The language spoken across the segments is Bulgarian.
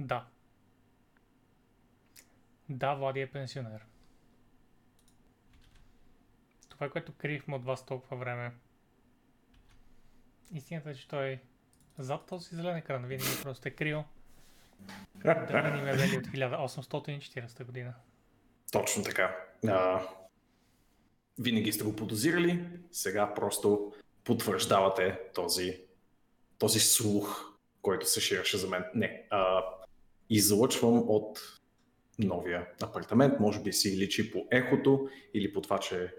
Да. Да, Влади е пенсионер. Това, което криехме от вас толкова време. Истината е, че той зад този зелен екран винаги просто е крил. Да ни ме вели от 1840 година. Точно така. А, винаги сте го подозирали, сега просто потвърждавате този, този слух, който се ширеше за мен. Не, а, излъчвам от новия апартамент, може би си личи по ехото или по това, че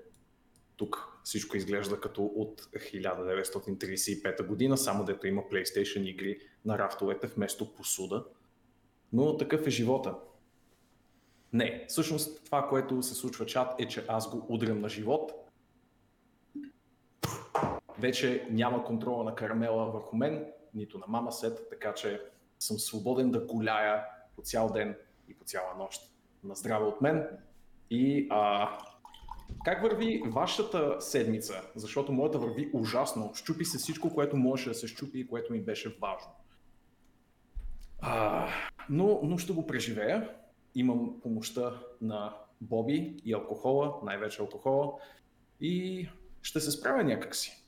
тук всичко изглежда като от 1935 година, само дето има PlayStation игри на рафтовете вместо посуда. Но такъв е живота. Не, всъщност това, което се случва чат е, че аз го удрям на живот. Вече няма контрола на карамела върху мен, нито на мама сет, така че съм свободен да голяя по цял ден и по цяла нощ. На здраве от мен. И а, как върви вашата седмица? Защото моята върви ужасно. Щупи се всичко, което можеше да се щупи и което ми беше важно. А, но, но ще го преживея. Имам помощта на Боби и алкохола, най-вече алкохола. И ще се справя някакси.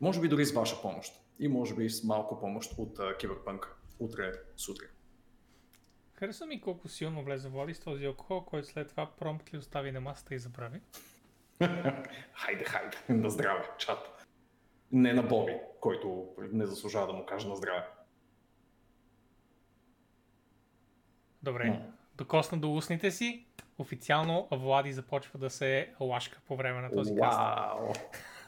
Може би дори с ваша помощ. И може би с малко помощ от uh, Киберпънк утре сутрин. Хареса ми колко силно влезе Влади с този алкохол, който след това промптли остави на масата и забрави. хайде, хайде, на здраве, чат. Не на Боби, който не заслужава да му каже на здраве. Добре, Но. докосна до устните си, официално Влади започва да се лашка по време на този каст. Вау!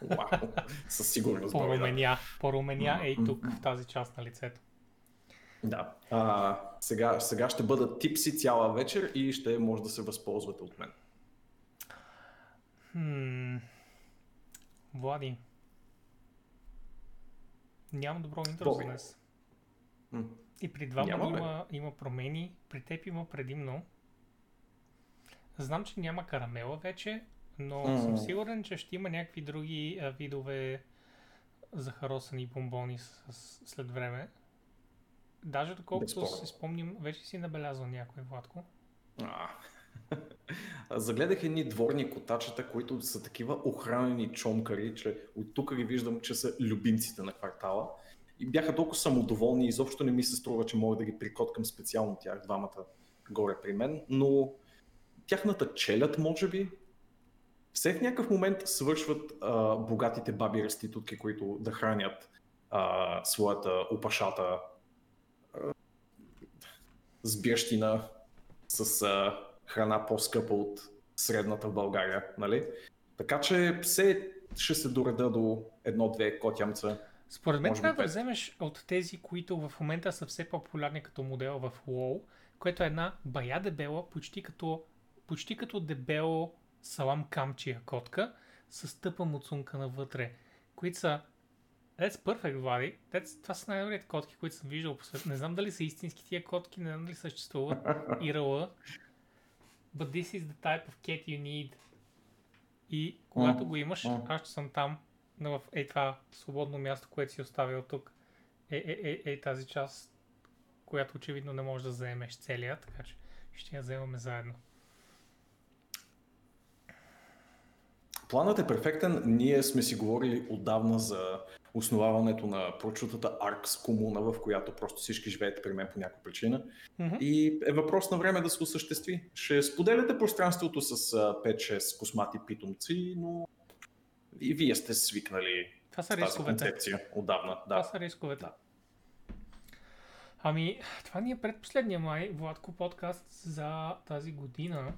Вау! Със сигурност. Поруменя, поруменя ей тук, в тази част на лицето. Да. А, сега, сега ще бъда типси цяла вечер и ще може да се възползвате от мен. Хм... Влади. Нямам добро за днес. И при двама има, има промени, при теб има предимно. Знам, че няма карамела вече, но mm. съм сигурен, че ще има някакви други а, видове захаросани бомбони с, с, след време. Даже доколкото си спомням, вече си набелязал някой, Владко. А. Загледах едни дворни котачета, които са такива охранени чомкари, че от тук ги виждам, че са любимците на квартала. И бяха толкова самодоволни, изобщо не ми се струва, че мога да ги прикоткам специално тях двамата горе при мен, но тяхната челят, може би, все в някакъв момент свършват а, богатите баби реститутки, които да хранят а, своята опашата сбирщина с а, храна по-скъпа от средната в България, нали? Така че все ще се дореда до едно-две котямца. Според мен трябва да вземеш от тези, които в момента са все по-популярни като модел в WoW, което е една бая дебела, почти като, почти като дебело салам камчия котка, с тъпа муцунка навътре, които са That's perfect, Влади. That's, това са най-добрите котки, които съм виждал по света. Не знам дали са истински тия котки, не знам дали съществуват. Ирала. But this is the type of cat you need. И когато mm. го имаш, аз ще съм там, в е това свободно място, което си оставил тук. Е, е, е, е тази част, която очевидно не можеш да заемеш целия, така че ще я вземаме заедно. Планът е перфектен. Ние сме си говорили отдавна за основаването на прочутата Аркс комуна, в която просто всички живеете при мен по някаква причина. Mm-hmm. И е въпрос на време да се осъществи. Ще споделяте пространството с 5-6 космати питомци, но и вие сте свикнали Това са тази концепция отдавна. Да. Това са рисковете. Да. Ами, това ни е предпоследния май, Владко, подкаст за тази година.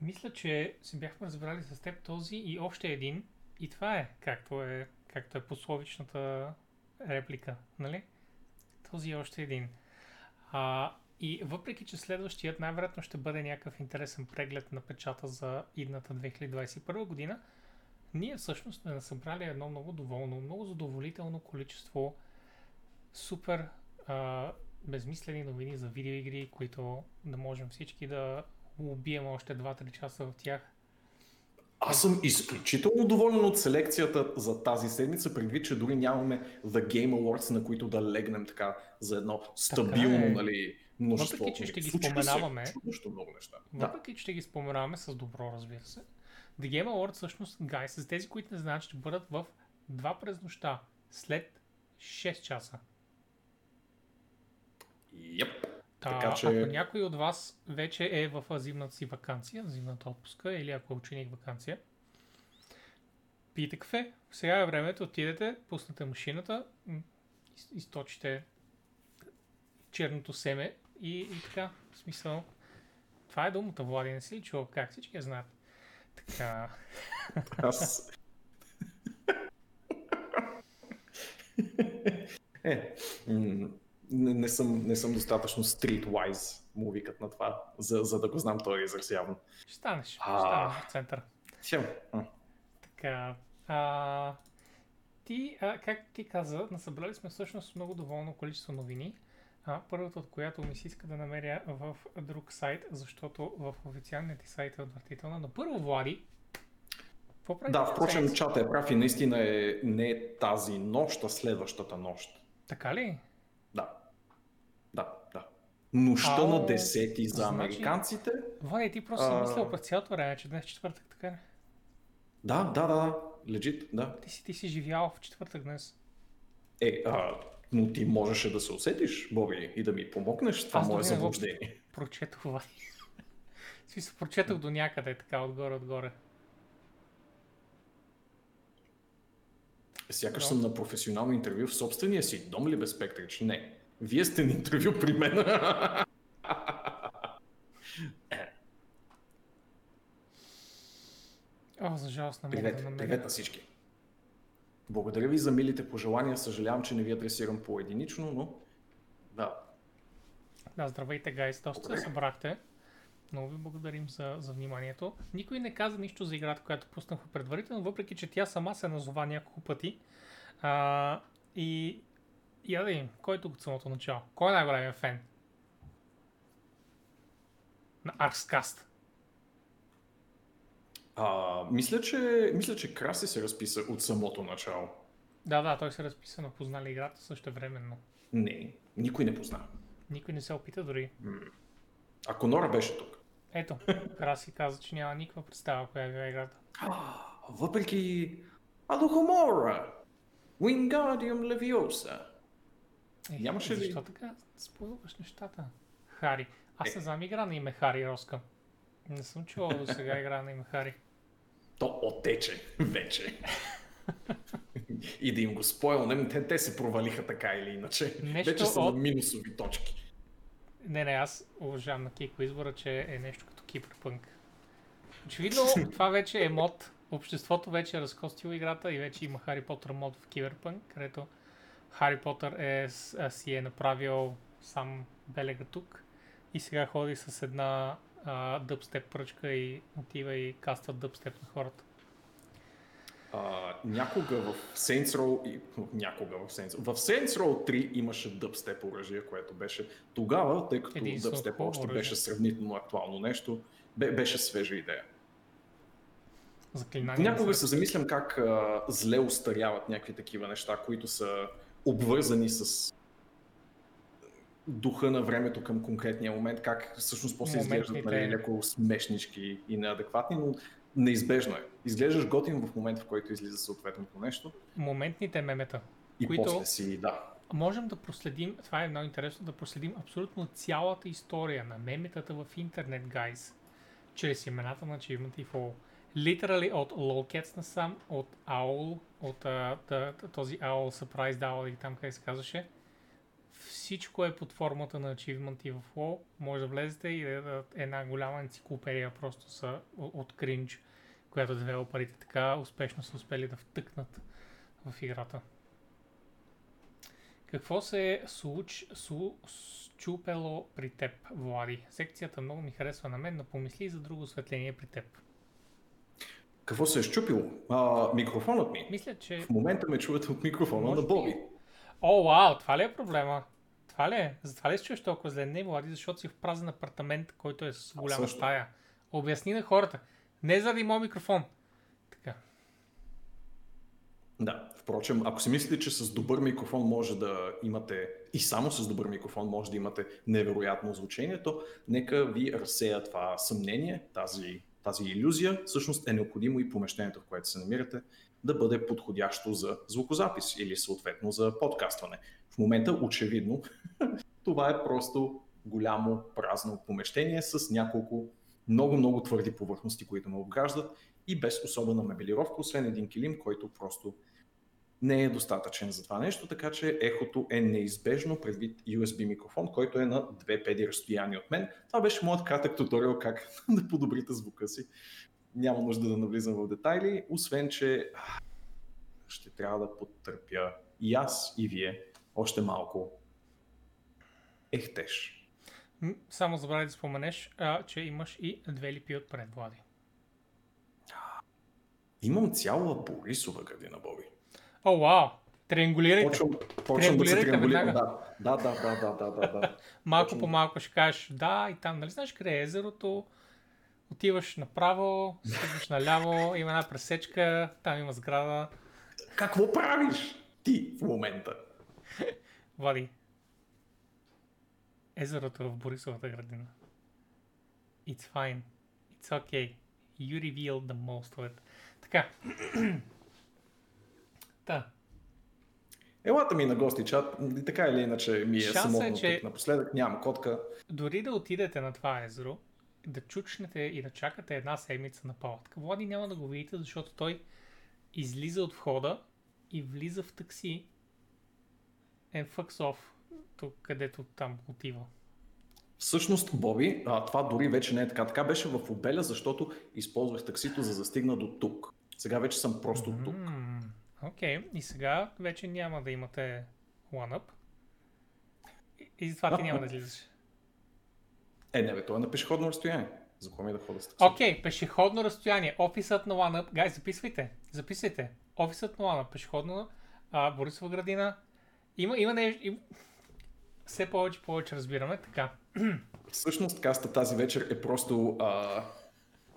Мисля, че се бяхме разбрали с теб този и още един. И това е, както е, както е пословичната реплика, нали? Този е още един. А, и въпреки, че следващият най-вероятно ще бъде някакъв интересен преглед на печата за идната 2021 година, ние всъщност сме събрали едно много доволно, много задоволително количество супер а, безмислени новини за видеоигри, които да можем всички да убием още 2-3 часа в тях. Аз съм изключително доволен от селекцията за тази седмица, предвид, че дори нямаме The Game Awards, на които да легнем така за едно стабилно, е. нали, множество. Въпреки, че ще ги се споменаваме. много неща. Въпреки, че ще ги споменаваме с добро, разбира се. The Game Awards всъщност, guys, за тези, които не знаят, ще бъдат в 2 през нощта, след 6 часа. Yep. Та, Така че- Ако някой от вас вече е в зимната си вакансия, зимната отпуска или ако е ученик вакансия, пийте кафе. Сега е времето, отидете, пуснете машината, източите черното семе и, и така, в смисъл. Това е думата, Влади, не си ли чувал как всички я знаят? Така, Аз... е, м, не, не, съм, не съм достатъчно streetwise, му викат на това, за, за да го знам този израз явно. ще станеш, ще станеш в центъра. Тя, м, Така, а, ти, а, как ти каза, насъбрали сме всъщност много доволно количество новини. А, първата от която ми се иска да намеря в друг сайт, защото в официалният ти сайт е отвратителна. Но първо, Влади, Да, впрочем, седмица? чата е прав и наистина е, не е тази нощ, а следващата нощ. Така ли? Да. Да, да. Нощта Ау, на 10 за значи- американците. Влади, ти просто си А. мислил през цялото време, че днес е четвъртък, така ли? Да, да, да, да. Легит, да. Ти си, ти си живял в четвъртък днес. Е, а, но ти можеше да се усетиш, Боби, и да ми помогнеш това Аз мое не заблуждение. Прочетох, Влади. В смисъл, прочетох до някъде, така, отгоре-отгоре. Сякаш Да. съм на професионално интервю в собствения си дом ли без Петрич? Не. Вие сте на интервю при мен. О, за жалост не мога да Привет, намеря. привет на всички. Благодаря ви за милите пожелания. Съжалявам, че не ви адресирам по-единично, но да. Да, здравейте, гайс. Доста се събрахте. Много ви благодарим за, за вниманието. Никой не каза нищо за играта, която пуснах предварително, въпреки че тя сама се назова няколко пъти. А, и я да видим, кой е тук от самото начало? Кой е най-големият фен? На Arxcast. А, мисля, че, мисля, че Краси се разписа от самото начало. Да, да, той се разписа на познали играта също временно. Не, никой не позна. Никой не се опита дори. Ако Нора беше тук. Ето, Краси каза, че няма никаква представа коя е била играта. Въпреки Алухомора, Wingardium Leviosa. Е, Нямаше ли- Защо така спойваш нещата? Хари. Аз не знам игра на име Хари Роска. Не съм чувал до сега игра на име Хари. То отече вече. и да им го спойлнем, те, те се провалиха така или иначе. Нещо вече са от- на минусови точки. Не, не, аз уважавам на Кико избора, че е нещо като Киберпънк. Очевидно, това вече е мод. Обществото вече е разкостило играта и вече има Хари Потър мод в Киберпънк, където Хари Потър е, си е направил сам белега тук и сега ходи с една дъбстеп пръчка и отива и каства дъбстеп на хората. А, някога в Saints Row, и, някога в Saints, в Saints Row 3 имаше дъбстеп оръжие, което беше тогава, тъй като Единствено дъбстеп още оръжие. беше сравнително актуално нещо, бе, беше свежа идея. Заклинания. Някога се замислям как а, зле устаряват някакви такива неща, които са обвързани с духа на времето към конкретния момент, как всъщност после изглеждат Моментните- нали, леко смешнички и неадекватни, но неизбежно е. Изглеждаш готин в момента, в който излиза съответното нещо Моментните мемета. и Които- после си, да. можем да проследим, това е много интересно, да проследим абсолютно цялата история на меметата в интернет, guys, чрез имената на Achievement и Fall. Literally от Lolcats насам, от Owl, от а, да, този Owl Surprise Owl или там къде се казваше. Всичко е под формата на Achievement и в WoW. Може да влезете и да, една голяма енциклопедия просто са от кринж, която девелоперите така успешно са успели да втъкнат в играта. Какво се е случ, су, счупело при теб, Влади? Секцията много ми харесва на мен, но помисли и за друго осветление при теб. Какво се е щупило? А, микрофонът ми. Мисля, че... В момента ме чувате от микрофона Може на би- Боби. О, вау, това ли е проблема? Това ли е? Затова ли се чуеш толкова зле? Не, Влади, защото си в празен апартамент, който е с голяма стая. Обясни на хората. Не заради моят микрофон. Да, впрочем, ако си мислите, че с добър микрофон може да имате и само с добър микрофон може да имате невероятно звучение, то нека ви разсея това съмнение, тази, тази иллюзия. Всъщност е необходимо и помещението, в което се намирате, да бъде подходящо за звукозапис или съответно за подкастване. В момента, очевидно, това е просто голямо празно помещение с няколко много-много твърди повърхности, които ме обграждат и без особена мебелировка, освен един килим, който просто не е достатъчен за това нещо, така че ехото е неизбежно предвид USB микрофон, който е на две педи разстояние от мен. Това беше моят кратък туториал как да подобрите звука си. Няма нужда да навлизам в детайли, освен че ще трябва да потърпя и аз, и вие още малко ехтеж. Само забравяй да споменеш, а, че имаш и две липи отпред, Влади. Имам цяла Борисова градина, Боби. О, вау! Триангулирайте. Почвам, почвам да се триангулирам. Да, да, да, да, да, да, да. малко Почвам... по малко ще кажеш да и там, нали знаеш къде е езерото? Отиваш направо, стигаш наляво, има една пресечка, там има сграда. Какво правиш ти в момента? Влади, езерото в Борисовата градина. It's fine. It's okay. You revealed the most of it. Така. Та. Елата ми на гости чат, така или иначе ми е само е, че напоследък, нямам котка. Дори да отидете на това езеро, да чучнете и да чакате една седмица на палатка, Влади няма да го видите, защото той излиза от входа и влиза в такси and fucks off тук, където там отива. Всъщност, Боби, а, това дори вече не е така. Така беше в Обеля, защото използвах таксито за да стигна до тук. Сега вече съм просто тук. Окей, okay. и сега вече няма да имате OneUp. И, и затова ти няма да излизаш. Е, не бе, това е на пешеходно разстояние. За кого ми да ходя с такси? Окей, okay, пешеходно разстояние. Офисът на OneUp. Гай, записвайте. Записвайте. Офисът на OneUp. Пешеходно. А, Борисова градина. Има, има нещо... Им... Все повече повече разбираме. Така. Всъщност каста тази вечер е просто а,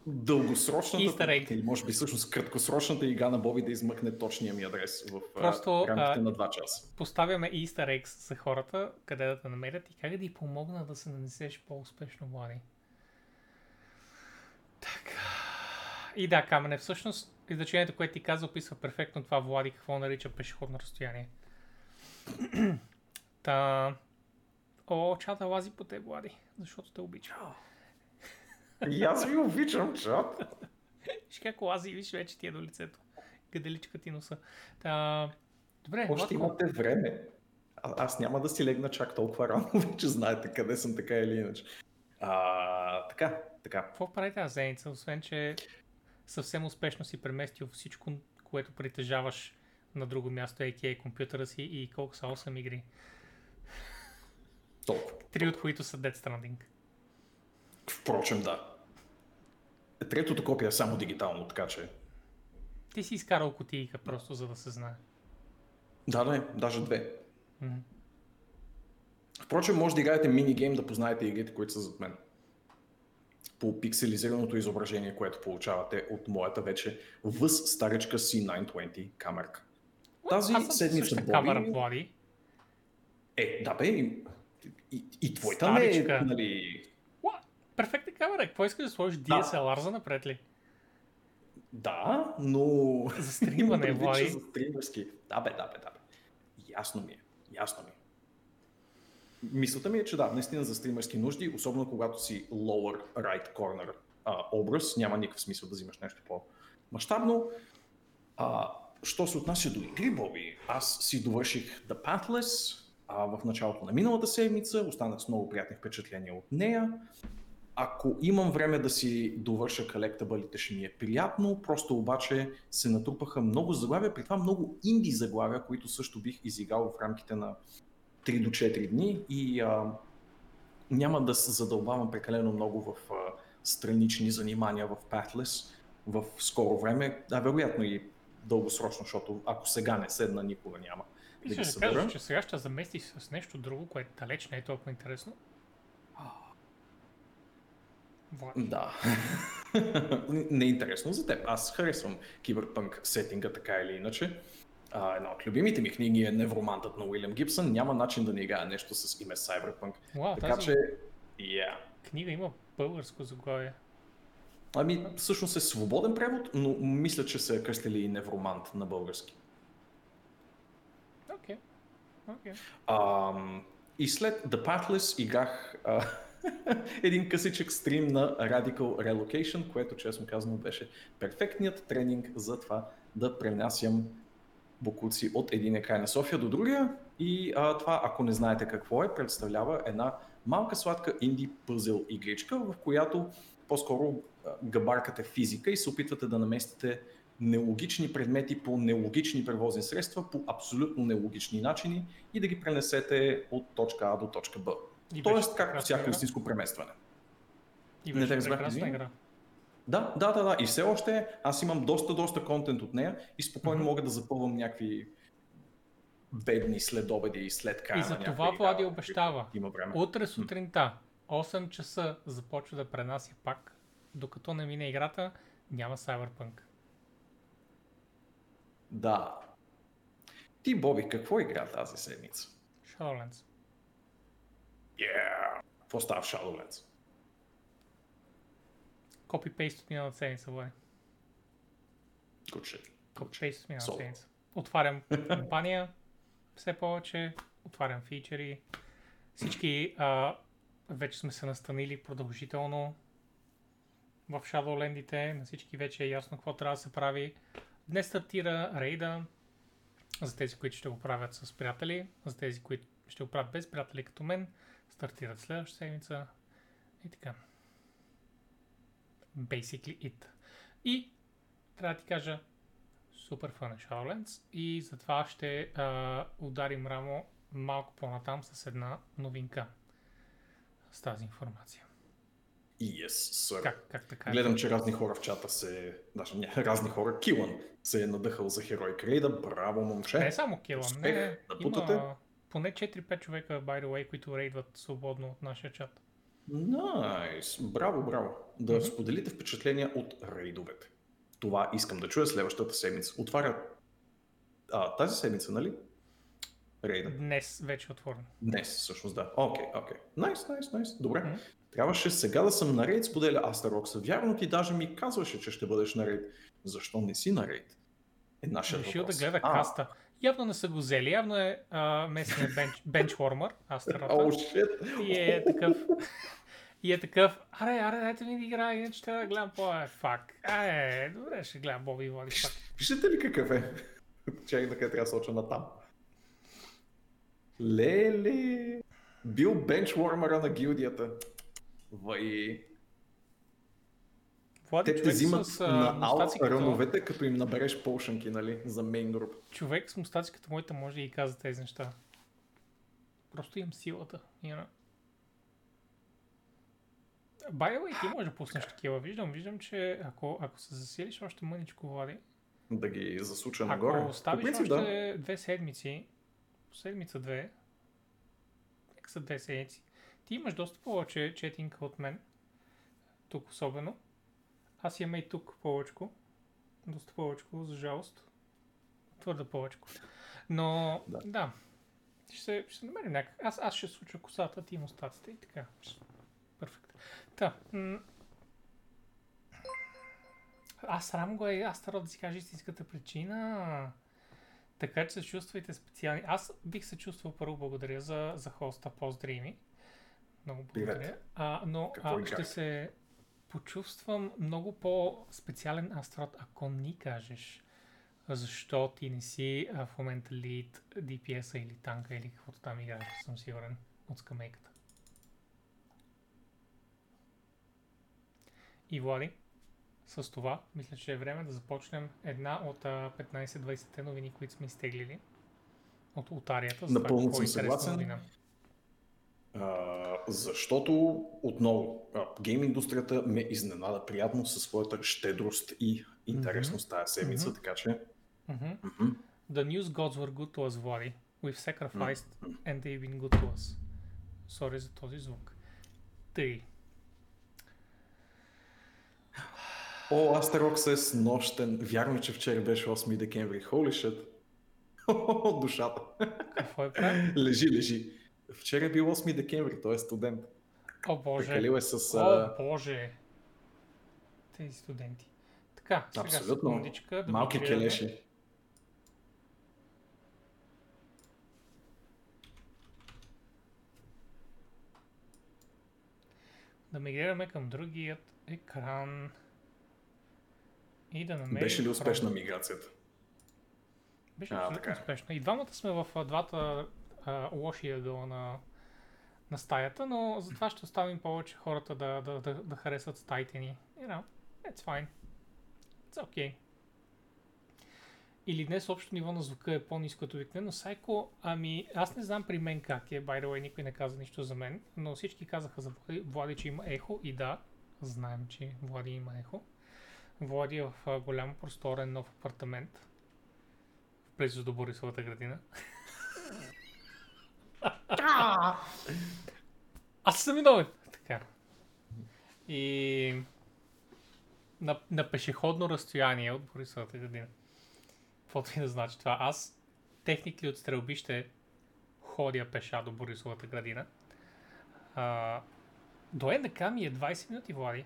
дългосрочната, или може би всъщност краткосрочната игра на Боби да измъкне точния ми адрес в Просто, рамките а, на 2 часа. Поставяме Easter eggs за хората, къде да те намерят и как да ти помогна да се нанесеш по-успешно, Влади. Така. И да, Камене, всъщност изречението, което ти каза, описва перфектно това Влади, какво нарича пешеходно разстояние. Та... О, чата лази по те, Влади, защото те обичам. И аз ви обичам, чат. Виж как лази, виж вече ти е до лицето. Гаделичка ти носа. Та... Добре, Още имате време. А, аз няма да си легна чак толкова рано, вече знаете къде съм така или иначе. А, така, така. Какво прави тази зеница, освен че съвсем успешно си преместил всичко, което притежаваш на друго място, а.к.а. компютъра си и колко са 8 игри? Три от които са Dead Stranding. Впрочем, да. Третото копие е само дигитално, така че... Ти си изкарал кутийка просто за да се знае. Да, да, даже две. Mm-hmm. Впрочем, може да играете минигейм да познаете игрите, които са зад мен. По пикселизираното изображение, което получавате от моята вече въз старичка C920 камерка. Тази Аз седмица Боби... камера, Е, да бе, и, и, твоята не е, нали, перфектна камера. Какво искаш да сложиш DSLR да. за напред ли? Да, но... За стримане, Влади. За стримерски. Да, бе, да, бе, да. Бе. Ясно ми е. Ясно ми е. Мисълта ми е, че да, наистина за стримерски нужди, особено когато си lower right corner а, образ, няма никакъв смисъл да взимаш нещо по-масштабно. А, що се отнася до игри, Боби, аз си довърших The Pathless а, в началото на миналата седмица, останах с много приятни впечатления от нея. Ако имам време да си довърша колектабълите, ще ми е приятно, просто обаче се натрупаха много заглавия, при това много инди заглавия, които също бих изиграл в рамките на 3 до 4 дни и а, няма да се задълбавам прекалено много в а, странични занимания в Pathless в скоро време, а вероятно и дългосрочно, защото ако сега не седна, никога няма да ги събера. Кажеш, че сега ще заместиш с нещо друго, което далеч не е толкова интересно. Влади. Да. Не е интересно за теб. Аз харесвам киберпънк сетинга така или иначе. а, една от любимите ми книги е Невромантът на Уилям Гибсън. Няма начин да не играе нещо с име Cyberpunk. Вау, така тази че, yeah. книга има българско заглавие. Ами, всъщност е свободен превод, но мисля, че са кръстили и Невромант на български. Окей. Ам, и след The Pathless играх а, един късичък стрим на Radical Relocation, което честно казано беше перфектният тренинг за това да пренасям бокуци от един край на София до другия. И а, това, ако не знаете какво е, представлява една малка сладка инди пъзел игричка, в която по-скоро а, габаркате физика и се опитвате да наместите нелогични предмети по нелогични превозни средства по абсолютно нелогични начини и да ги пренесете от точка А до точка Б. И Тоест, както всяко истинско преместване. И Не беше разбрах, прекрасна игра. Да, да, да, да. И все още аз имам доста, доста контент от нея и спокойно Мгм. мога да запълвам някакви бедни следобеди и след края И за това Влади обещава. Има време. Утре сутринта, 8 часа, започва да пренася пак, докато не мине играта, няма Cyberpunk. Да. Ти, Боби, какво игра тази седмица? Shadowlands. Yeah! Какво става в Shadowlands? Копи-пейст от миналата седмица, Влади. Good. Копи-пейст от миналата седмица. Отварям компания, все повече, отварям фичери. Всички а, вече сме се настанили продължително в Shadowlandите. На всички вече е ясно какво трябва да се прави. Днес стартира рейда за тези, които ще го правят с приятели, за тези, които ще го правят без приятели като мен. Стартират следващата седмица и така. Basically it. И трябва да ти кажа, супер фън е Shadowlands и затова ще а, ударим рамо малко по-натам с една новинка с тази информация. Yes, sir. Как, как така? Гледам, че разни хора в чата се... Даже не, разни хора. Килан се е надъхал за Херой Крейда. Браво, момче. Не е само Килан, Успех не, да путате. има поне 4-5 човека, by the way, които рейдват свободно от нашия чат. Найс, браво, браво. Да Мгм. споделите впечатления от рейдовете. Това искам да чуя следващата седмица. Отваря а, тази седмица, нали? Рейда. Днес вече е отворен. Днес, всъщност, да. Окей, окей. Найс, найс, найс. Добре. Мгм. Трябваше сега да съм на рейд, споделя Астарокса. Вярно ти даже ми казваше, че ще бъдеш на рейд. Защо не си на рейд? Е нашият Решил да въпрос. гледа А, каста. Явно не са го взели, явно е а, местния бенч, бенчвормър. О, шит. И е такъв. И е такъв. Аре, аре, дайте ми да игра, иначе трябва да гледам по е фак. Е, добре, ще гледам Боби и Влади пак. Виждате ли какъв е? Чакай да къде трябва да соча на там. Леле! Бил бенчвормъра на гилдията. Вай. Влади, Те те взимат с на аут като, ръновете, като им набереш полшанки, нали? За мейн груп. човек с мустаци като моите може да ги казва тези неща. Просто имам силата. You know? By the way, ти може да пуснеш такива. Виждам, виждам, че ако, ако се засилиш още мъничко, Влади, Да ги засуча нагоре. ако оставиш принцип, още две седмици, седмица-две, нека са две седмици, ти имаш доста повече четинг от мен, тук особено. Аз имам и тук повече, доста повече, за жалост. Твърде повече. Но, да. Да. Ще, се, ще се намерим някак. Аз, аз ще случа косата, ти мустаците и така. Перфект. Та. М- аз срам го е, аз трябва да си кажа истинската причина. Така че се чувствайте специални. Аз бих се чувствал първо благодаря за, за хоста поздрави. Много благодаря. А, но Какво а, ще се почувствам много по-специален астрот, ако ни кажеш защо ти не си а, в момента лид DPS-а или танка или каквото там играеш, съм сигурен, от скамейката. И Влади, с това мисля, че е време да започнем една от а, 15-20 новини, които сме изтеглили от това Напълно съм съгласен. новина. А, защото отново гейм индустрията ме изненада приятно със своята щедрост и интересност тази седмица, Мгм. така че Мгм. мгм. The news gods were good to us, Влади. We've sacrificed and they've been good to us. Sorry за този звук. Тъй. О, Астерокс е с нощен. Вярно, че вчера беше 8 декември. Holy shit. Душата. Какво е правил? Лежи, лежи. Вчера е бил 8 декември, той е студент. О, боже. Прекалил е с... О, боже. Тези студенти. Така, сега Абсолютно. Да малки келеши. Да мигрираме към другият екран. И да намерим... Беше ли успешна миграцията? Беше А, така е. успешна. И двамата сме в двата а, лоши ъгъла на, на стаята, но затова ще оставим повече хората да, да, да, да харесват стаите ни. You know, it's fine. It's okay. Или днес общото ниво на звука е по-низко като обикновено. Сайко, ами аз не знам при мен как е, by the way, никой не каза нищо за мен, но всички казаха за Влади, че има ехо и да, знаем, че Влади има ехо. Влади е в голям просторен нов апартамент близо до Борисовата градина. Аз съм виновен. Така. И на, на пешеходно разстояние от Борисовата градина. Каквото и да значи това. Аз техникли от стрелбище ходя пеша до Борисовата градина. А, до НДК ми е 20 минути, Влади.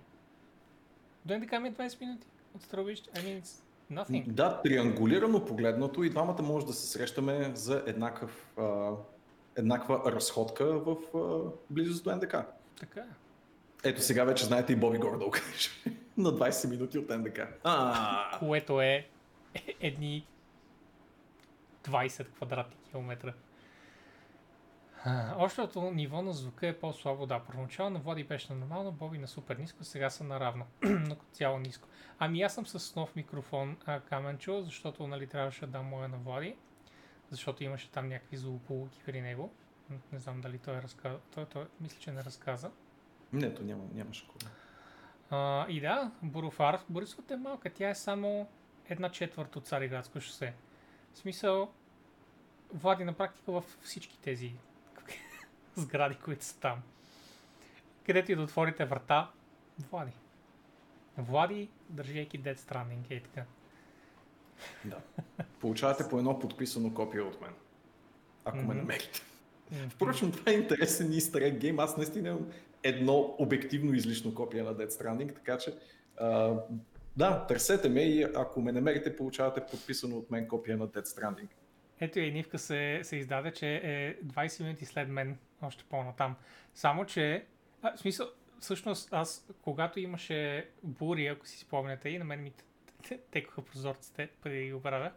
До НДК ми е 20 минути от стрелбище. I mean, nothing. Да, триангулирано погледнато и двамата може да се срещаме за еднакъв, а, еднаква разходка в а, близост до НДК. Така е. Ето сега вече знаете и Боби е. на 20 минути от НДК. А, което е едни 20 квадратни километра. Общото ниво на звука е по-слабо, да. Първоначално Влади беше на нормално, Боби на супер ниско, сега са наравно, но като цяло ниско. Ами аз съм с нов микрофон а, Каменчо, защото нали трябваше да дам моя на Влади, защото имаше там някакви злополуки при него. Не знам дали той е разказа. Той, той, мисля, че не разказа. не, то няма, нямаше кой. А, и да, Бурофар, Борисовата е малка, тя е само една четвърт от Цариградско шосе. В смисъл, Влади на практика във всички тези сгради, които са там. Където и да отворите врата, Влади. Влади, държейки Dead Stranding и така. Да. Получавате по едно подписано копие от мен. Ако ме Мгм. намерите. Впрочем, това е интересен easter egg гейм. Аз наистина имам едно обективно излишно копие на Dead Stranding, така че а, да, търсете ме и ако ме намерите, получавате подписано от мен копие на Dead Stranding. Ето и Нивка се, се издаде, че е 20 минути след мен, още по-натам. Само, че, а, в смисъл, всъщност аз, когато имаше бури, ако си спомняте, и на мен ми текоха прозорците, преди да ги оправя,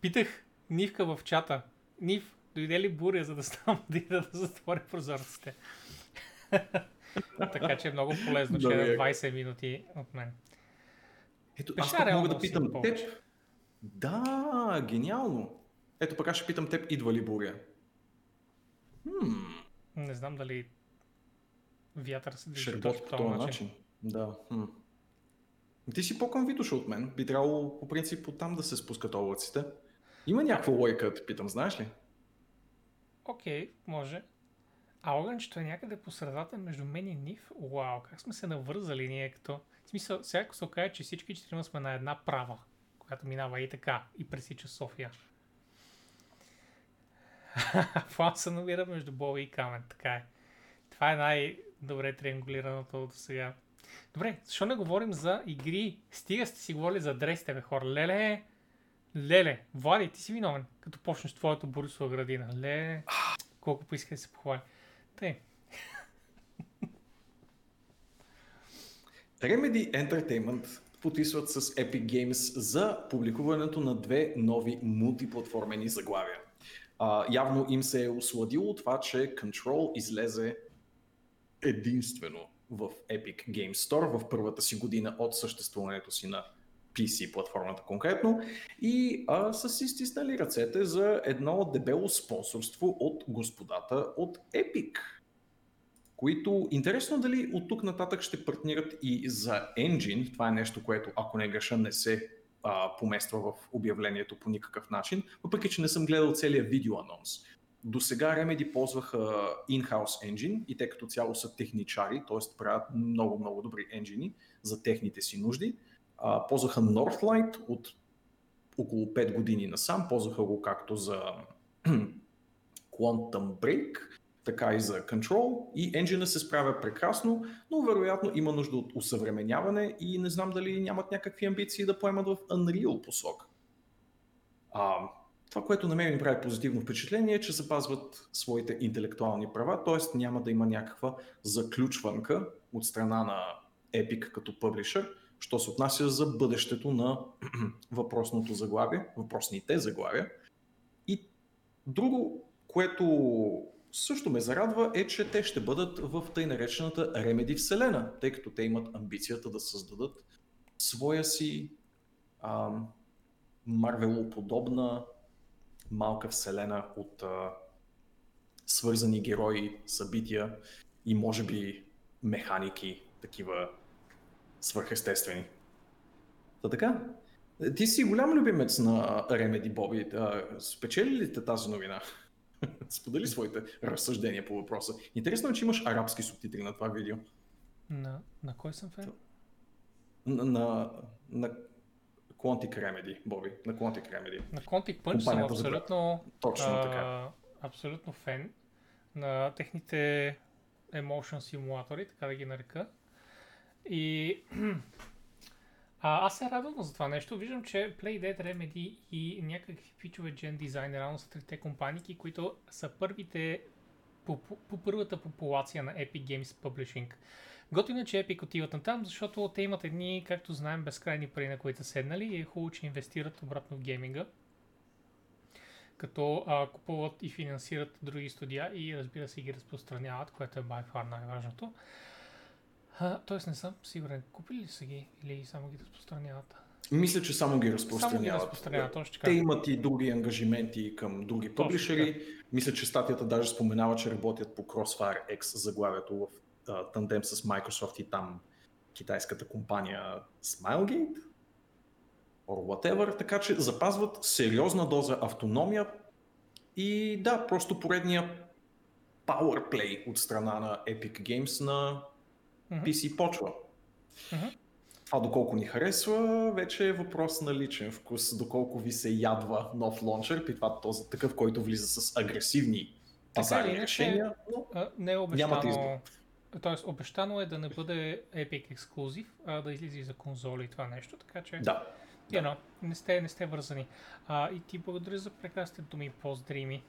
питах Нивка в чата, Нив, дойде ли буря, за да ставам да да затворя прозорците? така че е много полезно, че е яко. 20 минути от мен. Ето, Беше аз мога да питам теб. Да, гениално. Ето пък аз ще питам теб, идва ли буря? Хм, Не знам дали вятър се движи по този начин. Да. Хм. Ти си по-към Витоша от мен. Би трябвало по принцип оттам да се спускат облаците. Има някаква лойка, те питам, знаеш ли? Окей, може. А огънчето е някъде по средата между мен и Нив. Вау, как сме се навързали ние като... В смисъл, сега се окаже, че всички четирима сме на една права, която минава и така, и пресича София. План се намира между Боби и Камен, така е. Това е най-добре триангулираното до сега. Добре, защо не говорим за игри? Стига сте си говорили за адресите, бе хора. Леле, леле, Влади, ти си виновен, като почнеш твоята Борисова градина. Леле, колко поиска да се похвали. Тъй, Remedy Entertainment подписват с Epic Games за публикуването на две нови мултиплатформени заглавия. А, явно им се е осладило това, че Control излезе единствено в Epic Games Store в първата си година от съществуването си на PC платформата конкретно и а, са си стиснали ръцете за едно дебело спонсорство от господата от Epic които интересно дали от тук нататък ще партнират и за Engine. Това е нещо, което, ако не греша, не се а, помества в обявлението по никакъв начин, въпреки че не съм гледал целият видео анонс. До сега Remedy ползваха in-house engine и те като цяло са техничари, т.е. правят много-много добри енджини за техните си нужди. А, ползваха Northlight от около 5 години насам. Ползваха го както за Quantum Break, така и за Control и енджина се справя прекрасно, но вероятно има нужда от усъвременяване и не знам дали нямат някакви амбиции да поемат в Unreal посок. А, това, което на мен ми прави позитивно впечатление е, че запазват своите интелектуални права, т.е. няма да има някаква заключванка от страна на Epic като публишър, що се отнася за бъдещето на въпросното заглавие, въпросните заглавия. И друго, което също ме зарадва е, че те ще бъдат в тъй наречената Remedy вселена, тъй като те имат амбицията да създадат своя си Марвелоподобна малка вселена от а, свързани герои, събития и може би механики, такива свърхестествени. Та така, ти си голям любимец на Remedy, Боби. Спечели ли те тази новина? Сподели своите разсъждения по въпроса. Интересно е, че имаш арабски субтитри на това видео. На, на кой съм фен? На, на, на Quantic Remedy, Боби. На Quantic Remedy. На Quantic Punch съм абсолютно, Точно а, така. абсолютно фен на техните emotion симулатори, така да ги нарека. И а, аз се радвам за това нещо. Виждам, че Playdead, Remedy и някакви фичове Gen Design реално са трите компании, които са първите по, по, по първата популация на Epic Games Publishing. Готино, че Epic отиват на там, защото те имат едни, както знаем, безкрайни пари, на които са седнали и е хубаво, че инвестират обратно в гейминга. Като а, купуват и финансират други студия и разбира се ги разпространяват, което е by far най-важното. тоест не съм сигурен, купили ли са ги или само ги разпространяват? Мисля, че само ги разпространяват. Само ги разпространяват точно Те имат и други ангажименти към други публишери. Мисля, че статията даже споменава, че работят по Crossfire X заглавието в тандем с Microsoft и там китайската компания Smilegate or whatever, така че запазват сериозна доза автономия и да, просто поредния power play от страна на Epic Games на PC почва. Mm-hmm. Това доколко ни харесва, вече е въпрос на личен вкус, доколко ви се ядва нов лончер, при това този такъв, който влиза с агресивни пазарни решения, но не е обещано, нямате избор. Тоест, обещано е да не бъде Epic ексклюзив, а да излиза и за конзоли и това нещо, така че... Да. You know, не сте, не сте вързани. А, и ти благодаря за прекрасните думи и поздри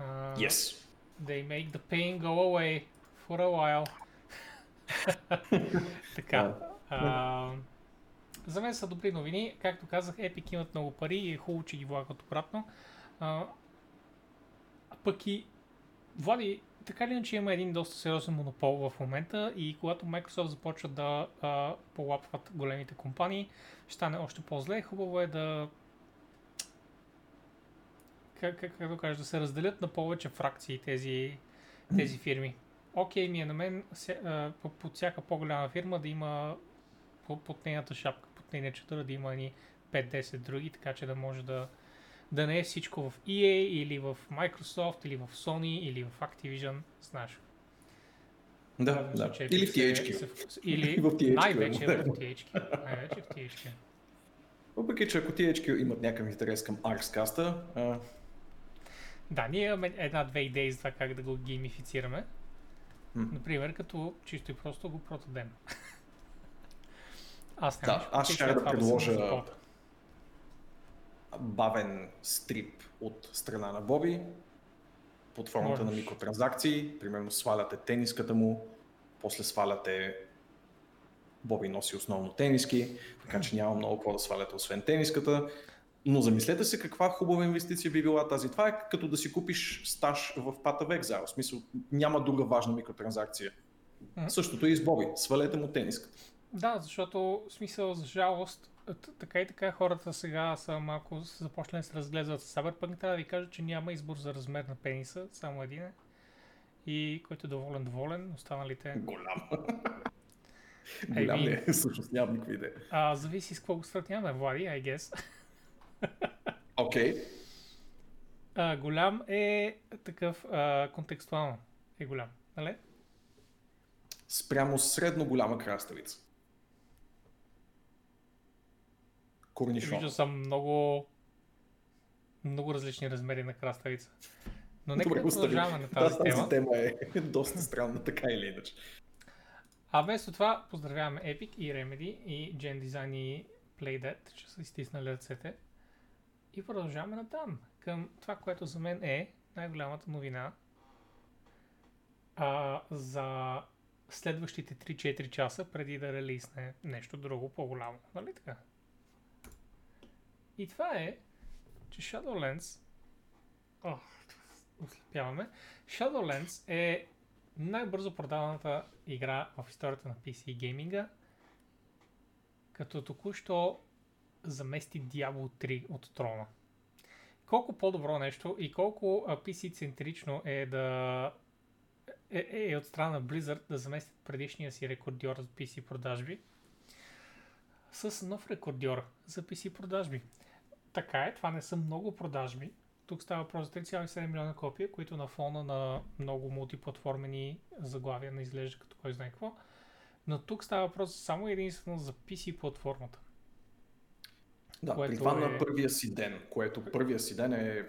Uh, yes. They make the pain go away for a while. така. Uh, за мен са добри новини. Както казах, Epic имат много пари и е хубаво, че ги влагат обратно. Uh, а пък и Влади, така ли иначе има един доста сериозен монопол в момента и когато Microsoft започва да а, полапват големите компании, ще стане още по-зле. Хубаво е да как, как, как да кажа, да се разделят на повече фракции тези, тези фирми. Окей okay, ми е на мен под всяка по-голяма фирма да има под нейната шапка, под нейния четър да има ни 5-10 други, така че да може да, да не е всичко в EA или в Microsoft или в Sony или в Activision, знаеш. Да, да. да. Или в THQ. Или в THQ, най-вече в THQ. Най-вече в THQ. Въпреки, че ако THQ имат някакъв интерес към Arxcast, а... Да, ние имаме една-две идеи за това как да го геймифицираме. Mm. Например, като чисто и просто го продадем. аз да, аз ще да предложа бавен стрип от страна на Боби, под формата Можеш. на микротранзакции. Примерно сваляте тениската му, после сваляте Боби носи основно тениски, така че няма много какво да сваляте освен тениската. Но замислете се каква хубава инвестиция би била тази. Това е като да си купиш стаж в Exile. В смисъл, няма друга важна микротранзакция. Mm-hmm. Същото е и с Боби. Свалете му тениската. Да, защото в смисъл за жалост така и така хората сега са малко започнали да се разглезват с Cyberpunk. Трябва да ви кажа, че няма избор за размер на пениса, само един е. И който е доволен, доволен, останалите... Голям. Голям ли е? Всъщност нямам никаква идея. А, зависи с какво го сравняваме, Влади, I guess. Окей. Okay. голям е такъв а, контекстуално е голям, нали? Спрямо средно голяма краставица. Корнишон. Виждал съм много, много различни размери на краставица. Но нека Добре, да продължаваме на Да, тази тема. тази тема е доста странна, така или иначе. А вместо това поздравяваме Epic и Remedy и Gen Design и Playdead, че са изтиснали ръцете. И продължаваме натам към това, което за мен е най-голямата новина а, за следващите 3-4 часа преди да релизне нещо друго по-голямо. Нали така? И това е, че Shadowlands Ох, ослепяваме. Shadowlands е най-бързо продаваната игра в историята на PC гейминга, като току-що замести Diablo 3 от трона. Колко по-добро нещо и колко PC-центрично е да е, е, е от страна на Blizzard да заместят предишния си рекордьор за PC продажби с нов рекордьор за PC продажби. Така е, това не са много продажби. Тук става въпрос за 3,7 милиона копия, които на фона на много мултиплатформени заглавия не изглежда като кой знае какво. Но тук става въпрос само единствено за PC платформата. Да, Което при това е- на първия си ден, което първия си ден е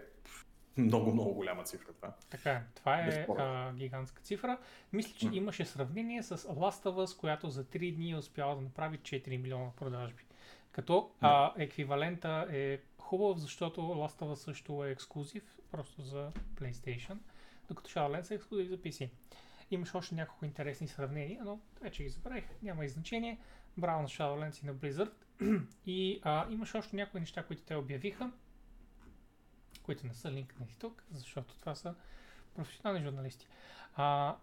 много, много голяма цифра това. Така е, това е а, гигантска цифра. Мисля, че М. имаше сравнение с Last of Us, която за 3 дни е успяла да направи 4 милиона продажби. Като а, еквивалента е хубав, защото Last of Us също е ексклюзив, просто за PlayStation, докато Shadowlands е ексклюзив за PC. Имаше още няколко интересни сравнения, но вече ги забравих, няма и значение. Браво на Shadowlands и на Blizzard. и а, имаше още някои неща, които те обявиха, които не са линкнати тук, защото това са професионални журналисти. А,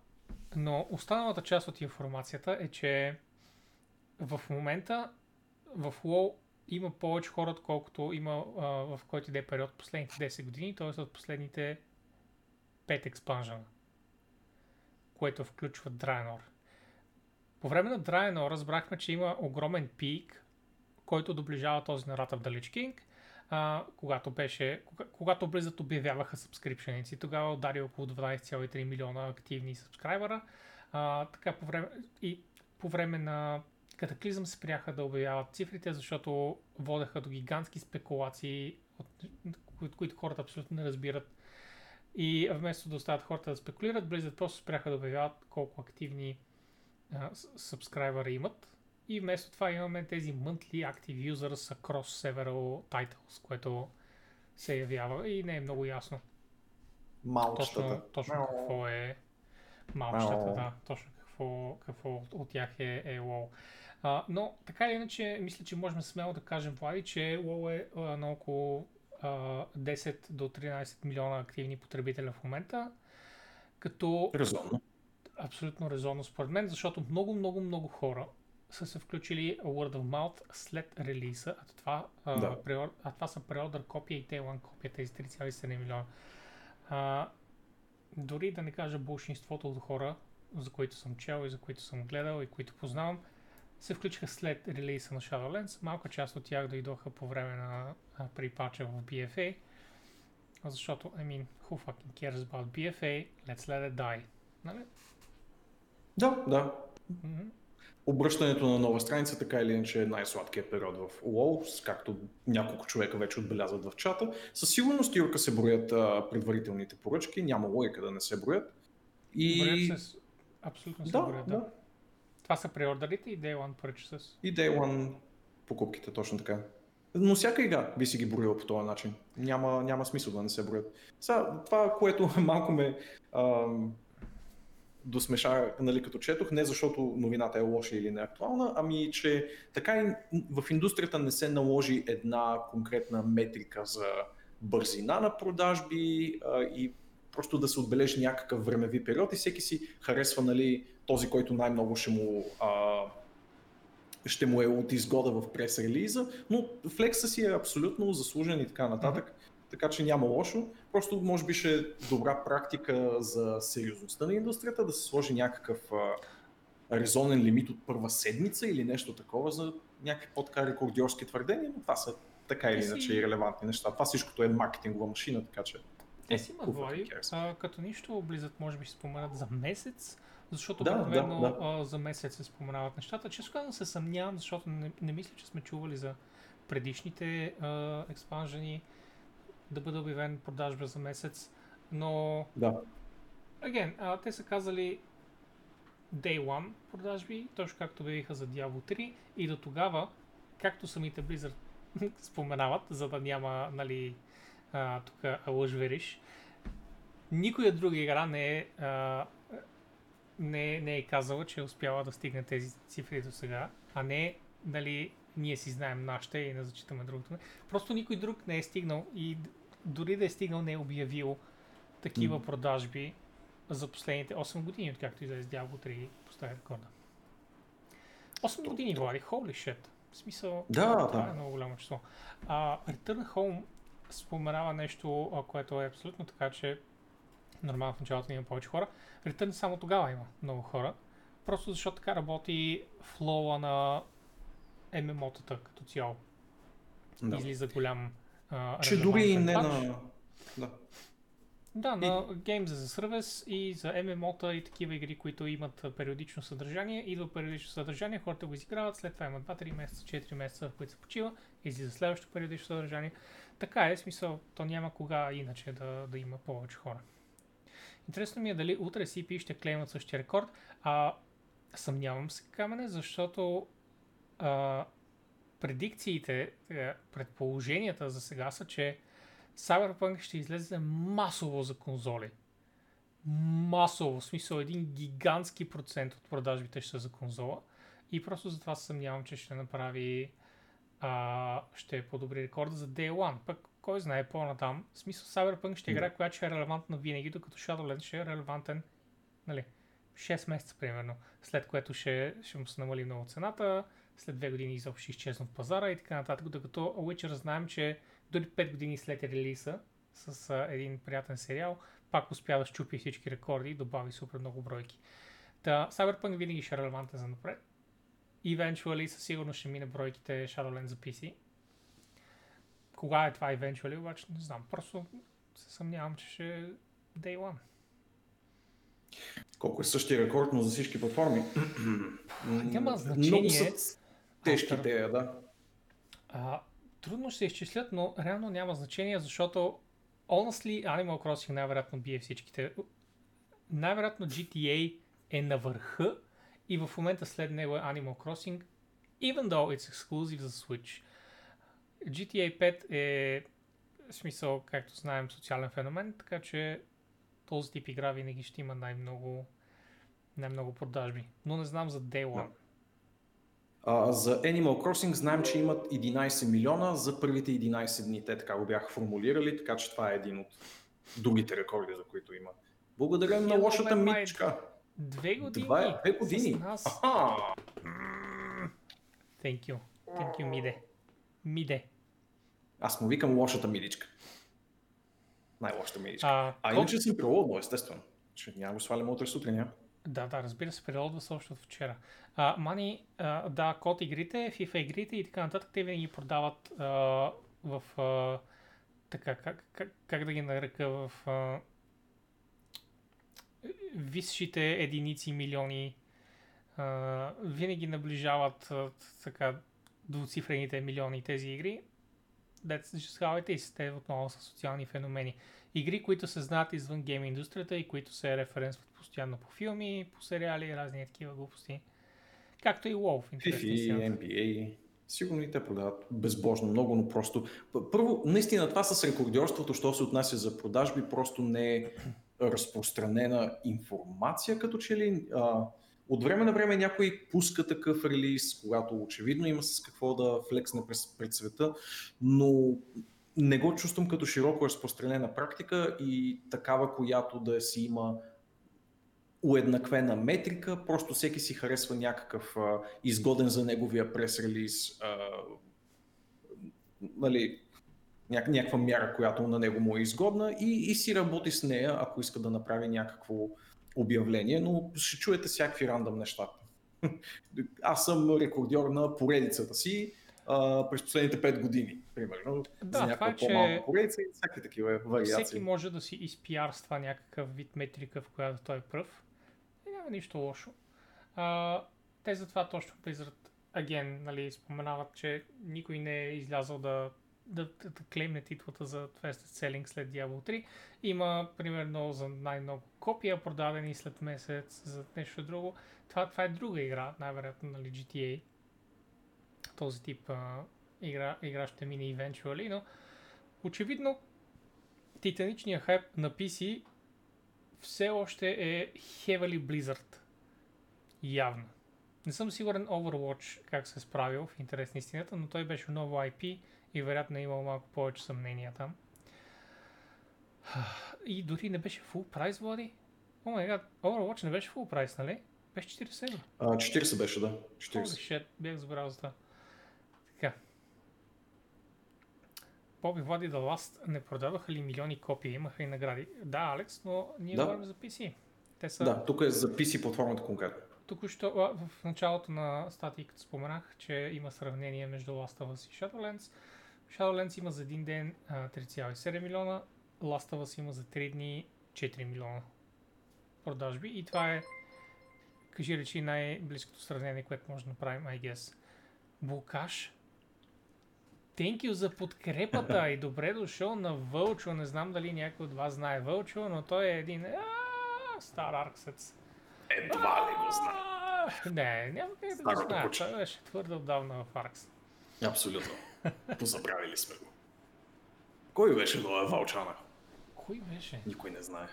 но останалата част от информацията е, че в момента в WoW има повече хора, отколкото има а, в който и да е период последните 10 години, т.е. от последните 5 експанжена, което включва Draenor. По време на Draenor разбрахме, че има огромен пик, който доближава този на Wrath of the Lich King, а, когато беше, кога, когато Blizzard обявяваха сабскрипшеници, тогава удари около 12,3 милиона активни сабскрайбера. А, така по време, и по време на Катаклизъм се спряха да обявяват цифрите, защото водеха до гигантски спекулации, от, които, които хората абсолютно не разбират. И вместо да оставят хората да спекулират, Blizzard просто спряха да обявяват колко активни а, имат. И вместо това имаме тези monthly active users across several titles, което се явява и не е много ясно точно, Малчетата. точно Мяу. какво е малчетата, да, точно какво, какво от- от тях е, е WoW. А, но така или иначе, мисля, че можем смело да кажем, Влади, че WoW е а, на около а, 10 до 13 милиона активни потребителя в момента, като Резонно. абсолютно резонно според мен, защото много, много, много хора са се включили Word of Mouth след релиза, а това, а, Да. преор... а това са преордър копия и T1 копия, тези 3,7 милиона. А, дори да не кажа большинството от хора, за които съм чел и за които съм гледал и които познавам, се включиха след релиза на Shadowlands. Малка част от тях дойдоха по време на а, припача в BFA, защото, I mean, who fucking cares about BFA? Let's let it die. Нали? Да, да. Мгм. Обръщането на нова страница така или иначе е най-сладкият период в WoW, както няколко човека вече отбелязват в чата. Със сигурност Юрка се броят а, предварителните поръчки, няма логика да не се броят. И, Броят се. Абсолютно се да, броят, да. да. Това са преордерите и Day One Purchases. и Day One покупките, точно така. Но всяка игра би си ги броила по този начин. Няма, няма смисъл да не се броят. Сега, това, което малко ме ам, досмеша, нали, като четох, не защото новината е лоша или не актуална, ами че така и в индустрията не се наложи една конкретна метрика за бързина на продажби а, и просто да се отбележи някакъв времеви период и всеки си харесва нали, този, който най-много ще му а, ще му е от изгода в прес-релиза, но флекса си е абсолютно заслужен и така нататък, така че няма лошо. Просто може би ще е добра практика за сериозността на индустрията да се сложи някакъв а, резонен лимит от първа седмица или нещо такова за някакви по-така рекордьорски твърдения, но това са така или иначе и релевантни неща. Това всичкото е маркетингова машина, така че... Те си имат Who fucking Влади, cares? а, като нищо облизат, може би ще споменат за месец, защото Да, обикновено да, да. а, за месец се споменават нещата. Често казвам се съмнявам, защото не, не мисля, че сме чували за предишните експанжени да бъде обявен продажба за месец, но Да. again, а, те са казали Day One продажби, точно както обявиха за Diablo 3 и до тогава, както самите Blizzard споменават, за да няма, нали, а, тук лъжвериш, никоя друга игра не е, а, не, не е казала, че е успяла да стигне тези цифри до сега, а не, нали, ние си знаем нашите и не зачитаме другото. Просто никой друг не е стигнал и дори да е стигнал не е обявил такива М. продажби за последните 8 години, откакто излезе Diablo 3 и постави рекорда. 8 То- години, Влади, holy shit. В смисъл, Да, това да. е много голямо число. А, Return Home споменава нещо, което е абсолютно така, че нормално в началото има повече хора. Return само тогава има много хора. Просто защото така работи флоа на MMO-тата като цяло. да. Излиза голям а, Че дори и не на... Да. Да, на Games as a Service и за MMO-та и такива игри, които имат периодично съдържание. Идва периодично съдържание, хората го изиграват, след това имат 2-3 месеца, 4 месеца, в които се почива, излиза следващото периодично съдържание. Така е, смисъл, то няма кога иначе да, да има повече хора. Интересно ми е дали утре CP ще клеймат същия рекорд, а съмнявам се, Камене, защото а, предикциите, е, предположенията за сега са, че Cyberpunk ще излезе масово за конзоли. Масово, в смисъл един гигантски процент от продажбите ще са за конзола. И просто затова се съмнявам, че ще направи а, ще подобри рекорда за Day One. Пък кой знае по-натам. В смисъл Cyberpunk ще е игра, която ще е релевантна винаги, докато Shadowlands ще е релевантен нали, 6 месеца примерно, след което ще, ще му се намали много цената, след 2 години изобщо ще изчезна от пазара и така нататък, докато Witcher знаем, че дори 5 години след релиза с а, един приятен сериал, пак успя да щупи всички рекорди и добави супер много бройки. Та, Cyberpunk винаги ще е релевантен за напред. Eventually със сигурност ще мине бройките Shadowlands за PC. Кога е това eventually, обаче не знам. Просто се съмнявам, че ще е Day One. Колко е същия рекорд, но за всички платформи. Няма Много значение. са тежки Автор. те, да. А, трудно ще се изчислят, но реално няма значение, защото honestly Animal Crossing най-вероятно бие всичките. Най-вероятно GTA е на върха и в момента след него е Animal Crossing, even though it's exclusive за Switch. GTA 5 е в смисъл, както знаем, социален феномен, така че този тип игра винаги ще има най-много най-много продажби. Но не знам за Day One. А, за Animal Crossing знаем, че имат 11 милиона за първите 11 дни. Те така го бяха формулирали, така че това е един от другите рекорди, за които има. Благодаря на лошата мичка. Две години. Е две години. С нас. Thank you. Thank you, Миде. Миде. Аз му викам лошата мидичка. Най-лошата мидичка. А, А, кол- иначе съм прилодно, естествено. Че няма го сваляме утре сутрин. Да, да, разбира се, природва се още от вчера. А, Мани, а, да, код игрите, FIFA игрите и така нататък, те винаги продават а, в а, така, как, как, как да ги нарека, в а, висшите единици, милиони, а, винаги наближават а, така двуцифрените милиони тези игри. That's just how it is. Те отново са социални феномени. Игри, които се знаят извън гейм индустрията и които се референсват постоянно по филми, по сериали и разни такива глупости. Както и WoW. FIFA. NBA. Сигурно и те продават безбожно много, но просто... Първо, наистина това с рекордьорството, що се отнася за продажби, просто не е разпространена информация, като че ли... А, от време на време някой пуска такъв релиз, когато очевидно има с какво да флексне през, пред света, но не го чувствам като широко разпространена практика и такава, която да си има уеднаквена метрика, просто всеки си харесва някакъв а, изгоден за неговия прес-релиз, а, нали, ня- някаква мяра, която на него му е изгодна и, и си работи с нея, ако иска да направи някакво обявление, но ще чуете всякакви рандъм неща. Аз съм рекордьор на поредицата си а, през последните 5 години, примерно, Да, за това някаква е, че по-малка поредица и всякакви такива вариации. Всеки може да си изпиарства някакъв вид метрика, в която той е пръв. И няма нищо лошо. А, те затова точно Blizzard аген, нали, споменават, че никой не е излязъл да, да, да, да клеймне титлата за Fastest Selling след Diablo 3. Има, примерно, за най-много копия продадени след месец, за нещо друго. Това, това е друга игра, най-вероятно, нали, GTA. Този тип а, игра, игра ще мине eventually, но очевидно титаничният хайп на PC все още е heavily Blizzard. Явно. Не съм сигурен Overwatch как се е справил в интерес на истината, но той беше ново IP и вероятно е имал малко повече съмнения там. И дори не беше full прайс, Влади. О май гад, Overwatch не беше full прайс, нали? Беше 40 евро. А, 40 беше, да. 40. Holy shit, бях забравил за това. Така. Боби Влади The Last не продаваха ли милиони копии, имаха и награди? Да, Алекс, но ние Да. говорим за PC. Те са Да, тук е за PC платформата конкретно. Току-що а, в началото на статии, като споменах, че има сравнение между Last of Us и Shadowlands. Shadowlands има за един ден а, 3,7 милиона, Last of Us има за 3 дни 4 милиона продажби и това е, кажи речи, най-близкото сравнение, което може да направим, I guess. Букаш, Thank you за подкрепата и добре дошъл на Вълчо. Не знам дали някой от вас знае Вълчо, но той е един стар арксец. Едва ли го знае. Не, няма как да го знае. Той беше твърде отдавна в Аркс. Абсолютно. Позабравили сме го. Кой беше това Валчана? Кой беше? Никой не знае.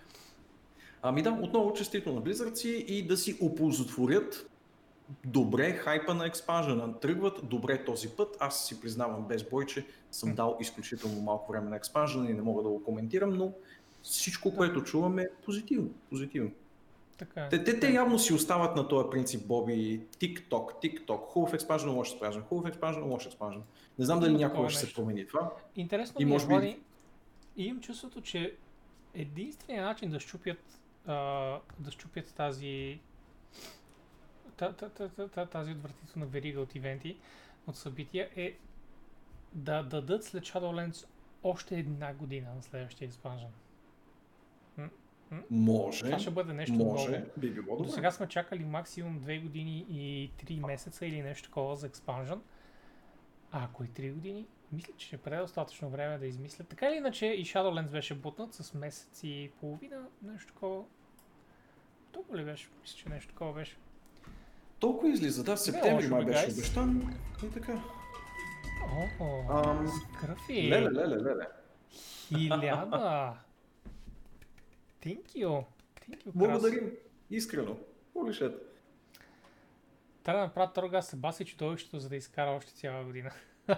Ами да, отново честито на си и да си оползотворят добре хайпа на експанжена. Тръгват добре този път. Аз си признавам без бой, че съм дал изключително малко време на експанжена и не мога да го коментирам, но всичко, което чуваме е позитивно. позитивно. Така е. Те, те, те явно си остават на този принцип, Боби. Тик-ток, тик-ток. Хубав експанжен, лош експанжен. Хубав експанжен, лош експанжен. Не знам дали някога ще се нещо. промени това. Интересно И е, може би- Влади, и имам чувството, че единственият начин да щупят, а, да щупят тази та- та- та- та- та- тази отвратителна верига от ивенти, от събития е да дадат след Shadowlands още една година на следващия експанжен. Може. Това ще бъде нещо може. ново. Би било До добре. сега сме чакали максимум 2 години и 3 месеца или нещо такова за експанжен. А ако и 3 години, мисля, че ще предостатъчно време да измислят. Така или иначе и Shadowlands беше бутнат с месец и половина, нещо такова. Толкова ли беше? Мисля, че нещо такова беше. Толкова излиза, да, септември лошо, май бе, беше обещан. И така. О, Ам, кръви! Леле, леле, леле. Хиляда! Thank you! Thank you. Благодарим. Искрено. Shit. Трябва да направят Торгаст се баси чудовището, за да изкара още цяла година.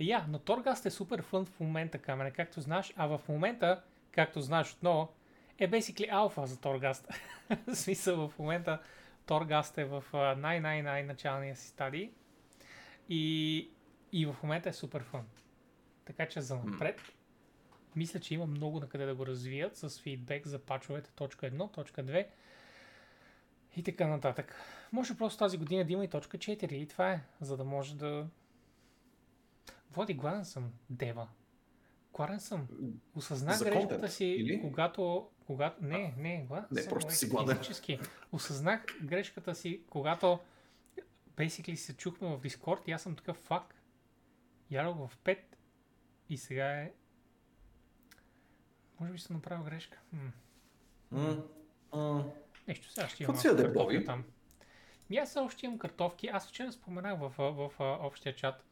Я, но Торгаст е супер фън в момента, камера, както знаеш, а в момента, както знаеш отново, е basically алфа за Торгаст. в смисъл в момента Торгаст е в най-най-най началния си стадий и, и в момента е супер фън. Така че за напред, мисля, че има много на къде да го развият с фидбек за пачовете точка 1, точка 2 и така нататък. Може просто тази година да има и точка 4 и това е, за да може да... Води, гладен съм, дева. Гладен съм. Осъзнах За грешката контент, си, или? когато... когато... Не, не, гладен Не, съм, просто лек, си гладен. Физически. Осъзнах грешката си, когато basically се чухме в Discord и аз съм такъв фак. Ярох в 5 и сега е... Може би съм направил грешка. М. М, м. Нещо, сега ще имам картофи Боби? там. Ми аз още имам картофки. Аз вчера споменах в, в, в, в общия чат.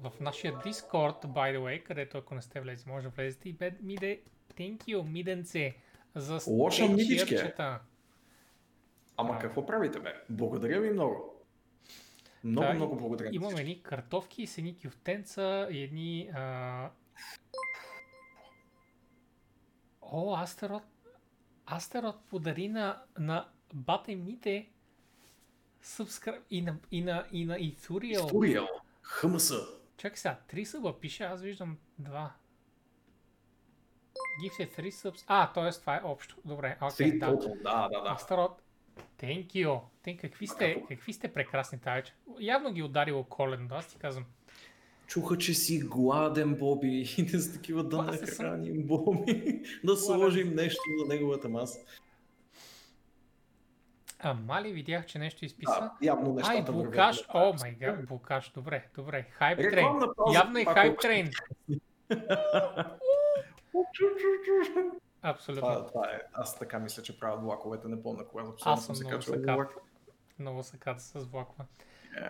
В нашия Discord, by the way, където ако не сте влезли, може да влезете и бед миде, thank you, миденце, за Лоша е. чирчета. Ама А. какво правите, бе? Благодаря ви много. Много, Да, много благодаря. всички. едни картофки с едни кюфтенца и едни... А... О, Астерот... Астерот подари на, на бате мите subscribe и на, и на, и на Ithuriel. История. ХМС. Чакай сега, 3 съба пише, аз виждам 2. Gift е 3 subs. А, т.е. това е общо. Добре, окей, Три да. толкова. Да, да, да. Астарот, thank you. Thank, какви, сте, какви сте прекрасни тази. Явно ги ударило коледно, аз ти казвам. Чуха, че си гладен, Боби, и не са такива да не съм. нахраним Боби, да сложим нещо на неговата маса. А, мали видях, че нещо изписа. Да, явно нещата Ай, на О май гад, блокаж. Добре, добре. Хайп трейн. Явно е хайп трейн. Абсолютно. Това, това е. Аз така мисля, че правят влаковете. Не помня кога Аз съм се много качвал сакат. влак. Много се ката с влаква. Е,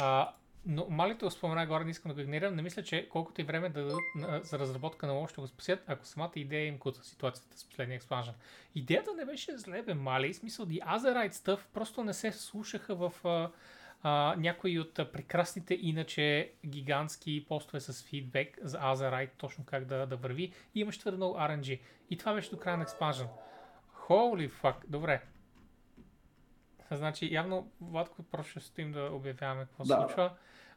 А, но малите спомена горе, не искам да го игнорирам. Не мисля, че колкото и време да дадат на, за разработка на лоу ще го спасят, ако самата идея им куца ситуацията с последния експанжен. Идеята не беше зле, бе, мали. Смисъл, the Azerite stuff просто не се слушаха в а, а, някои от прекрасните иначе гигантски постове с фидбек за Azerite, точно как да, да върви. И имаш твърде много RNG. И това беше до края на експанжен. Holy fuck, добре. Значи, явно, Владко, просто ще стоим да обявяваме какво Да. случва.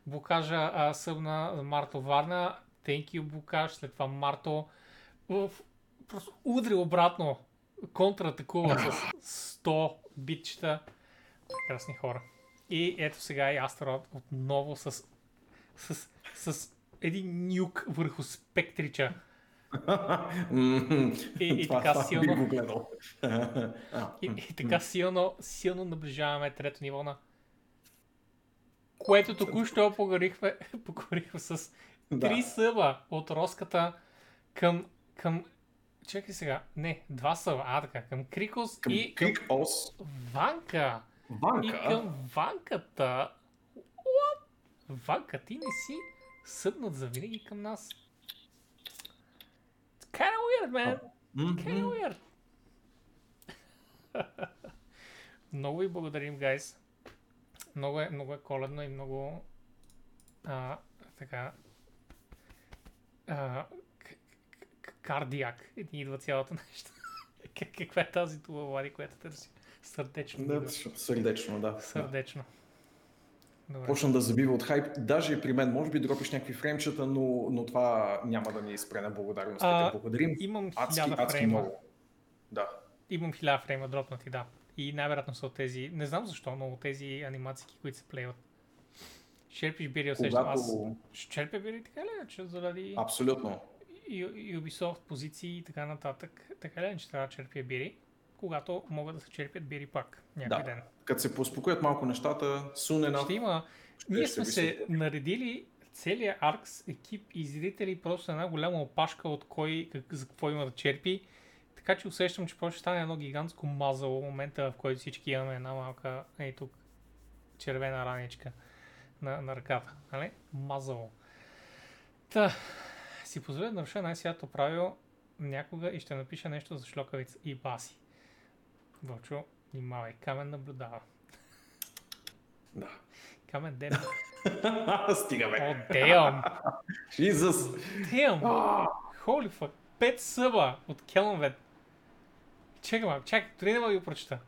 Букажа а, събна Марто Варна. Thank you, Букаж. След това Марто в, просто удри обратно. Контратакува с 100 битчета. Прекрасни хора. И ето сега и Астерот отново с, с, с един нюк върху спектрича. И- и така силно. И, и така силно, силно наближаваме трето ниво на което току-що покорихме, покорихме с Да. три съба от роската към, към Чакай сега, не, два съба, а така, към Крикос Към и към Крик Ос. Ванка. И Ванка. към Ванката. What? Ванка, ти не си събнат за винаги към нас. It's kinda weird, man. Мгм. Kinda weird. много ви благодарим, гайс. Много е, много е коледно и много а, така а, к- к- кардиак. И ни идва цялото нещо. Как- Каква е тази дума, Влади, която търси? Сърдечно. Да, Да, Сърдечно, да. Сърдечно. Добре. Почна да забива от хайп. Даже и при мен, може би дропиш някакви фреймчета, но, но това няма да ни спре на благодарностите. А, Благодарим. Имам Адски, адски фрейма. много. Да. Имам хиляда фрейма дропнати, да. И най-вероятно са от тези, не знам защо, но от тези анимации, които се плейват. Черпиш бири, усещам. Аз Когато... ще черпя бири така ли, иначе заради Абсолютно. Ubisoft позиции и така нататък. Така ли, иначе трябва да черпя бири, когато могат да се черпят бири пак някой Да. ден. Като се поуспокоят малко нещата, enough, Ще има. ще- Ние сме се наредили целият Аркс екип и зрители просто една голяма опашка от кой как, за какво има да черпи. Така че усещам, че ще стане едно гигантско мазало в момента, в който всички имаме една малка, ей тук, червена раничка на, на ръката. Нали? Мазало. Та, си позволя да наруша най-свято правило някога и ще напиша нещо за шлокавица и баси. Вълчо, внимавай, камен наблюдава. Да. Камен ден. Стига О, бе. damn! Jesus. Damn! Holy fuck! Пет съба от Келмвет. Чакай малко, чакай, дори не мога да ги прочета.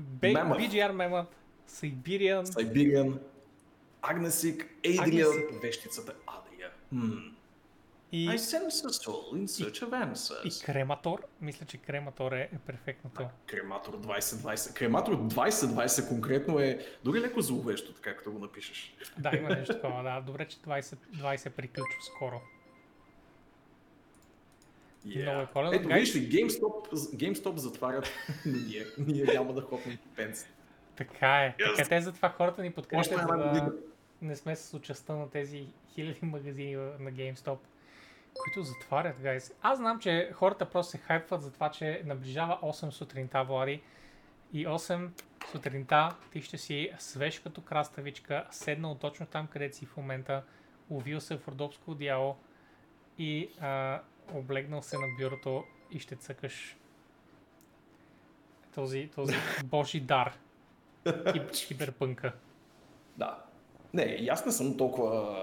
BGR Мемът, Siberian, Сайбириан, Агнесик, Адриан, Агнесик. вещицата Адрия. Hmm. И, I sense a soul in search of и answers. Крематор. Мисля, че Крематор е, е перфектното. Крематор 2020. Крематор 2020 конкретно е дори леко зловещо, така като го напишеш. Да, има нещо такова, да. Добре, че 20, 20 приключва скоро. Много е коледно. Ето, виж ли, GameStop, GameStop затварят, ние, ние няма да хопнем пенс. Така е. Yes. Така те затова хората ни подкрепят, за да не сме с участта на тези хиляди магазини на GameStop, които затварят, гайс. Аз знам, че хората просто се хайпват за това, че наближава 8 сутринта, Влади. И 8 сутринта ти ще си свеж като краставичка, седнал точно там, където си в момента, увил се в родопско одеяло и а, облегнал се на бюрото и ще цъкаш този, този божи дар. Киб, киберпънка. Да. Не, аз не съм толкова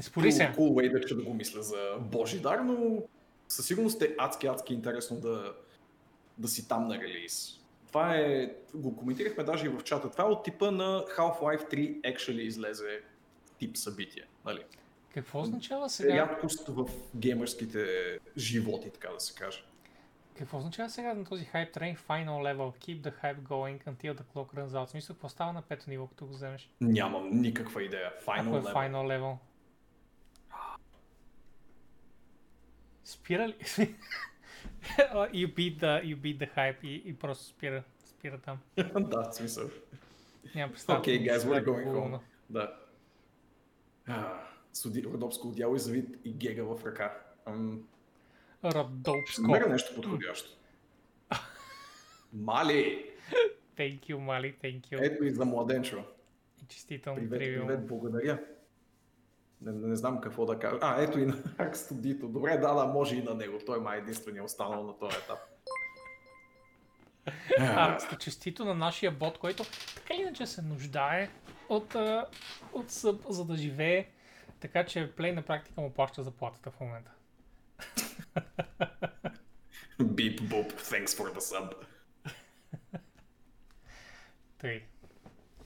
Спори се. cool, cool way да, го мисля за Божи дар, но със сигурност е адски, адски интересно да, да си там на релиз. Това е, го коментирахме даже и в чата, това е от типа на Half-Life 3 actually излезе тип събитие. Нали? Какво означава Сега... Рядкост в геймърските животи, така да се каже. Какво означава сега на този hype train final level? Keep the hype going until the clock runs out. Смисъл, какво става на пето ниво, като го вземеш? Нямам никаква идея. Final Ако е level. final level. Спира ли? you beat the, you beat the hype и, и просто спира. спира там. да, в смисъл. Нямам представа. Okay, guys, we're е going home. Да. Суди Родопско одяло и завид и гега в ръка. Ще Родолпско. намеря нещо подходящо. Мали! Thank you, Мали, thank you. Ето и за младенчо. И честително Привет, привет, благодаря. Не, не, знам какво да кажа. А, ето и на Акс Дито. Добре, да, да, може и на него. Той май е единствения останал на този етап. А, сте честито на нашия бот, който така или иначе се нуждае от, от съб, за да живее. Така че Play на практика му плаща заплатата в момента. Бип, буп, thanks for the sub. Тъй.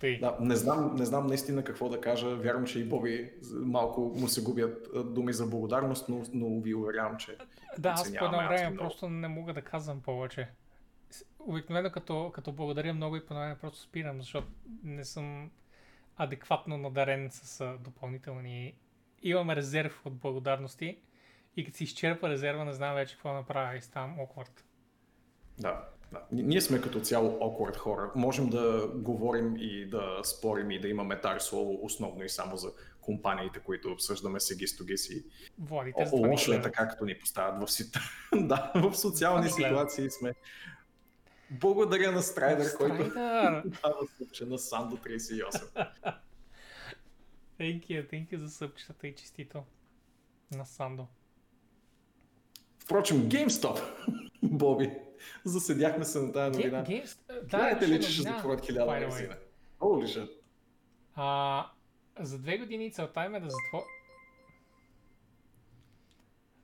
Тъй. Да, не знам, не знам наистина какво да кажа. Вярвам, че и Боби малко му се губят думи за благодарност, но, но ви уверявам, че Да, аз по едно време много. просто не мога да казвам повече. Обикновено като, като благодаря много и по едно време просто спирам, защото не съм адекватно надарен с допълнителни... Имам резерв от благодарности и като си изчерпа резерва, не знам вече какво направя и ставам awkward. Да, да. Ние сме като цяло awkward хора. Можем да говорим и да спорим и да имаме тар слово основно и само за компаниите, които обсъждаме сегистоги си. Влади, О, те затова ни лошо е така, като ни поставят в, си... да, в социални Това гледат. ситуации сме. Благодаря на Страйдер, който дава събче на Сандо 38. Thank you, thank you за съпчетата и честито на Сандо. Впрочем, GameStop, Боби, заседяхме се на тази новина. Знаете ли, че ще затворят хиляда магазина? Holy shit. А, за две години целта им е да затвор...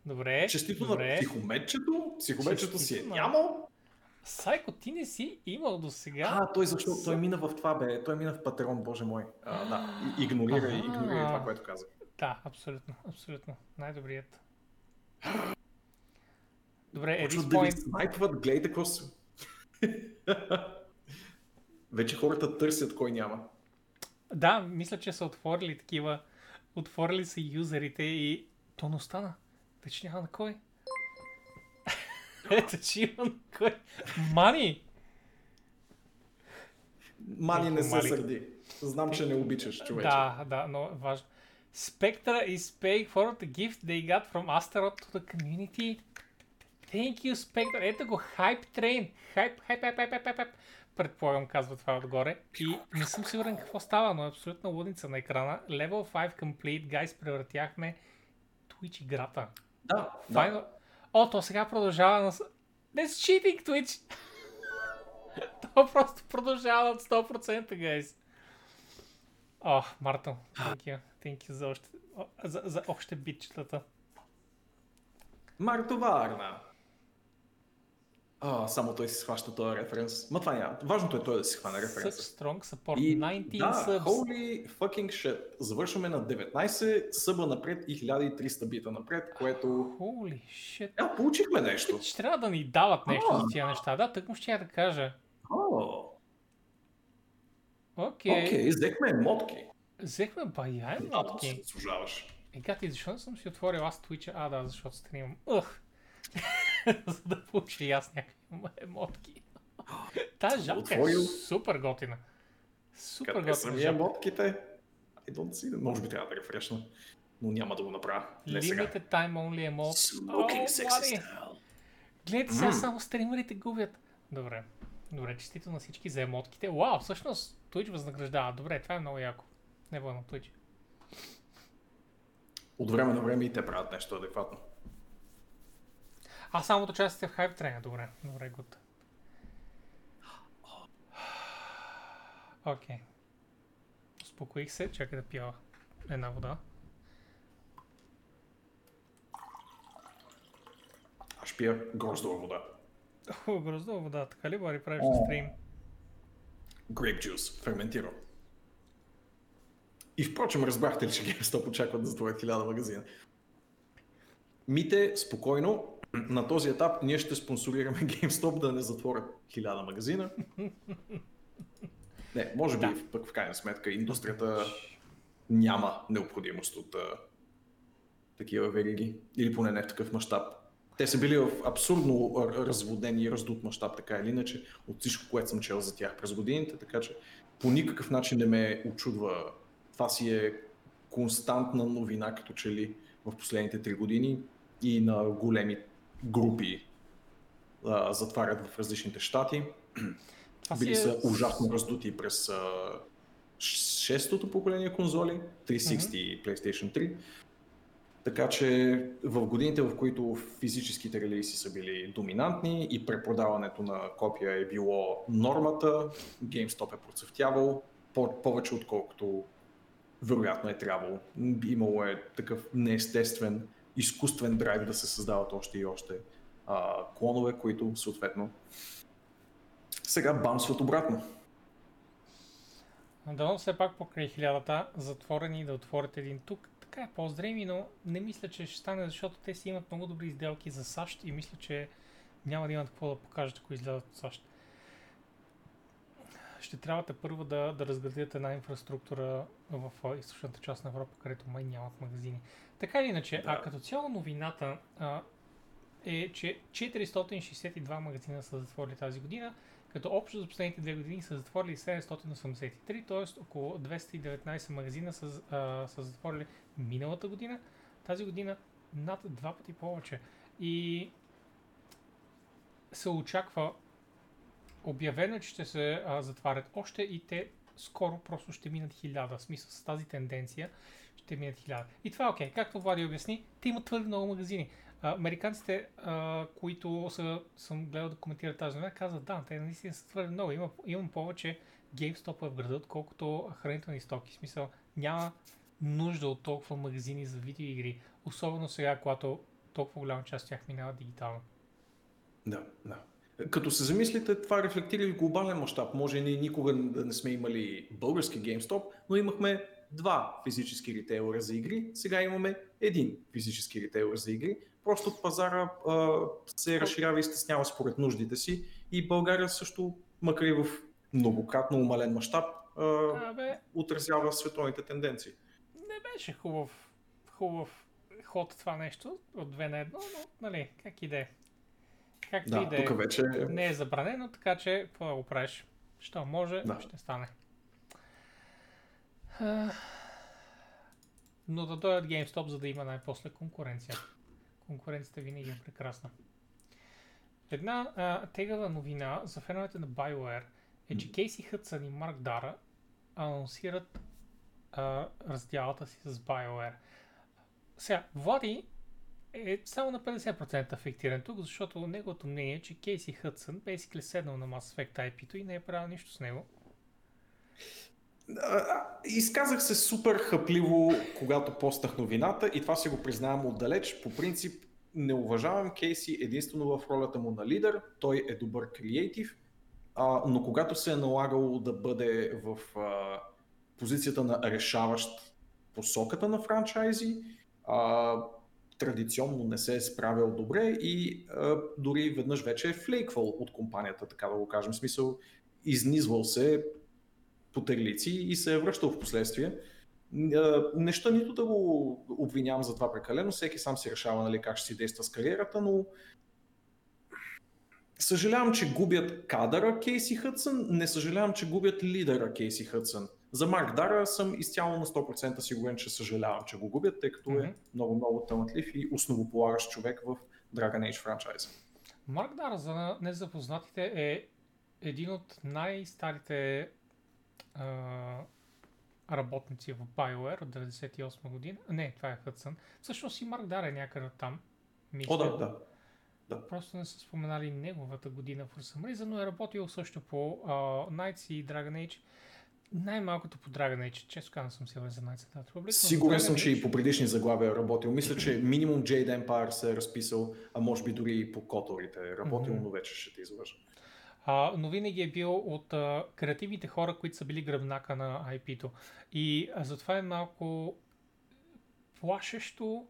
Добре, Честито на психометчето. Психометчето си е нямал. Сайко, ти не си имал до сега. А, той защо? Той мина в това, бе. Той мина в Патреон, боже мой. А, да, и- игнорира, Аха. игнорира това, което казах. Да, абсолютно, абсолютно. Най-добрият. Добре, Почват да ви point, снайпват, гледайте какво се... Вече хората търсят кой няма. да, мисля, че са отворили такива, отворили са юзерите и то не остана. Вече няма на кой. Ето, че има на кой. Мани! Мани не се сърди. Знам, че не обичаш човече. Да, да, но е важно. Spectra is paying for the gift they got from Astaroth to the community. Thank you, Spectra. Ето го, Hype Train. Hype, hype, hype, hype, hype, hype. Предполагам, казва това отгоре. И не съм сигурен какво става, но е абсолютна лудница на екрана. Level 5 complete, guys, превратяхме Twitch играта. Да, Final... да. О, то сега продължава на... That's cheating, Twitch! то просто продължава от 100%, guys. О, Марто, thank you. Thank you за още, за, за още битчетата. Мартоварна. А, само той си схваща този референс. Ма това няма. Важното е той да си хване Such референса. strong support. И 19 да, subs. holy fucking shit. Завършваме на 19 съба напред и 1300 бита напред, което... Holy shit. А, получихме нещо. Ще трябва да ни дават нещо А. за тия неща. Да, тък му ще я да кажа. Окей. Окей, взехме емотки. Взехме бая си заслужаваш. Е, гати, защо не съм си отворил аз Twitch? А, да, защото стримам. Ух! За да получа и аз някакви емотки. Та жабка е супер готина. Супер Къде са готина ми жабка. емотките? I don't see them. Може би трябва да рефрешна. Но няма да го направя. Не сега. Limited time only емот. Smoking sexy. Гледайте сега само стримерите губят. Добре. Добре, честито на всички за емотките. Вау, всъщност Twitch възнаграждава. Добре, това е много яко. Не бъдно Twitch. От време на време и те правят нещо адекватно. А самото участие в хайп трена. Добре, добре, гуд. Окей. Успокоих се, чакай да пия една вода. Аз пия гроздова вода. О, гроздова вода, така ли Бари правиш на стрим? Grape juice, ферментиран. И впрочем, разбрахте ли, че GameStop очакват да затворят 1000 магазина? Мите, спокойно, на този етап ние ще спонсорираме GameStop да не затворят 1000 магазина. Не, може би Да. пък в крайна сметка индустрията няма необходимост от а, такива вериги. Или поне не в такъв мащаб. Те са били в абсурдно разводени и раздут мащаб, така или иначе, от всичко, което съм чел за тях през годините, така че по никакъв начин не ме очудва. Това си е константна новина, като че ли в последните три години и на големи групи а, затварят в различните щати. Били е... са ужасно раздути през а, шестото поколение конзоли, 360 mm-hmm. и PlayStation 3. Така че в годините, в които физическите релиси са били доминантни и препродаването на копия е било нормата, GameStop е процъфтявал повече отколкото вероятно е трябвало. Имало е такъв неестествен, изкуствен драйв да се създават още и още а, клонове, които съответно сега бамсват обратно. Дано все пак покрай хилядата затворени да отворят един тук. Така е по-здреми, но не мисля, че ще стане, защото те си имат много добри изделки за САЩ и мисля, че няма да имат какво да покажат, ако излязат от САЩ. Ще трябва първо да, да разградят една инфраструктура в източната част на Европа, където май нямат магазини. Така или иначе, да. а като цяло новината а, е, че 462 магазина са затворили тази година, като общо за последните две години са затворили 783, т.е. около 219 магазина са, а, са затворили миналата година. Тази година над два пъти повече. И се очаква обявено, че ще се а, затварят още и те скоро просто ще минат хиляда. В смисъл с тази тенденция ще минат хиляда. И това е окей. Okay. Както Влади обясни, те имат твърде много магазини. А, американците, а, които са, съм гледал да коментират тази новина, казват, да, те наистина са твърде много. Има, имам повече GameStop в града, отколкото хранителни стоки. В смисъл, няма нужда от толкова магазини за видеоигри. Особено сега, когато толкова голяма част от тях минава дигитално. Да, да. Като се замислите, това рефлектира и глобален мащаб. Може ние никога не сме имали български GameStop, но имахме два физически ритейлера за игри, сега имаме един физически ритейлер за игри. Просто пазара а, се разширява и стеснява според нуждите си и България също, макар и в многократно умален мащаб, отразява световните тенденции. Не беше хубав, хубав ход това нещо от две на едно, но нали, как иде. Както да, и да е. Вече... Не е забранено, така че какво да го правиш? Що може, да. ще стане. Но да дойдат GameStop, за да има най-после конкуренция. Конкуренцията винаги е прекрасна. Една а, тегава новина за феновете на BioWare е, че Кейси Хътсън и Марк Дара анонсират а, раздялата си с BioWare. Сега, Влади е само на 50% афектиран тук, защото неговото мнение е, че Кейси Хътсън basically седнал на Mass Effect IP-то и не е правил нищо с него. Изказах се супер хъпливо, когато постах новината и това си го признавам отдалеч. По принцип не уважавам Кейси единствено в ролята му на лидер. Той е добър креатив, но когато се е налагало да бъде в позицията на решаващ посоката на франчайзи, традиционно не се е справил добре и дори веднъж вече е флейквал от компанията, така да го кажем. В смисъл, изнизвал се по терлици и се е връщал в последствие. Неща нито да го обвинявам за това прекалено, всеки сам си решава нали, как ще си действа с кариерата, но съжалявам, че губят кадъра Кейси Хътсън, не съжалявам, че губят лидера Кейси Хътсън. За Марк Дара съм изцяло на 100% сигурен, че съжалявам, че го губят, тъй като mm-hmm. е много-много талантлив и основополагащ човек в Dragon Age франчайза. Марк Дара, за незапознатите, е един от най-старите а, работници в BioWare от 98 година. Не, това е Хътсън. Всъщност и Марк Дар е някъде там. Мисля. О, да, да. Да. Просто не са споменали неговата година в Some но е работил също по uh, Knights и Dragon Age. Най-малкото по Dragon Age, често казвам съм сигурен за Knights of Republic. Сигурен съм, че и по предишни заглавия е работил. Мисля, че минимум Jade Empire се е разписал, а може би дори и по Которите е работил, mm-hmm. но вече ще те излъжа. А, но винаги е бил от а, креативните хора, които са били гръбнака на IP-то. И а, затова е малко плашещо,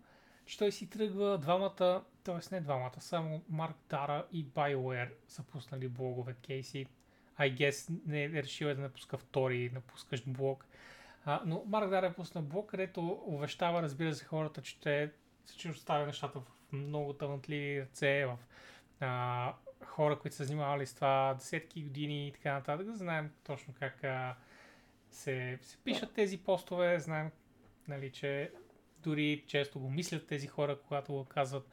че той си тръгва двамата, т.е. не двамата, само Марк Дара и BioWare са пуснали блогове Кейси. I guess не е решил да напуска втори напускащ блог. А, но Марк Дара е пусна блог, където увещава, разбира се, хората, че, те, че оставя нещата в много талантливи ръце, в а, хора, които са занимавали с това десетки години и така нататък. Знаем точно как а, се, се пишат тези постове, знаем, нали, че дори често го мислят тези хора, когато го казват.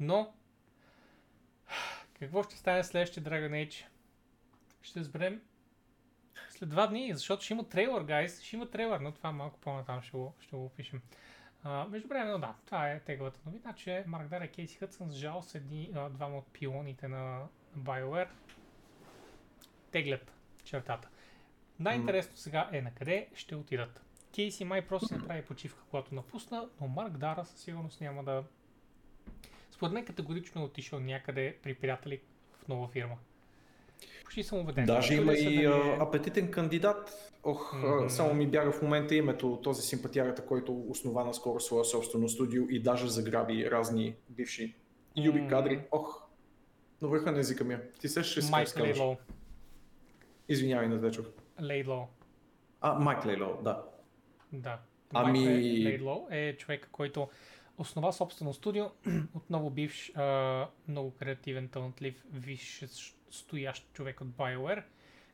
Но, какво ще стане следващия Dragon Age? Ще разберем след два дни, защото ще има трейлър, гайс. Ще има трейлър, но това малко по-натам ще го, ще го опишем. Uh, между време, да, това е теглата новина, че Марк Дар и Кейси Хътсън с жал с едни, uh, двама от пилоните на BioWare теглят чертата. Най-интересно сега е на къде ще отидат. Кейси май просто се направи почивка, когато напусна, но Марк Дара със сигурност няма да... Според мен категорично е отишъл някъде при приятели в нова фирма. Почти съм убеден. Даже има и дали... Е- апетитен кандидат. Ох, mm-hmm. само ми бяга в момента името този симпатиарата, който основа наскоро своя собствено студио и даже заграби разни бивши юби mm-hmm. кадри. Ох, на върха на езика ми. Е. Ти се ще Майк Лейло. Извинявай, не чух. Лейло. А, Майк Лейло, да. Да. Ами... Лейло е човек, който основа собствено студио, отново бивш, а, много креативен, талантлив, висш стоящ човек от BioWare,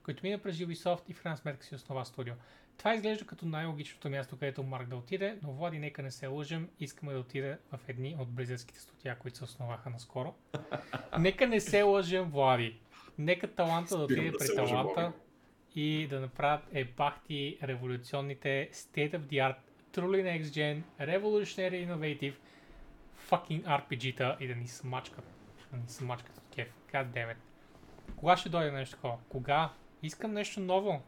който мина през Ubisoft и в крайна сметка си основа студио. Това изглежда като най-логичното място, където Марк да отиде, но Влади, нека не се лъжем, искаме да отиде в едни от близъцките студия, които се основаха наскоро. нека не се лъжем, Влади. Нека таланта да отиде при таланта и да направят ебахти революционните state of the art, truly next gen, revolutionary innovative, fucking RPG-та и да ни смачкат. Да ни смачкат от кеф. God damn it. Кога ще дойде нещо такова? Кога? Искам нещо ново.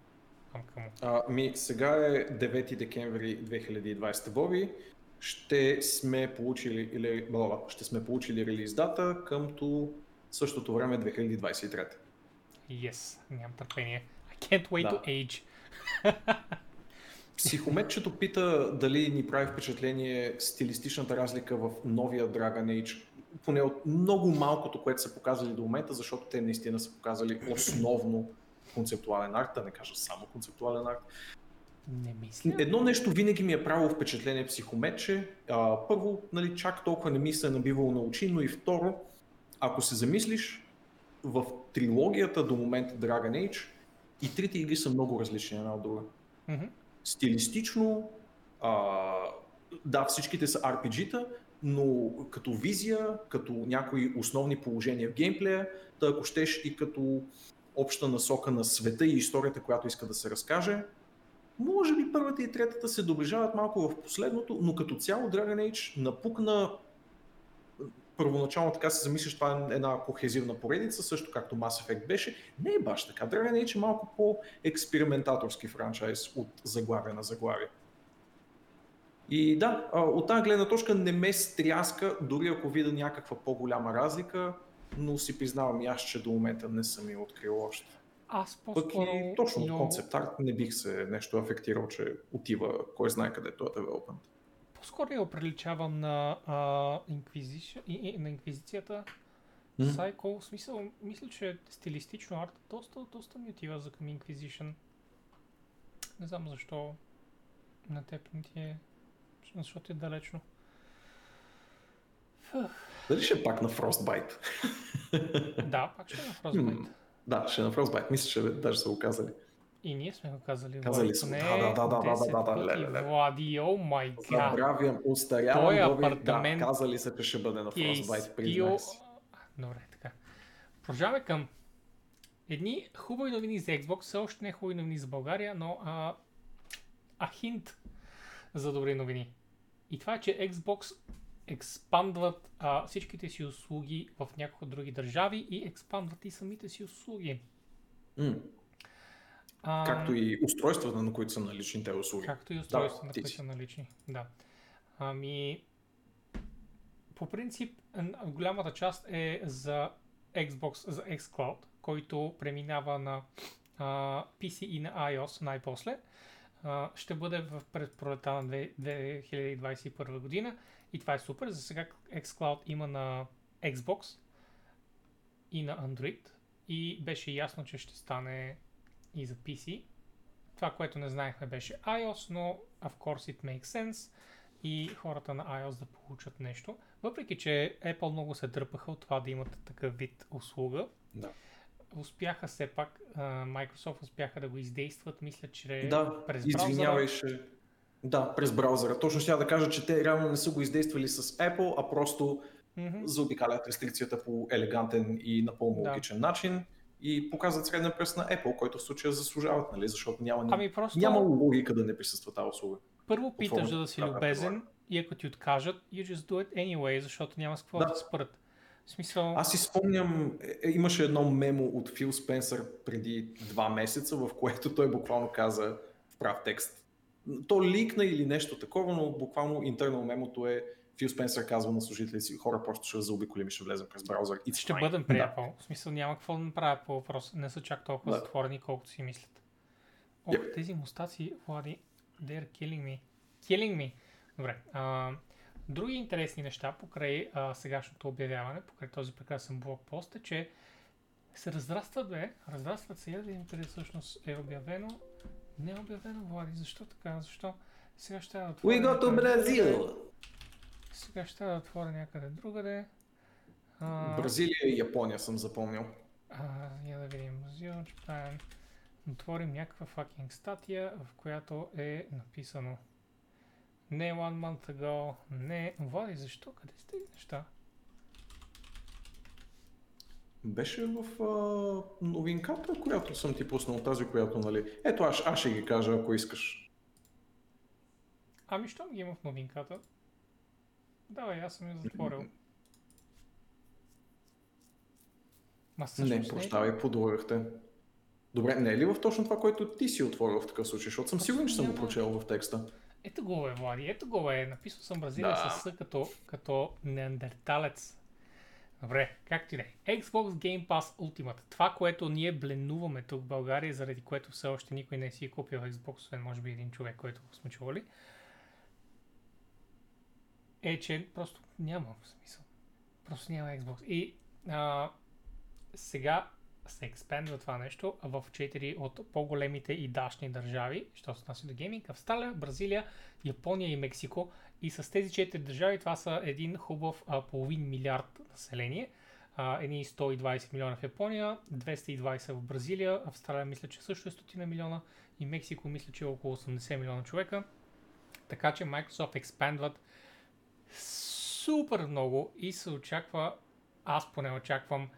А, ми, сега е 9 декември 2020 Боби. Ще сме получили, или, бла, ще сме получили релиз дата къмто същото време 2023. Yes, нямам търпение. I can't wait да. to age. Психометчето пита дали ни прави впечатление стилистичната разлика в новия Dragon Age поне от много малкото, което са показали до момента, защото те наистина са показали основно концептуален арт, да не кажа само концептуален арт. Не мисля. Едно нещо винаги ми е правило впечатление психометче. А, първо, нали, чак толкова не ми се е набивало на очи, но и второ, ако се замислиш, в трилогията до момента Dragon Age и трите игри са много различни една от друга. Mm-hmm. Стилистично, а, да, всичките са RPG-та, но като визия, като някои основни положения в геймплея, да ако щеш и като обща насока на света и историята, която иска да се разкаже, може би първата и третата се доближават малко в последното, но като цяло Dragon Age напукна първоначално така се замислиш, това е една кохезивна поредица, също както Mass Effect беше. Не е баш така. Dragon Age е малко по-експериментаторски франчайз от заглавие на заглавие. И да, от тази гледна точка не ме стряска, дори ако видя някаква по-голяма разлика, но си признавам и аз, че до момента не съм я открил още. Аз по-скоро... Пък и точно от концепт арт не бих се нещо афектирал, че отива кой знае къде е девелопмент. По-скоро я приличавам на, а, инквизиция, и, и, на инквизицията. Mm. Psycho, в смисъл, мисля, че стилистично арт доста, доста ми отива за към Inquisition. Не знам защо на теб не ти е защото е далечно. Дали ще е пак на Frostbite? да, пак ще е на Frostbite. да, ще е на Frostbite. Мисля, че даже са го казали. И ние сме го казали. Казали са. Да, да, да, да, да, да, да, да, Влади, о май гад. Забравям, устарявам. Той апартамент. Да, казали са, че ще бъде на Frostbite. Признах си. Добре, така. Продължаваме към едни хубави новини за Xbox, все още не хубави новини за България, но а, а хинт за добри новини. И това е, че Xbox експандват а, всичките си услуги в няколко други държави и експандват и самите си услуги. Mm. А, както и устройствата, на които са налични тези услуги. Както и устройствата, да, на които са налични. Да. Ами, по принцип, голямата част е за Xbox, за xCloud, който преминава на а, PC и на iOS най-после ще бъде в пред пролета на 2021 година и това е супер. За сега xCloud има на Xbox и на Android и беше ясно, че ще стане и за PC. Това, което не знаехме беше iOS, но of course it makes sense и хората на iOS да получат нещо. въпреки че Apple много се дърпаха от това да имат такъв вид услуга, Да. Успяха все пак, Microsoft успяха да го издействат, мисля, че Да, през извинявай, браузъра. ще... Да, през браузъра. Точно ще да кажа, че те реално не са го издействали с Apple, а просто Мгм. заобикалят рестрикцията по елегантен и напълно Да. логичен начин и показват среден пръст на Apple, който в случая заслужават, нали? защото няма, Ами просто няма логика да не присъства тази услуга. първо питаш за да си любезен и ако ти откажат, you just do it anyway, защото няма с какво Да. да спрат. Смисъл, Аз си спомням, е, е, имаше едно мемо от Фил Спенсър преди два месеца, в което той буквално каза в прав текст. То ликна или нещо такова, но буквално интернал мемото е Фил Спенсър казва на служителите си, хора просто ще заобиколим и ще влезем през браузър. It's ще fine. бъдем Да. приятел. В смисъл няма какво да направят по въпрос. Не са чак толкова Да. затворени, колкото си мислят. Ох, Yep. тези мустаци, Влади, they're killing me. Killing me. Добре. А, други интересни неща покрай а, сегашното обявяване, покрай този прекрасен блокпост е, че се разрастват, бе. Разрастват се. Я да къде всъщност е обявено. Не е обявено, Влади. Защо така? Защо? Сега ще да отворя... We go to. Brazil! Сега ще да отворя някъде другаде. А, Бразилия и Япония съм запомнил. а, я да видим. Brazil, Japan. Отворим някаква fucking статия, в която е написано не one month ago, не... Влади, защо? Къде сте тези неща? Беше в а, новинката, която съм ти пуснал, тази, която, нали... Ето, аз, аз ще ги кажа, ако искаш. Ами, що ги има в новинката? Давай, аз съм я затворил. Ма Не, всъщност прощавай, подлъгахте. Добре, не е ли в точно това, което ти си отворил в такъв случай? Защото съм сигурен, че съм го прочел в текста. Ето го е, Влади, ето го е. Написал съм Бразилия Да. с С като, като неандерталец. Добре, както и да е. Xbox Game Pass Ultimate. Това, което ние бленуваме тук в България, заради което все още никой не си е купил Xbox, освен може би един човек, който го сме чували, е, че просто няма смисъл. Просто няма Xbox. И а, сега се експендва това нещо в 4 от по-големите и дашни държави, що се отнася до гейминг, Австралия, Бразилия, Япония и Мексико. И с тези 4 държави това са един хубав а, половин милиард население. А, едни 120 милиона в Япония, 220 в Бразилия, Австралия мисля, че също е 100 милиона и Мексико мисля, че е около 80 милиона човека. Така че Microsoft експандват супер много и се очаква, аз поне очаквам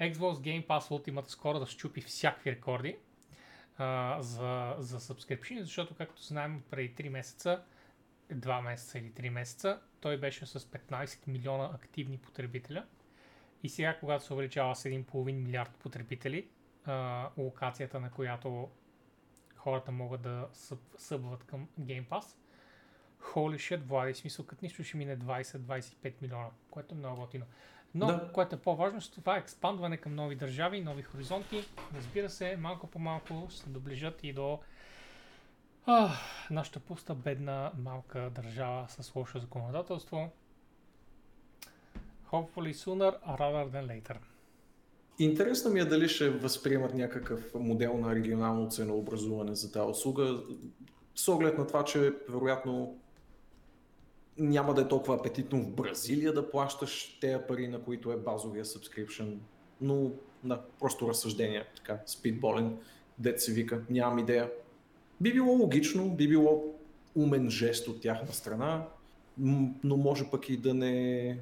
Xbox Game Pass Ultimate скоро да щупи всякакви рекорди а, за, за subscription, защото както знаем преди 3 месеца, 2 месеца или 3 месеца, той беше с 15 милиона активни потребителя. И сега, когато се увеличава с 1,5 милиард потребители, а, локацията на която хората могат да съб, събват към Game Pass, holy shit, Влади, смисъл, като нищо ще мине 20-25 милиона, което е много готино. Но, Да. което е по-важно, това е експандване към нови държави, нови хоризонти. Разбира се, малко по малко ще се доближат и до а, нашата пуста, бедна, малка държава с лошо законодателство. Hopefully sooner rather than later. Интересно ми е дали ще възприемат някакъв модел на регионално ценообразуване за тази услуга, с оглед на това, че вероятно няма да е толкова апетитно в Бразилия да плащаш тези пари, на които е базовия subscription, но да, просто разсъждение, така, спидболен, дет се вика, нямам идея. Би било логично, би било умен жест от тяхна страна, но може пък и да не,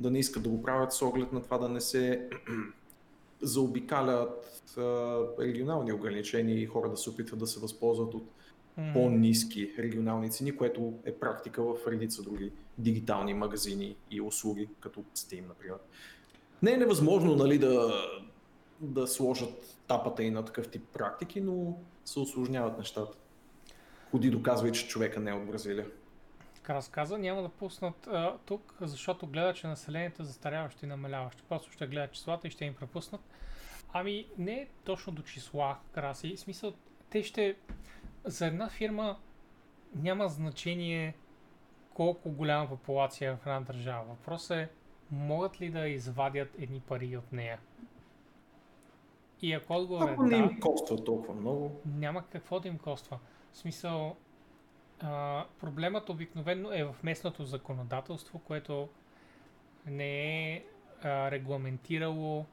да не искат да го правят с оглед на това да не се заобикалят регионални ограничения и хора да се опитват да се възползват от по-низки регионални цени, което е практика в редица други дигитални магазини и услуги, като Steam, например. Не е невъзможно нали, да, да сложат тапата и на такъв тип практики, но се осложняват нещата. Ходи доказвай, че човека не е от Бразилия. Така разказа, няма да пуснат а, тук, защото гледат, че населението е застаряващо и намаляващо. Просто ще гледат числата и ще им препуснат. Ами не е точно до числа, краси. В смисъл, те ще... За една фирма няма значение колко голяма популация е в една държава. Въпросът е, могат ли да извадят едни пари от нея? И ако отговорът Ако е не да, им коства толкова много, няма какво да им коства. В смисъл, а, проблемът обикновено е в местното законодателство, което не е а, регламентирало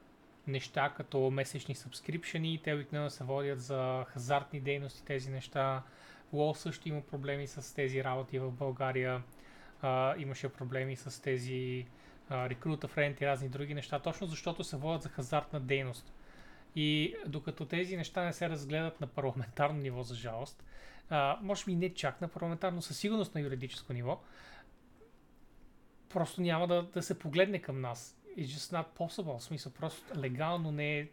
неща като месечни сабскрипшени. Те обикновено се водят за хазартни дейности тези неща. WoW също има проблеми с тези работи в България. А, имаше проблеми с тези рекрута френд и разни други неща, точно защото се водят за хазартна дейност. И докато тези неща не се разгледат на парламентарно ниво, за жалост, а, може би не чак на парламентарно, със сигурност на юридическо ниво, просто няма да, да се погледне към нас. It's just not possible. В смисъл, просто легално не е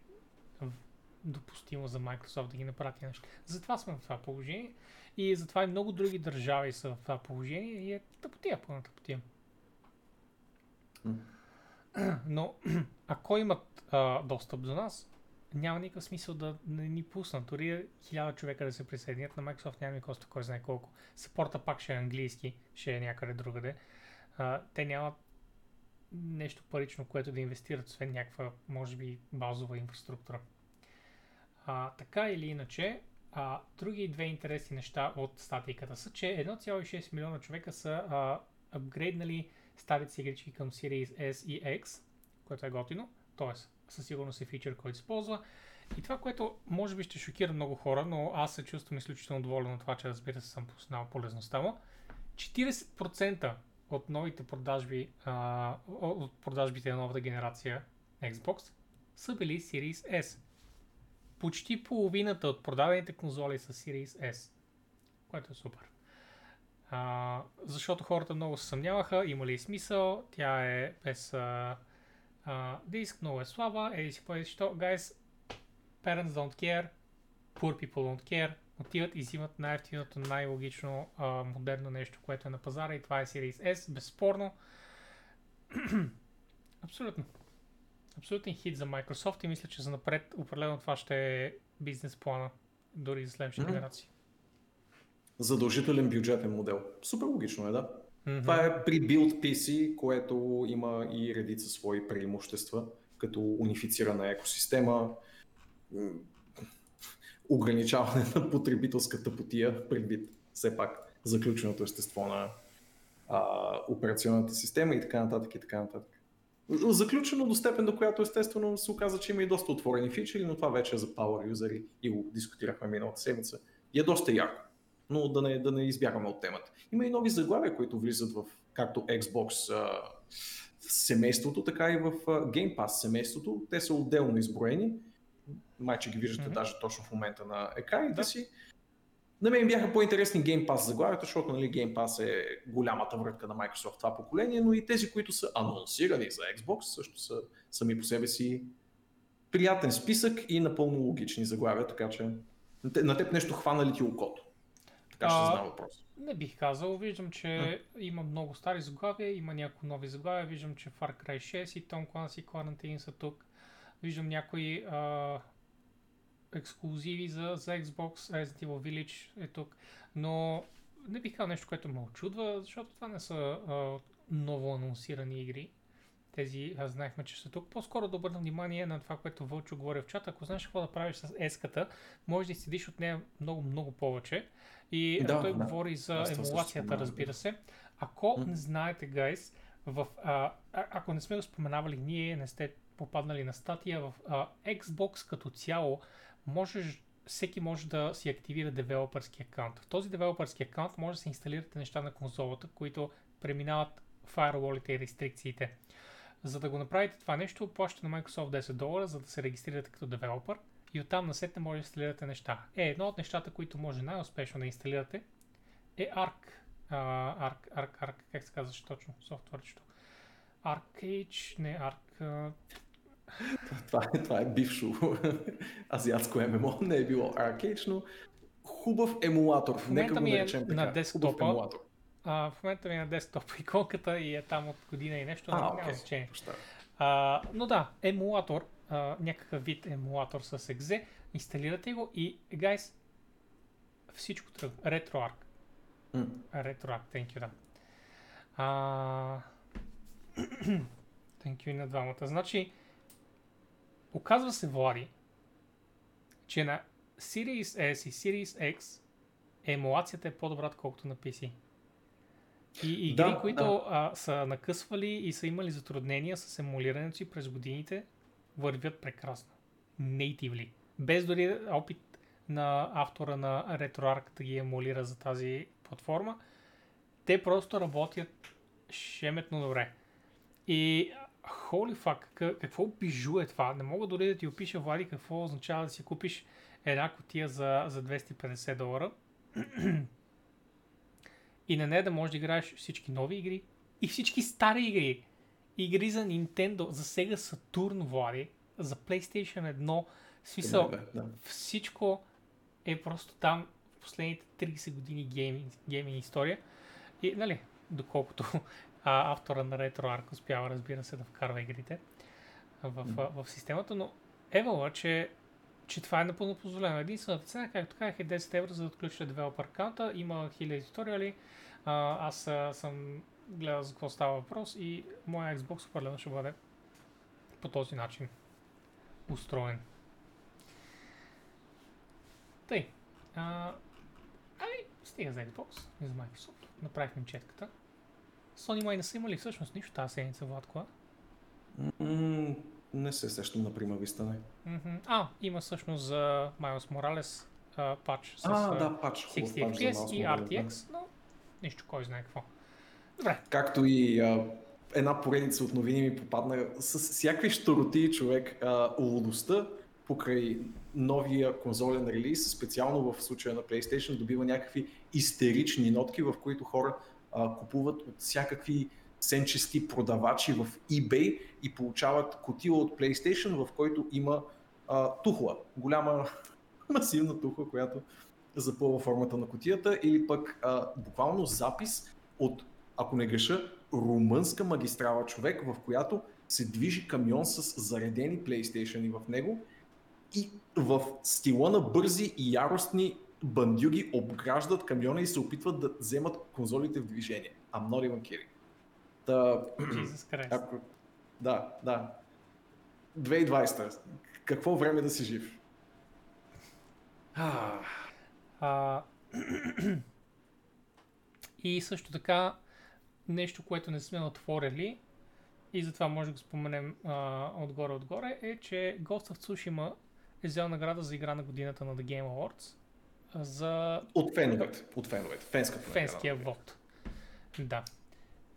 допустимо за Microsoft да ги направи нещо. Затова сме в това положение и затова и много други държави са в това положение и е тъпотия, пълна тъпотия. Но ако имат а, достъп до нас, няма никакъв смисъл да не ни пуснат. Дори хиляда човека да се присъединят на Microsoft няма ми коста кой знае колко. Съпорта пак ще е английски, ще е някъде другаде. А, те нямат нещо парично, което да инвестират, освен някаква, може би, базова инфраструктура. А, така или иначе, а, други две интересни неща от статиката са, че 1,6 милиона човека са а, апгрейднали старите игрички към Series S и X, което е готино, т.е. със сигурност е фичър, който се ползва. И това, което може би ще шокира много хора, но аз се чувствам изключително доволен от това, че разбира се съм познал полезността му. 40% от новите продажби, а, от продажбите на новата генерация Xbox са били Series S. Почти половината от продадените конзоли са Series S, което е супер. А, защото хората много се съмняваха, има ли смисъл, тя е без а, а, диск, много е слаба, еди си поеди, що, guys, parents don't care, poor people don't care, отиват и взимат най-ефтиното, най-логично, а, модерно нещо, което е на пазара и това е Series S, безспорно. Абсолютно. Абсолютен хит за Microsoft и мисля, че за напред определено това ще е бизнес плана, дори за следващите mm-hmm. генерации задължителен бюджетен модел. Супер логично е, да. Mm-hmm. Това е при Build PC, което има и редица свои преимущества, като унифицирана екосистема, ограничаване на потребителската потия, предвид все пак заключеното естество на а, операционната система и така нататък и така нататък. Заключено до степен, до която естествено се оказа, че има и доста отворени фичери, но това вече е за power юзери и го дискутирахме миналата седмица. И е доста яко но да не, да не избягаме от темата. Има и нови заглавия, които влизат в както Xbox а, семейството, така и в а, Game Pass семейството. Те са отделно изброени. Май, че ги виждате mm-hmm. даже точно в момента на екраните да. си. На мен бяха по-интересни Game Pass заглавията, защото нали, Game Pass е голямата врътка на Microsoft това поколение, но и тези, които са анонсирани за Xbox, също са сами по себе си приятен списък и напълно логични заглавия, така че на теб нещо хвана ли ти окото? Така ще знам въпрос. Не бих казал. Виждам, че mm. има много стари заглавия, има някои нови заглавия. Виждам, че Far Cry 6 и Tom Clancy Quarantine са тук. Виждам някои а, ексклюзиви за, за Xbox, Resident Evil Village е тук. Но не бих казал нещо, което ме очудва, защото това не са а, ново анонсирани игри. Тези а, знаехме, че са тук. По-скоро да обърна внимание на това, което Вълчо говори в чата. Ако знаеш какво да правиш с еската, може да седиш от нея много, много повече. И да, той да. говори за Аз емулацията, разбира се. Ако mm. не знаете, гайс, в, а, ако не сме го споменавали, ние не сте попаднали на статия, в а, Xbox като цяло можеш всеки може да си активира девелопърски аккаунт. В този девелопърски аккаунт може да се инсталирате неща на конзолата, които преминават фаерволите и рестрикциите. За да го направите това нещо, плащате на Microsoft 10 долара, за да се регистрирате като девелопър и оттам насетне може да инсталирате неща. Е, едно от нещата, които може най-успешно да инсталирате е Arc. Uh, Arc, Arc, Arc, как се казваше точно софтуерчето? Arcage, не Arc... Uh... това, е, това е бившо азиатско ММО, не е било Arcage, но хубав емулатор. В момента ми е така. на десктопа. А, в момента ми е на десктопа иконката и е там от година и нещо, а, няма okay. значение. А, но да, емулатор, а, някакъв вид емулатор с exe, инсталирате го и, guys, всичко тръгва. RetroArch. Mm. RetroArch, thank you, да. А... thank you на двамата. Значи, оказва се, Влади, че на Series S и Series X емулацията е по-добра, отколкото на PC. И игри, Да, които да. а, са накъсвали и са имали затруднения с емулирането си през годините, вървят прекрасно. Natively. Без дори опит на автора на RetroArch да ги емулира за тази платформа, те просто работят шеметно добре. И holy fuck, ка- какво бижу е това? Не мога дори да ти опиша, Влади, какво означава да си купиш една котия за, за 250 долара и на нея да можеш да играеш всички нови игри и всички стари игри. Игри за Nintendo, за Sega Saturn, Влади, за PlayStation 1. В смисъл, да. всичко е просто там в последните 30 години гейминг, гейминг история. И, нали, доколкото а, автора на RetroArch успява, разбира се, да вкарва игрите в, в, в системата, но евала, че, че това е напълно позволено. Единствената цена, както казах, е 10 евро за да отключите девелопер аккаунта. Има хиляди туториали. А, аз а, съм гледал за какво става въпрос и моя Xbox определено ще бъде по този начин устроен. Тъй. А, ами, стига за Xbox, не за Microsoft. Направихме четката. Sony май не са имали всъщност нищо тази седмица, Владко. а? М, не се сещам на прима вистане. Мгм. А, има всъщност за Miles Morales а, патч с А, да, пач. хубав 60 пач FPS и. RTX, но нищо кой знае какво. Добре, Както и а, една поредица от новини ми попадна с всякакви щуроти човек. А, лудостта покрай новия конзолен релиз, специално в случая на PlayStation, добива някакви истерични нотки, в които хора а, купуват от всякакви сенчести продавачи в eBay и получават котила от PlayStation, в който има а, тухла. Голяма масивна тухла, която запълва формата на котията или пък а, буквално запис от, ако не греша, румънска магистрала човек, в която се движи камион с заредени PlayStation в него и в стила на бързи и яростни бандюги обграждат камиона и се опитват да вземат конзолите в движение. I'm not even kidding. Та, ако... Да, да. 2020. Какво време да си жив? А, А, и също така, нещо, което не сме отворили, и затова може да го споменем а, отгоре-отгоре, е, че Ghost of Tsushima е взел награда за игра на годината на The Game Awards за от феновете. От феновете. Награда. фенския вод. Да.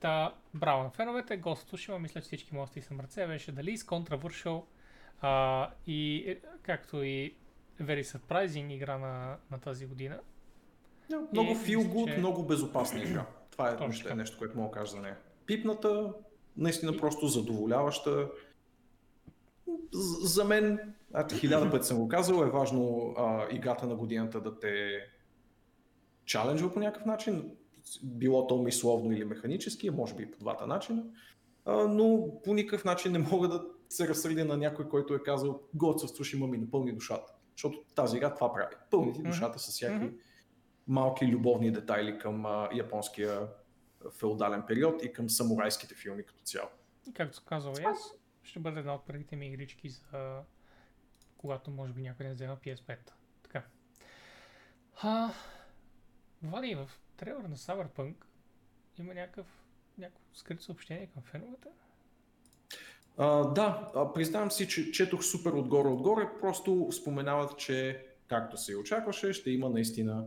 Та, браво на феновете, of Tsushima, мисля, че всички да си ръце, беше дали с Controversial а, и е, както и Very Surprising игра на, на тази година. Да, Много И feel good, че- много безопасна игра. Това е нещо, така. нещо, което мога да кажа за нея. Пипната, наистина И- просто задоволяваща. За мен, а хиляда пъти съм го казал, е важно а, играта на годината да те чаленджва по някакъв начин. Било то мисловно или механически, може би и по двата начина. А, но по никакъв начин не мога да се разсърдя на някой, който е казал God of Tsushima ми напълни душата. Защото тази игра това прави. Пълни ти душата с всякакви малки любовни детайли към а, японския феодален период и към самурайските филми като цяло. И както казал и аз, ще бъде една от първите ми игрички за когато може би някой не взема PS5. Така. А, Влади, в трейлера на Cyberpunk има някакъв, някакво скрито съобщение към феновете. А, да, признавам си, че четох супер отгоре-отгоре, просто споменават, че както се и очакваше, ще има наистина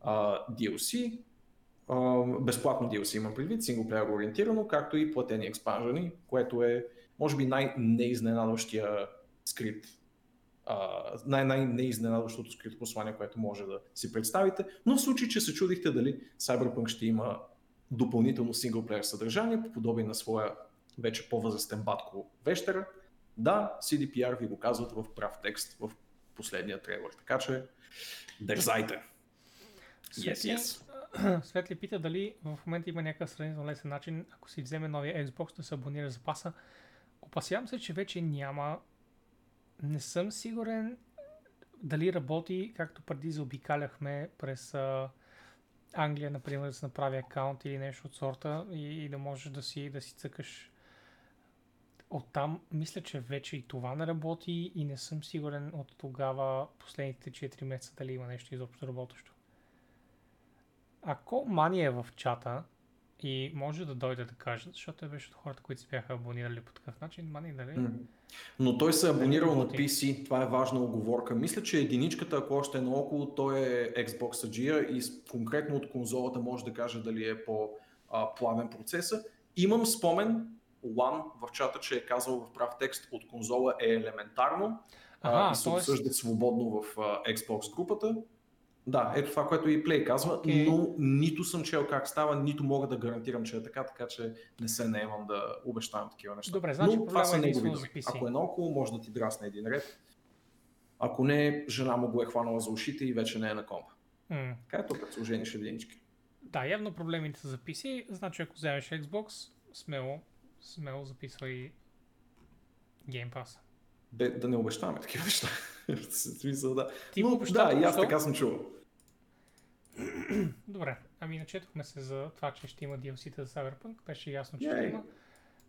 а, DLC, а, безплатно DLC имам предвид, синглплеер ориентирано, както и платени експанжени, което е може би най-неизненадващия скрит най- най-неизненадващото скрито послание, което може да си представите. Но в случай, че се чудихте дали Cyberpunk ще има допълнително синглплеер съдържание, по подобие на своя вече по-възрастен батко Вещера, да, CDPR ви го казват в прав текст в последния трейлер. Така че, дързайте! Yes, yes. Светли пита дали в момента има някакъв сравнително лесен начин, ако си вземе новия Xbox да се абонира за паса. Опасявам се, че вече няма. Не съм сигурен дали работи, както преди заобикаляхме през а, Англия, например, да се направи акаунт или нещо от сорта и, и да можеш да си, да си цъкаш Оттам мисля, че вече и това не работи и не съм сигурен от тогава последните 4 месеца дали има нещо изобщо работещо. ако Мани е в чата и може да дойде да каже, защото той беше от хората, които се бяха абонирали по такъв начин, Мани, дали? Но той се е абонирал на. PC, това е важна оговорка. Мисля, че единичката, ако още е наоколо, той е Xbox аджия и конкретно от конзолата може да каже дали е по-плавен процеса. Имам спомен, Лан в чата, че е казал в прав текст от конзола е елементарно Ага, и се обсъждат свободно в Xbox групата. Да, ето това, което и Play казва, Окей. но нито съм чел как става, нито мога да гарантирам, че е така, така че не се наемам да обещавам такива неща. Добре, значи но това са е негови думи. Ако е наоколо, може да ти драсне един ред. Ако не, жена му го е хванала за ушите и вече не е на компа. М. Така ето като сложение единички. Да, явно проблемите са за PC, значи ако вземеш Xbox, смело, смело записвай Game Pass. Бе, да не обещаваме такива неща. Смисъл, да. Ти Но, да, и аз така съм чувал. Добре, ами начетохме се за това, че ще има DLC-та за Cyberpunk, беше ясно, че ще има.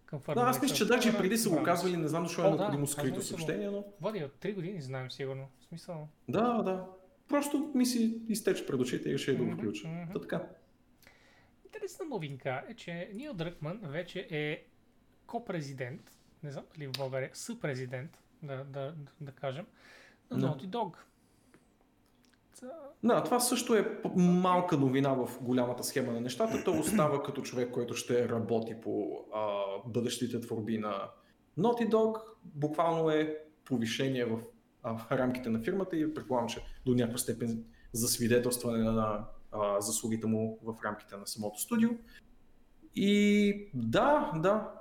Към Да, аз мисля, че даже преди са го казвали, не знам защо е да, необходимо казвали скрито съобщение, но Води от 3 години, знаем сигурно. В смисъл. да, да. Просто ми си изтече пред очите и реши да го включа. мгм. Та така. Интересна новинка е, че Нил Дръкман вече е ко-президент, не знам дали в България, съпрезидент, да, да, да кажем, на Да. Naughty Dog. Да, това също е малка новина в голямата схема на нещата. Той остава като човек, който ще работи по а, бъдещите творби на Naughty Dog. Буквално е повишение в а, рамките на фирмата и предполагам, че до някаква степен за свидетелстване на а, заслугите му в рамките на самото студио. И да, да.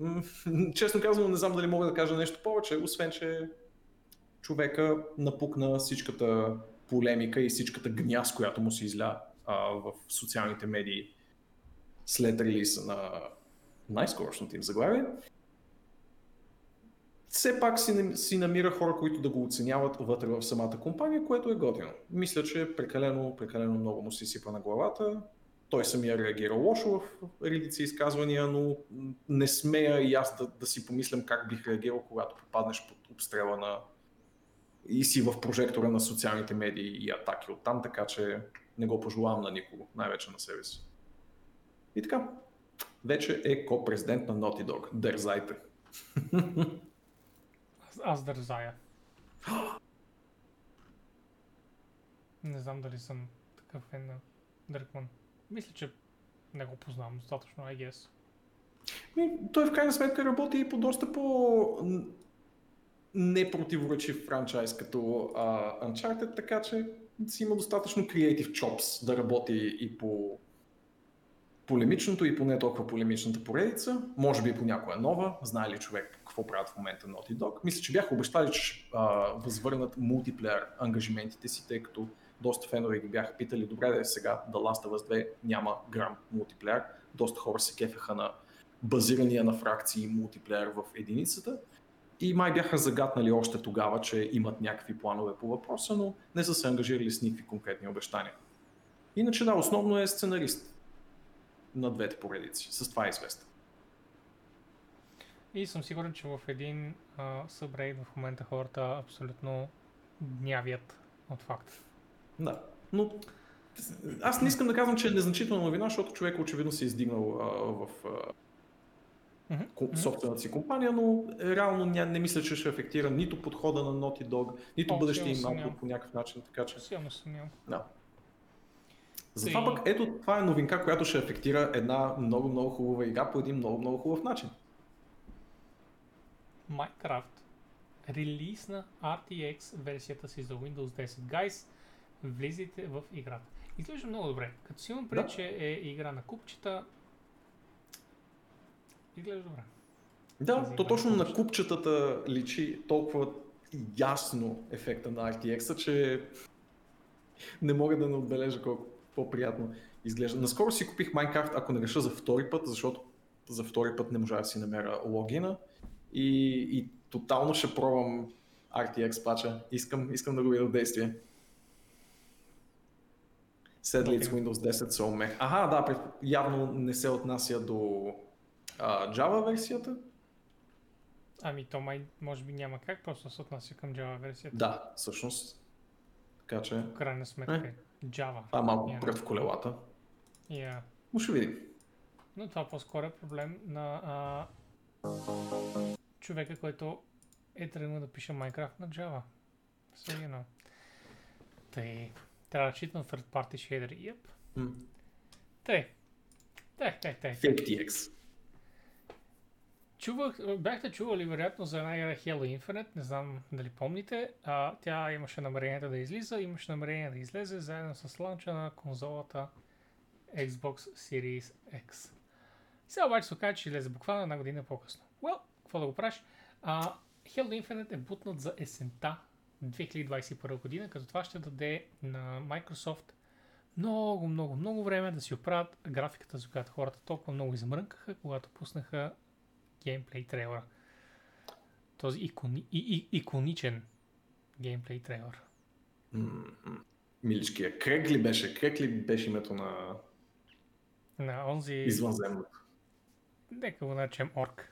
Честно казано, не знам дали мога да кажа нещо повече, освен че човека напукна всичката полемика и всичката гняз, която му се изля а, в социалните медии след релиза на най-скорошното им заглавие. Все пак си, си намира хора, които да го оценяват вътре в самата компания, което е готино. Мисля, че прекалено, прекалено много му се сипа на главата. Той самия реагира лошо в редици изказвания, но не смея и аз да, да си помислям как бих реагирал, когато попаднеш под обстрела на и си в прожектора на социалните медии и атаки оттам, така че не го пожелавам на никого, най-вече на себе си. И така, вече е ко-президент на Naughty Dog. Дързайте. аз, аз дързая. Не знам дали съм такъв фен на Дръкман. Мисля, че не го познавам достатъчно, I guess. Ми, той в крайна сметка работи и по доста по непротиворечив франчайз като а, Uncharted, така че си има достатъчно creative chops да работи и по полемичното и по не толкова полемичната поредица, може би по някоя нова, знае ли човек какво правят в момента Naughty Dog. Мисля, че бяха обещали, че а, възвърнат мултиплеер ангажиментите си, тъй като доста фенове ги бяха питали, добре да е сега The Last of Us 2 няма грам мултиплеер. Доста хора се кефеха на базирания на фракции мултиплеер в единицата. И май бяха загатнали още тогава, че имат някакви планове по въпроса, но не са се ангажирали с никакви конкретни обещания. Иначе да, основно е сценарист на двете поредици. С това е известен. И съм сигурен, че в един а, събрейд в момента хората абсолютно гнявят от факта. Да. Но аз не искам да казвам, че е незначителна новина, защото човек очевидно се е издигнал а, в а, Мгм. собствената си компания, но реално ня, не мисля, че ще афектира нито подхода на Naughty Dog, нито О, бъдещия им output по някакъв начин. Така че, Силно съмнявам. да. Затова пък ето това е новинка, която ще афектира една много, много хубава игра по един много, много хубав начин. Minecraft релизна RTX версията си за Windows 10. Guys, влизайте в играта. Изглежда много добре. Като си имам пред, Да. че е игра на купчета, изглежда добре. Да, Тази то точно на на купчета. купчетата личи толкова ясно ефекта на RTX-а, че не мога да не отбележа колко по-приятно изглежда. Наскоро си купих Minecraft, ако не реша за втори път, защото за втори път не можа да си намеря логина и, и тотално ще пробвам RTX пача. Искам, искам да го видя в действие. Седли it's Окей. Windows 10 so meh. Аха, да, явно не се отнася до а, Java версията. Ами то май, може би няма как, просто се отнася към Java версията. Да, всъщност. Така че, В крайна сметка е Java. това е малко Няма. пред в колелата. Yeah. Но ще видим. Но това по-скоро е проблем на а, човека, който е тръгнал да пише Minecraft на Java. Know. Тъй, трябва да читам third party shader. Yep. М. Тъй. Тъй, тъй, тъй. FakeTX. Чувах, бяхте чували вероятно за една игра Halo Infinite, не знам дали помните. А, тя имаше намерението да излиза, имаше намерение да излезе заедно с ланча на конзолата Xbox Series X. Сега обаче се оказа, че излезе буквално една година по-късно. Well, какво да го правиш? А, Halo Infinite е бутнат за есента 2021 година, като това ще даде на Microsoft много, много, много време да си оправят графиката, за която хората толкова много измрънкаха, когато пуснаха геймплей трейлера. Този икони, и, и, иконичен геймплей трейлер. М, м. Миличкия. Крек ли беше? Крек ли беше името на На онзи, извънземното? нека го наречем Орк.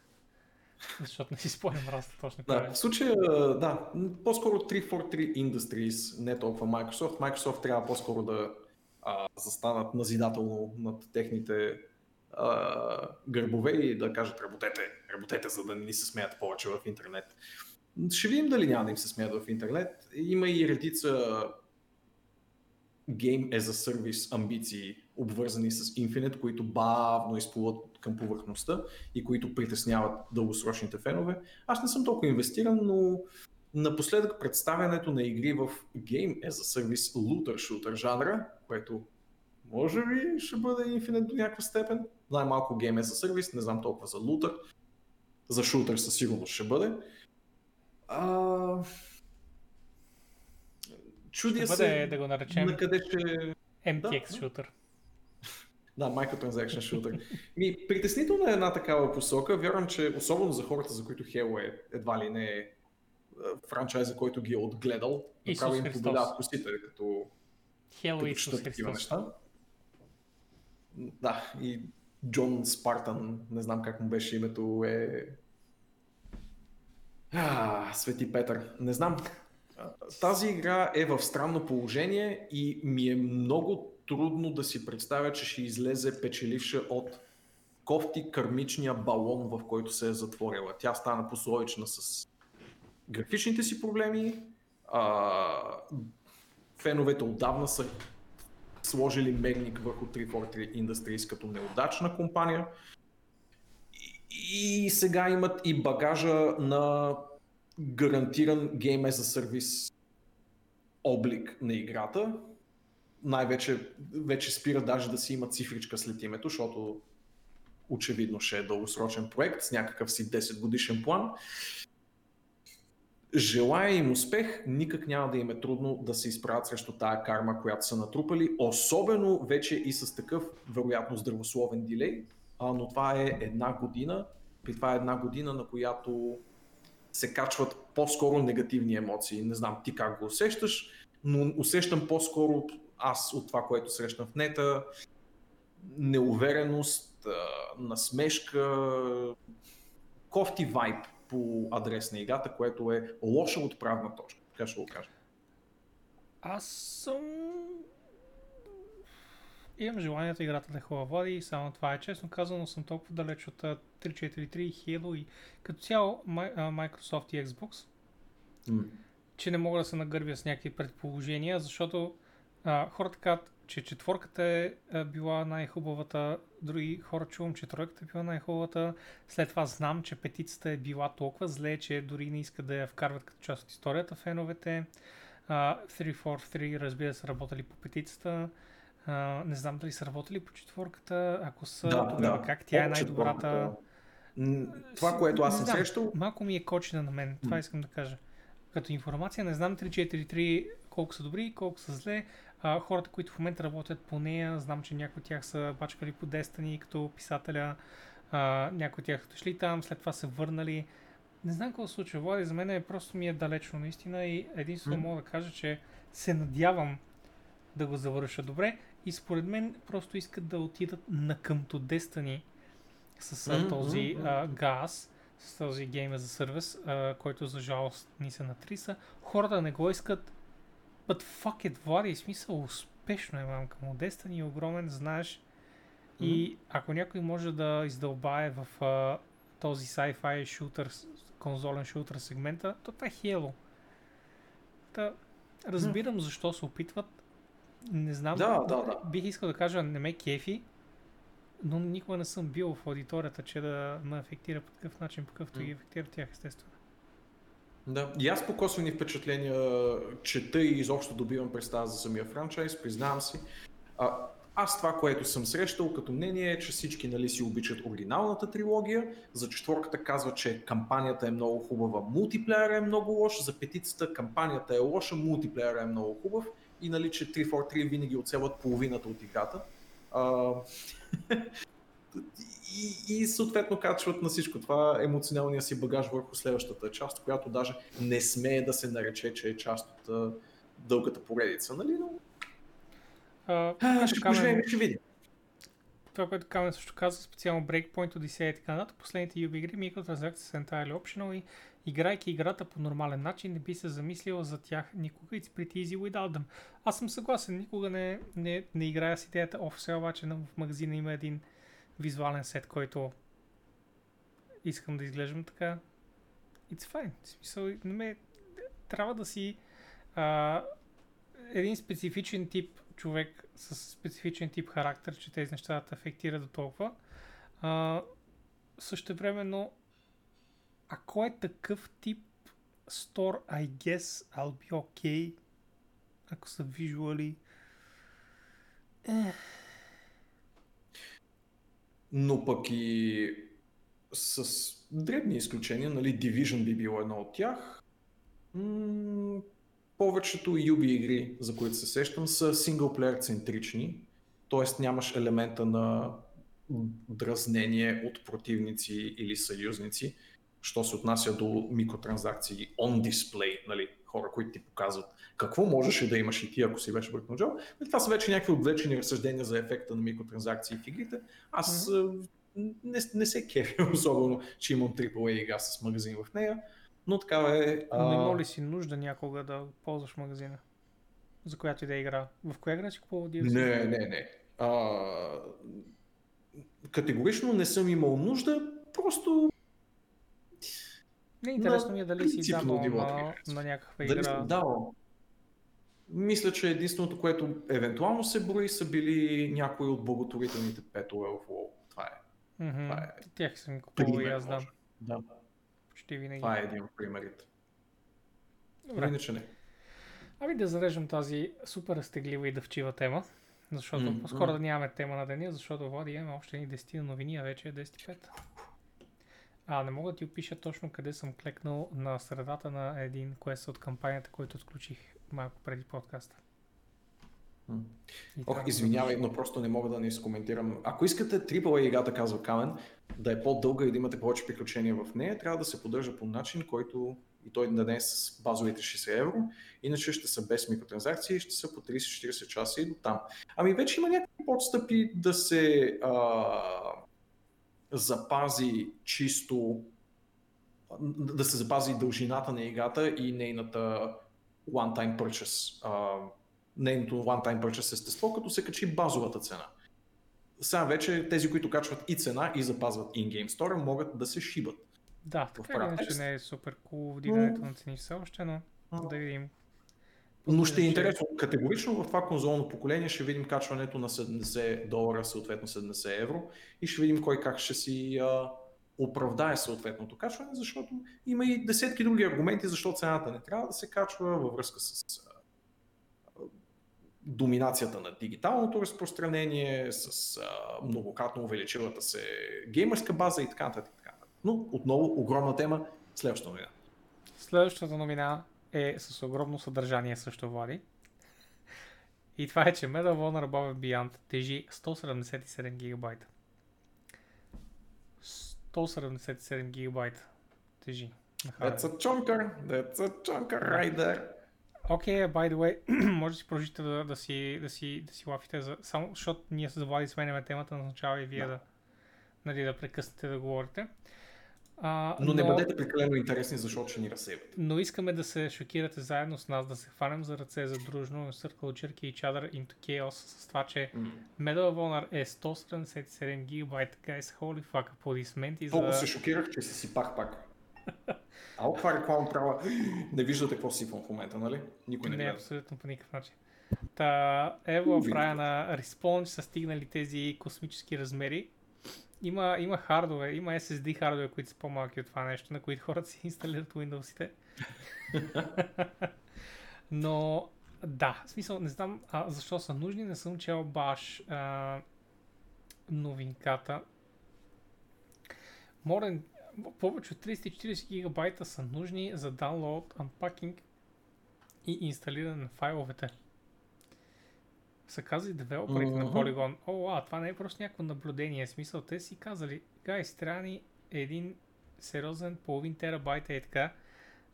Защото не си спомням раста точно Да, е. в случая, да, по-скоро 343 Industries, не толкова Microsoft. Microsoft трябва по-скоро да а, застанат назидателно над техните гърбове и да кажат работете, работете, за да не ни се смеят повече в интернет. Ще видим дали няма да им се смеят в интернет. Има и редица Game as a Service амбиции, обвързани с Infinite, които бавно изплуват към повърхността и които притесняват дългосрочните фенове. Аз не съм толкова инвестиран, но напоследък представянето на игри в Game as a Service looter shooter жанра, което може би ще бъде Infinite до някаква степен. Най-малко Game as a Service, не знам толкова за лутър. За шутър със сигурност ще бъде. А... Чудя Ще се бъде, да го наречем, на къде ще... MTX да. шутър. Да, microtransaction shooter. Ми, притеснително е една такава посока. Вярвам, че особено за хората, за които Halo е едва ли не е франчайза, който ги е отгледал, Исус направо им Христос. победават косите, като, като Исус Христос. неща. Да, и Джон Спартан, не знам как му беше името, е... А, Свети Петър, не знам. Тази игра е в странно положение и ми е много трудно да си представя, че ще излезе печеливша от кофти кърмичния балон, в който се е затворила. Тя стана пословична с графичните си проблеми. А, феновете отдавна са сложили мерник върху 343 Industries като неудачна компания. И сега имат и багажа на гарантиран Game as a Service облик на играта. Най-вече вече спира даже да си има цифричка след името, защото очевидно ще е дългосрочен проект с някакъв си 10 годишен план. Желая им успех, никак няма да им е трудно да се изправят срещу тая карма, която са натрупали, особено вече и с такъв, вероятно, здравословен дилей, а, но това е една година, при това е една година, на която се качват по-скоро негативни емоции. Не знам ти как го усещаш, но усещам по-скоро аз от това, което срещам в нета, неувереност, насмешка, кофти вайб по адрес на играта, което е лоша отправна точка. Така ще го кажа. Аз съм... Имам желанието играта да е хубава води само това е. Честно казано съм толкова далеч от а, 343 и Halo и като цяло Microsoft и Xbox, М. че не мога да се нагърбя с някакви предположения, защото а, хората казват, че четворката е а, била най-хубавата, други хора чувам, че тройката е била най-хубавата, след това знам, че петицата е била толкова зле, че дори не искат да я вкарват като част от историята феновете. А, 343 разбира се работили по петицата. А, не знам дали са работили по четворката. Ако са, тогава как тя е най-добрата. Това, което аз съм срещал, Малко ми е кочина на мен, това искам да кажа. Като информация не знам 343 колко са добри, колко са зле. А, хората, които в момента работят по нея, знам, че някои от тях са бачкали по Destiny като писателя, а, някои от тях са дошли там, след това са върнали. Не знам какво се случва, Влади, за мен е просто ми е далечно наистина и единствено М. мога да кажа, че се надявам да го завърша добре и според мен просто искат да отидат на къмто Destiny с М, този а, газ, с този Game as a Service, а, който за жалост ни се натриса. Хората не го искат, but fuck it, Влади, смисъл успешно е мамка му. Destiny е огромен, знаеш, И ако някой може да издълбае в а, този sci-fi шутър, конзолен шутър сегмента, то това е Halo. Та, разбирам защо се опитват. Не знам. Да, да, да. Бих искал да кажа, не ме кефи, но никога не съм бил в аудиторията, че да ме афектира по такъв начин, по какъвто М. ги афектира тях, естествено. Да. И аз по косвени впечатления чета и изобщо добивам представа за самия франчайз, признавам си. А, аз това, което съм срещал като мнение е, че всички нали, си обичат оригиналната трилогия. За четворката казва, че кампанията е много хубава, мултиплеера е много лош. За петицата кампанията е лоша, мултиплеера е много хубав. И нали, че 343 винаги оцелват половината от играта. А, и, и съответно качват на всичко това емоционалния си багаж върху следващата част, която даже не смее да се нарече, че е част от а, дългата поредица, нали? Но А, ще Камен- поживеем и ще видим. това, което Камен също казва, специално Breakpoint, Odyssey и така нататък, последните Ubi игри, микротранзакции са entirely optional и играйки играта по нормален начин, не би се замислил за тях никога. It's pretty easy without them. Аз съм съгласен, никога не, не, не играя с идеята, о, все обаче в магазина има един визуален сет, който искам да изглеждам така. It's fine. В смисъл, не ме... Трябва да си а, един специфичен тип човек с специфичен тип характер, че тези неща да те афектират до толкова. А, същевременно, ако е такъв тип store, I guess I'll be okay. Ако са визуали. Е, Но пък и с дребни изключения, нали, Division би било едно от тях. М- повечето Ubi игри, за които се сещам, са синглплеер центрични, т.е. нямаш елемента на дразнение от противници или съюзници, що се отнася до микротранзакции on display, нали, хора, които ти показват какво можеше да имаш и ти, ако си беше бръкнал. Нали, Това са вече някакви отвлечени разсъждения за ефекта на микротранзакции в игрите. Аз а, не, не се кефя особено, че имам AAA игра с магазин в нея, но такава е. но има ли си нужда някога да ползваш магазина? За която и да е игра. В коя игра си купувал DLC? Не, не, не. А, категорично не съм имал нужда, просто Не, интересно на ми е дали си давал на, на някаква дали игра. давал. Мисля, че единственото, което евентуално се брои, са били някои от благотворителните петове в WoW. Това е. Мгм. това е Тях съм купувал и аз да. Да, Почти винаги. това е един от примерите. Добре. иначе не. Ами да зарежем тази супер разтеглива и дъвчива тема. Защото по-скоро м. да нямаме тема на деня, защото води имаме още ни 10 новини, а вече е 10.05. А, не мога да ти опиша точно къде съм клекнал на средата на един квест от кампанията, който отключих малко преди подкаста. И Ох, извинявай, но просто не мога да не изкоментирам. Ако искате AAA играта, казва Камен, да е по-дълга и да имате повече приключения в нея, трябва да се поддържа по начин, който и той да не е с базовите 60 евро, иначе ще са без микротранзакции и ще са по 30-40 часа и до там. Ами вече има някакви подстъпи да се а, запази чисто да се запази дължината на играта и нейната one-time purchase. А, нейното one-time purchase естество, като се качи базовата цена. Сега вече тези, които качват и цена и запазват in-game store, могат да се шибат. Да, така или иначе не е супер cool вдигането на цени все още, но да видим. Но ще е интересно. Категорично в това конзолно поколение ще видим качването на 70 долара, съответно 70 евро и ще видим кой как ще си а, оправдае съответното качване, защото има и десетки други аргументи, защо цената не трябва да се качва във връзка с а, доминацията на дигиталното разпространение, с а, многократно увеличилата се геймърска база и така нататък. и така нататък. Но отново огромна тема, следващата новина. Следващата новина е с огромно съдържание също води. И това е, че Medal of Honor Above Beyond тежи 177 гигабайта. 177 гигабайта тежи. That's a chunker, that's a chunker right there. Окей, okay, by the way, може да си продължите да, да, си, да, си, да си лафите, за, само защото ние с Влади сменяме темата, означава и вие да, Да. нали, да прекъснете да говорите. А, Но не бъдете прекалено интересни, защото ще ни разсейвате. Но искаме да се шокирате заедно с нас, да се хванем за ръце за дружно, Circle Jerky each other into chaos с това, че Mm. Medal of Honor е 177 гигабайта, guys, holy fuck, аплодисменти Толкова за... се шокирах, че си сипах пак. А това реклама права. Не виждате какво сипвам в момента, нали? Никой не Не, гледа. абсолютно по никакъв начин. Та, Ево на че са стигнали тези космически размери. Има, има хардове, има SSD хардове, които са по-малки от това нещо, на които хората си инсталират Windows-ите. Но, да, в смисъл, не знам а, защо са нужни, не съм чел баш а, новинката. Морен, повече от 340 гигабайта са нужни за download, unpacking и инсталиране на файловете. Са казали девелоперите на Мгм. Polygon, о, а, това не е просто някакво наблюдение, смисъл, те си казали, гайс, трябва ни един сериозен половин терабайт е така,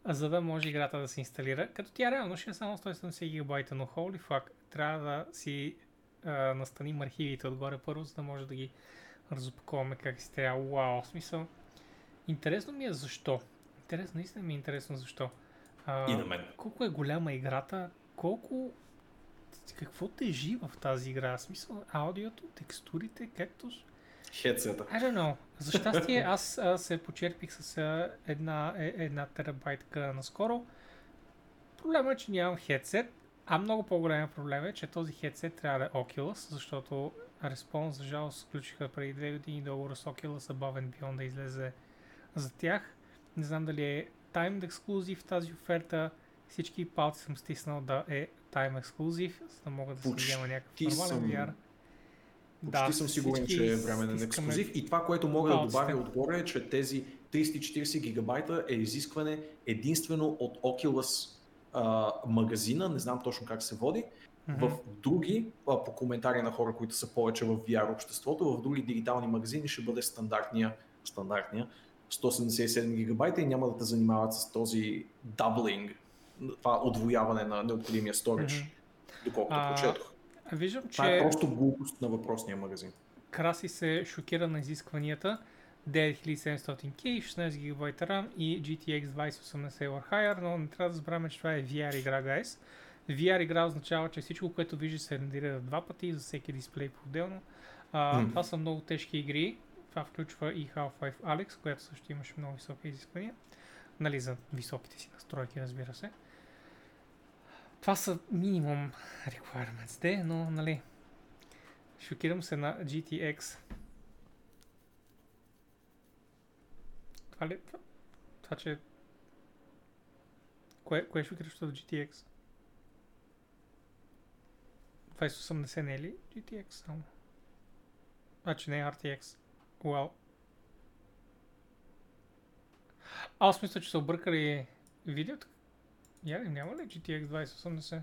за да може играта да се инсталира, като тя реално ще е само 170 гигабайта, но holy fuck, трябва да си а, настаним архивите отгоре първо, за да може да ги разопаковаме как си трябва. Вау, смисъл. Интересно ми е защо. Интересно, наистина ми е интересно защо. А, И на мен. колко е голяма играта, колко какво тежи в тази игра? В смисъл, аудиото, текстурите, както... Хедсета. I don't know. За щастие аз а, се почерпих с а, една, е, една терабайтка наскоро. Проблемът е, че нямам хедсет, а много по-голям проблем е, че този хедсет трябва да е Oculus, защото Respawn за жалост сключиха преди две години договор с Oculus, а бавен Beyond да излезе за тях. Не знам дали е Timed Exclusive тази оферта. Всички палци съм стиснал да е Time Exclusive, за да мога да си Почти взема някакъв нормален VR. Почти съм сигурен, че е временен ексклюзив. И това, което мога да добавя отгоре е, че тези 340 гигабайта е изискване единствено от Oculus а, магазина, не знам точно как се води, Мгм. в други, а, по коментари на хора, които са повече в VR обществото, в други дигитални магазини ще бъде стандартния, стандартния 177 гигабайта и няма да те занимават с този даблинг, това отвояване на необходимия storage, Мгм. доколкото А, прочетох. Виждам, Това е че просто глупост на въпросния магазин. Краси се шокира на изискванията 9700K, 16 ГБ RAM и GTX 2080 Warhire, но не трябва да забравяме, че това е VR игра, guys. VR игра означава, че всичко, което виждаш се рендира два пъти за всеки дисплей по-отделно. А, Мгм. Това са много тежки игри. Това включва и Half-Life Alex, която също имаше много високи изисквания. Нали, за високите си настройки, разбира се. Това са минимум requirements, но нали, шокирам се на GTX. Това ли? Това, това че... Кое, кое е шокиращо в GTX? 2080 не е ли GTX само? Значи не е RTX. А, аз мисля, че са объркали видеото. Я няма ли GTX 2080?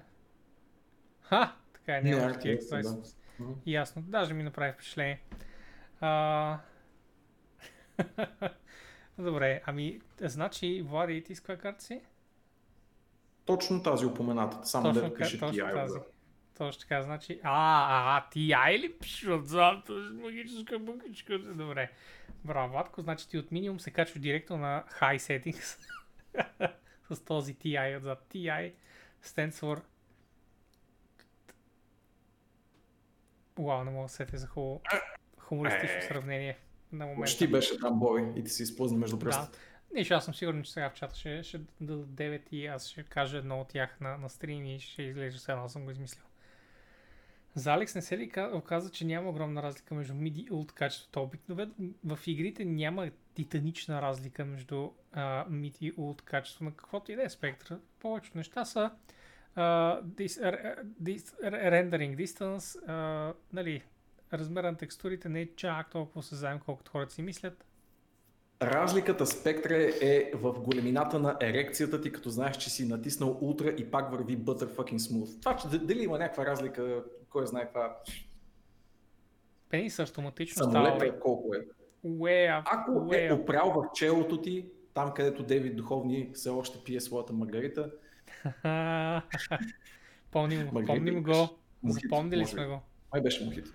Ха! Така е, няма RTX, GTX да. 2080. Мгм. Ясно, даже ми направи впечатление. А... Добре, ами, значи, Влади, ти с каква карта си? Точно тази упомената, само да пише TI. тази. Да. Точно така, значи... А, а, ти ай ли пише отзад? Магическа букичка. Добре. Браво, Владко. Значи ти от минимум се качва директно на High Settings. с този TI отзад. TI stands for... Уау, не мога да се сетя за хубаво хумористично Е. сравнение на момента. Почти беше там бой и ти се изпълзна между Да. пръстите. Не, ще аз съм сигурен, че сега в чата ще, ще дадат 9 и аз ще кажа едно от тях на, на стрим и ще изглежда все едно съм го измислил. За Алекс не се ли ка- оказа, че няма огромна разлика между mid и ult качеството? Обикновено в игрите няма титанична разлика между uh, mid и ult качество на каквото и да е спектър. Повечето неща са distance, uh, нали, размера на текстурите не е чак толкова съзнаем, колкото хората си мислят. Разликата спектре е в големината на ерекцията ти, като знаеш, че си натиснал ултра и пак върви butter fucking smooth. Това, че дали има някаква разлика, кой знае това, Пенис автоматично става самолета колко е. Up, Ако way е опрял в челото ти, там където Дейвид Духовни все още пие своята маргарита, помним Маргарита помним го. Мохито, Запомнили може сме го. май беше мохито.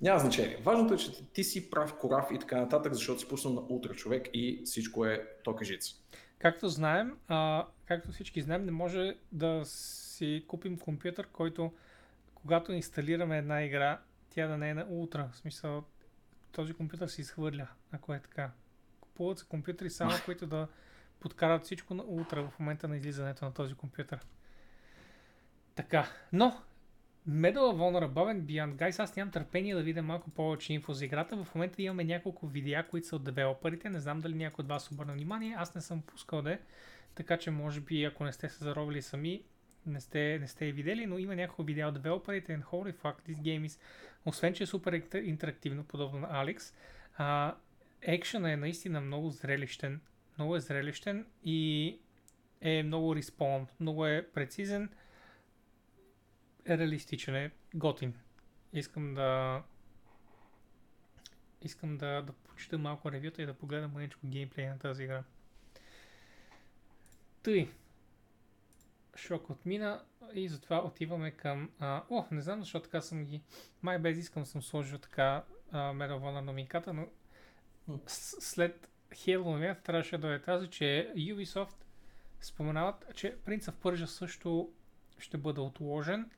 Няма значение. Важното е, че ти си прав кораф и така нататък, защото си пуснал на ултра човек и всичко е токежица. Както знаем, а, както всички знаем, не може да си купим компютър, който когато инсталираме една игра, тя да не е на ултра. В смисъл, този компютър се изхвърля, ако е така. Купуват се компютри само, които да подкарат всичко на ултра в момента на излизането на този компютър. Така, но Medal of Honor Above Beyond. Guys, аз нямам търпение да видя малко повече инфо за играта. В момента имаме няколко видеа, които са от девелоперите. Не знам дали някой от вас обърна внимание. Аз не съм пускал да Така че може би ако не сте се заробили сами, не сте, не сте видели, но има няколко видеа от девелоперите and holy fuck, this game is, освен че е супер интерактивно, подобно на Alex, а, екшена е наистина много зрелищен, много е зрелищен и е много респон, много е прецизен, е реалистичен, е готин. Искам да искам да, да почита малко ревюта и да погледам мъничко геймплей на тази игра. Тъй, шок отмина и затова отиваме към... А, о, не знам защо така съм ги... Май без искам съм сложил така а, Medal of Honor номинката, но след Halo новината трябваше да дойде тази, че Ubisoft споменават, че Принц в Пържа също ще бъде отложен.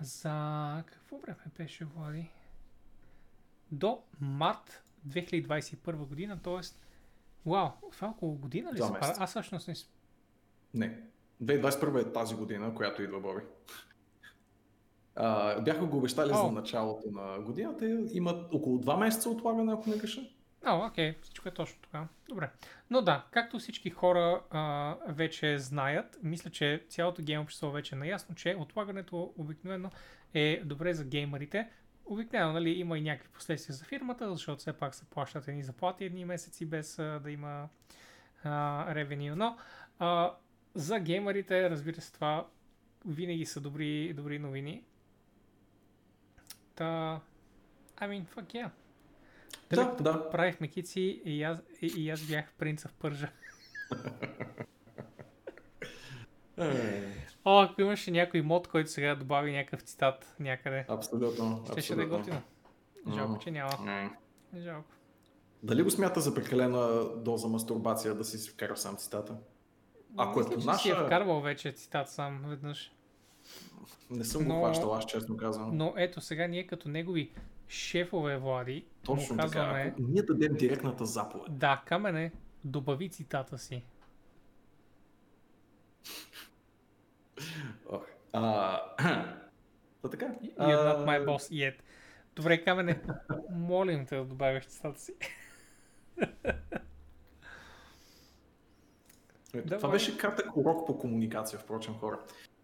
За... Какво време беше, Влади? До март 2021 година, т.е. Вау, това е около година ли се Аз всъщност не... Не, 2021 е тази година, която идва Боби. Uh, бяха го обещали oh. за началото на годината. Имат около 2 месеца отлагане, ако не греша. Oh, окей, всичко е точно така. Добре. Но да, както всички хора а, вече знаят, мисля, че цялото гейм общество вече е наясно, че отлагането обикновено е добре за геймерите. Обикновено нали, има и някакви последствия за фирмата, защото все пак се плащат едни заплати едни месеци без а, да има ревеню. Но а, за геймерите, разбира се, това винаги са добри, добри новини. Та, I mean, fuck yeah. Да, да. Правихме кици и аз, и, и аз бях принца в пържа. О, ако имаше някой мод, който сега добави някакъв цитат някъде. Абсолютно. Ще ще да е готино. Жалко, че няма. Жалко. Дали го смята за прекалена доза мастурбация да си вкара сам цитата? Ако Мисля, е по наша... си е вкарвал вече цитат сам веднъж. Не съм но, го хващал, аз честно казвам. Но ето сега ние като негови шефове, Влади, Точно му казваме... Така, ако ние дадем директната заповед. Да, камене, добави цитата си. А, така. You're not my boss yet. Добре, камене, молим те да добавиш цитата си. Ето, да, това бе. беше кратък урок по комуникация, впрочем, хора.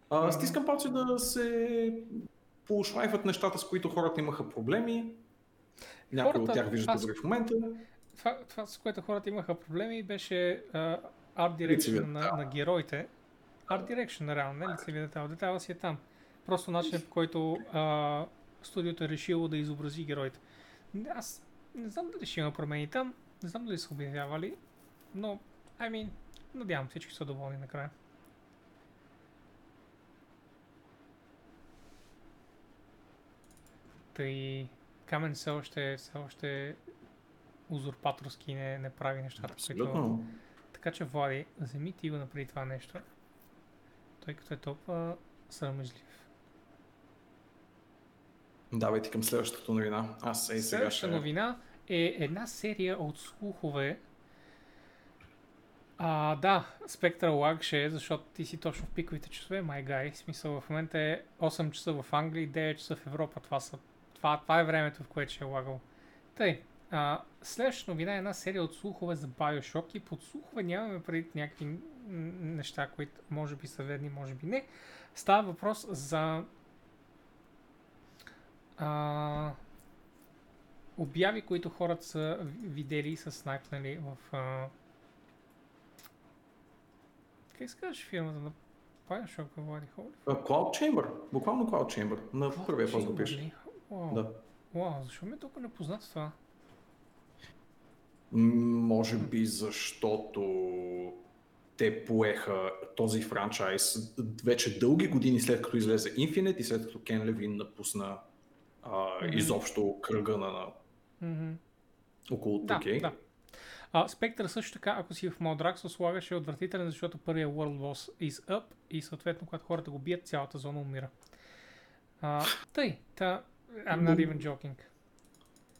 А, стискам палци да се поушлайфат нещата, с които хората имаха проблеми. Някои хората, от тях виждат добре в момента. Това, това, с което хората имаха проблеми, беше uh, Art Direction на, на, на героите. Art Direction, реално, не лицевия детайл. Детайла си е там. Просто начинът по който uh, студиото е решило да изобрази героите. Аз не знам дали ще има промени там, не знам дали са обявявали, но, I mean, Надявам всички са доволни накрая. Тъй Камен все още, все още узурпаторски не, не прави нещата, Абсолютно. които... Така че, Влади, вземи ти го напреди това нещо, тъй като е толкова срамежлив. Давайте към следващата новина. Аз е сега ще... новина е една серия от слухове, а, да, Lag ще е, защото ти си точно в пиковите часове, май гай. Смисъл, в момента е 8 часа в Англия и 9 часа в Европа. Това, са, това, това е времето, в което ще е лагал. Тъй, а, следващата новина е една серия от слухове за Bioshock и под слухове нямаме преди някакви неща, които може би са верни, може би не. Става въпрос за а, обяви, които хората са видели и са снайпнали в а, как се казваш фирмата на Bioshock, Влади Холи? Cloud Chamber. Буквално Cloud Chamber. На Cloud първия пост го пише. Да. Вау, защо ми е толкова непознато това? Може би защото те поеха този франчайз вече дълги години след като излезе Infinite и след като Кен Левин напусна а, mm-hmm. изобщо кръга на, на Mm-hmm. около Да, 2K. да. А, Спектър също така, ако си в Малдракс, слагаш е отвратителен, защото първият World Boss is up и съответно, когато хората го бият, цялата зона умира. А, тъй, та, I'm not even joking.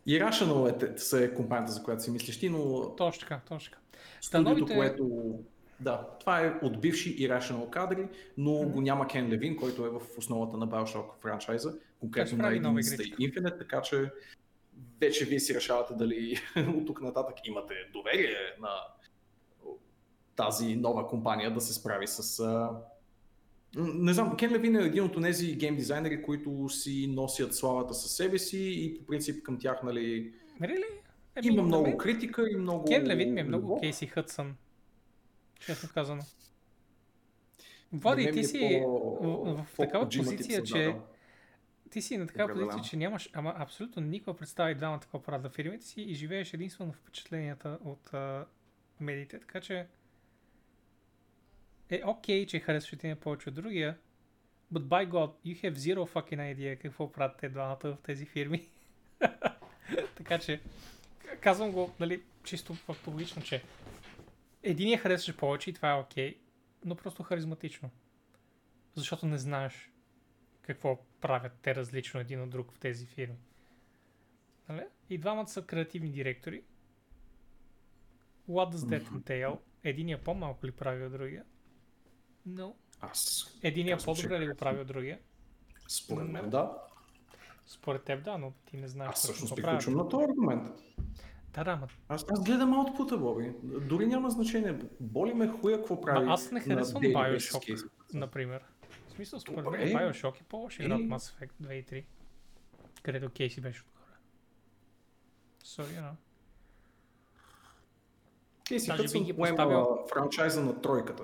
Irrational е са е компанията, за която си мислиш ти, но Точно така, точно така. студиото, новите- което... Да, това е от бивши Irrational кадри, но Мгм. го няма Кен Левин, който е в основата на Bioshock франчайза, конкретно на игричка. Infinite, така че вече вие си решавате дали от тук нататък имате доверие на тази нова компания да се справи с... А... Не знам, Кен Левин е един от тези гейм дизайнери, които си носят славата със себе си и по принцип към тях, нали, Really? Еми, има много мен критика и много... Кен Левин ми е много любов. Кейси Хътсън. Честно казано. Ми ти е си по- в, в такава позиция, че създател. Ти си на такава позиция, че нямаш ама, абсолютно никаква представа и двамата какво правят за фирмите си и живееш единствено в впечатленията от а, медиите, така че е окей, че харесваш един повече от другия, but by God, you have zero fucking idea какво правят те двамата в тези фирми. така че, казвам го, нали, чисто фактологично, че единия харесваш повече и това е окей, но просто харизматично. Защото не знаеш какво правят те различно един от друг в тези фирми. Нали? И двамата са креативни директори. What does that entail? Единия по-малко ли прави от другия? No. Аз. Единия по-добре ли го прави от другия? Според мен, да. Според теб да, но ти не знаеш Аз всъщност приключвам на този аргумент. Да, да, ма, Аз, аз гледам аутпута, Боби. Дори няма значение. Боли ме хуя какво прави. Ма аз не харесвам Bioshock. например. Смисъл, според мен Bioshock е по-лош игра от Е. Mass Effect 2 и 3. Където Кейси беше отгоре. So, you know. Кейси Даже Хътсън поема поставил- франчайза на тройката.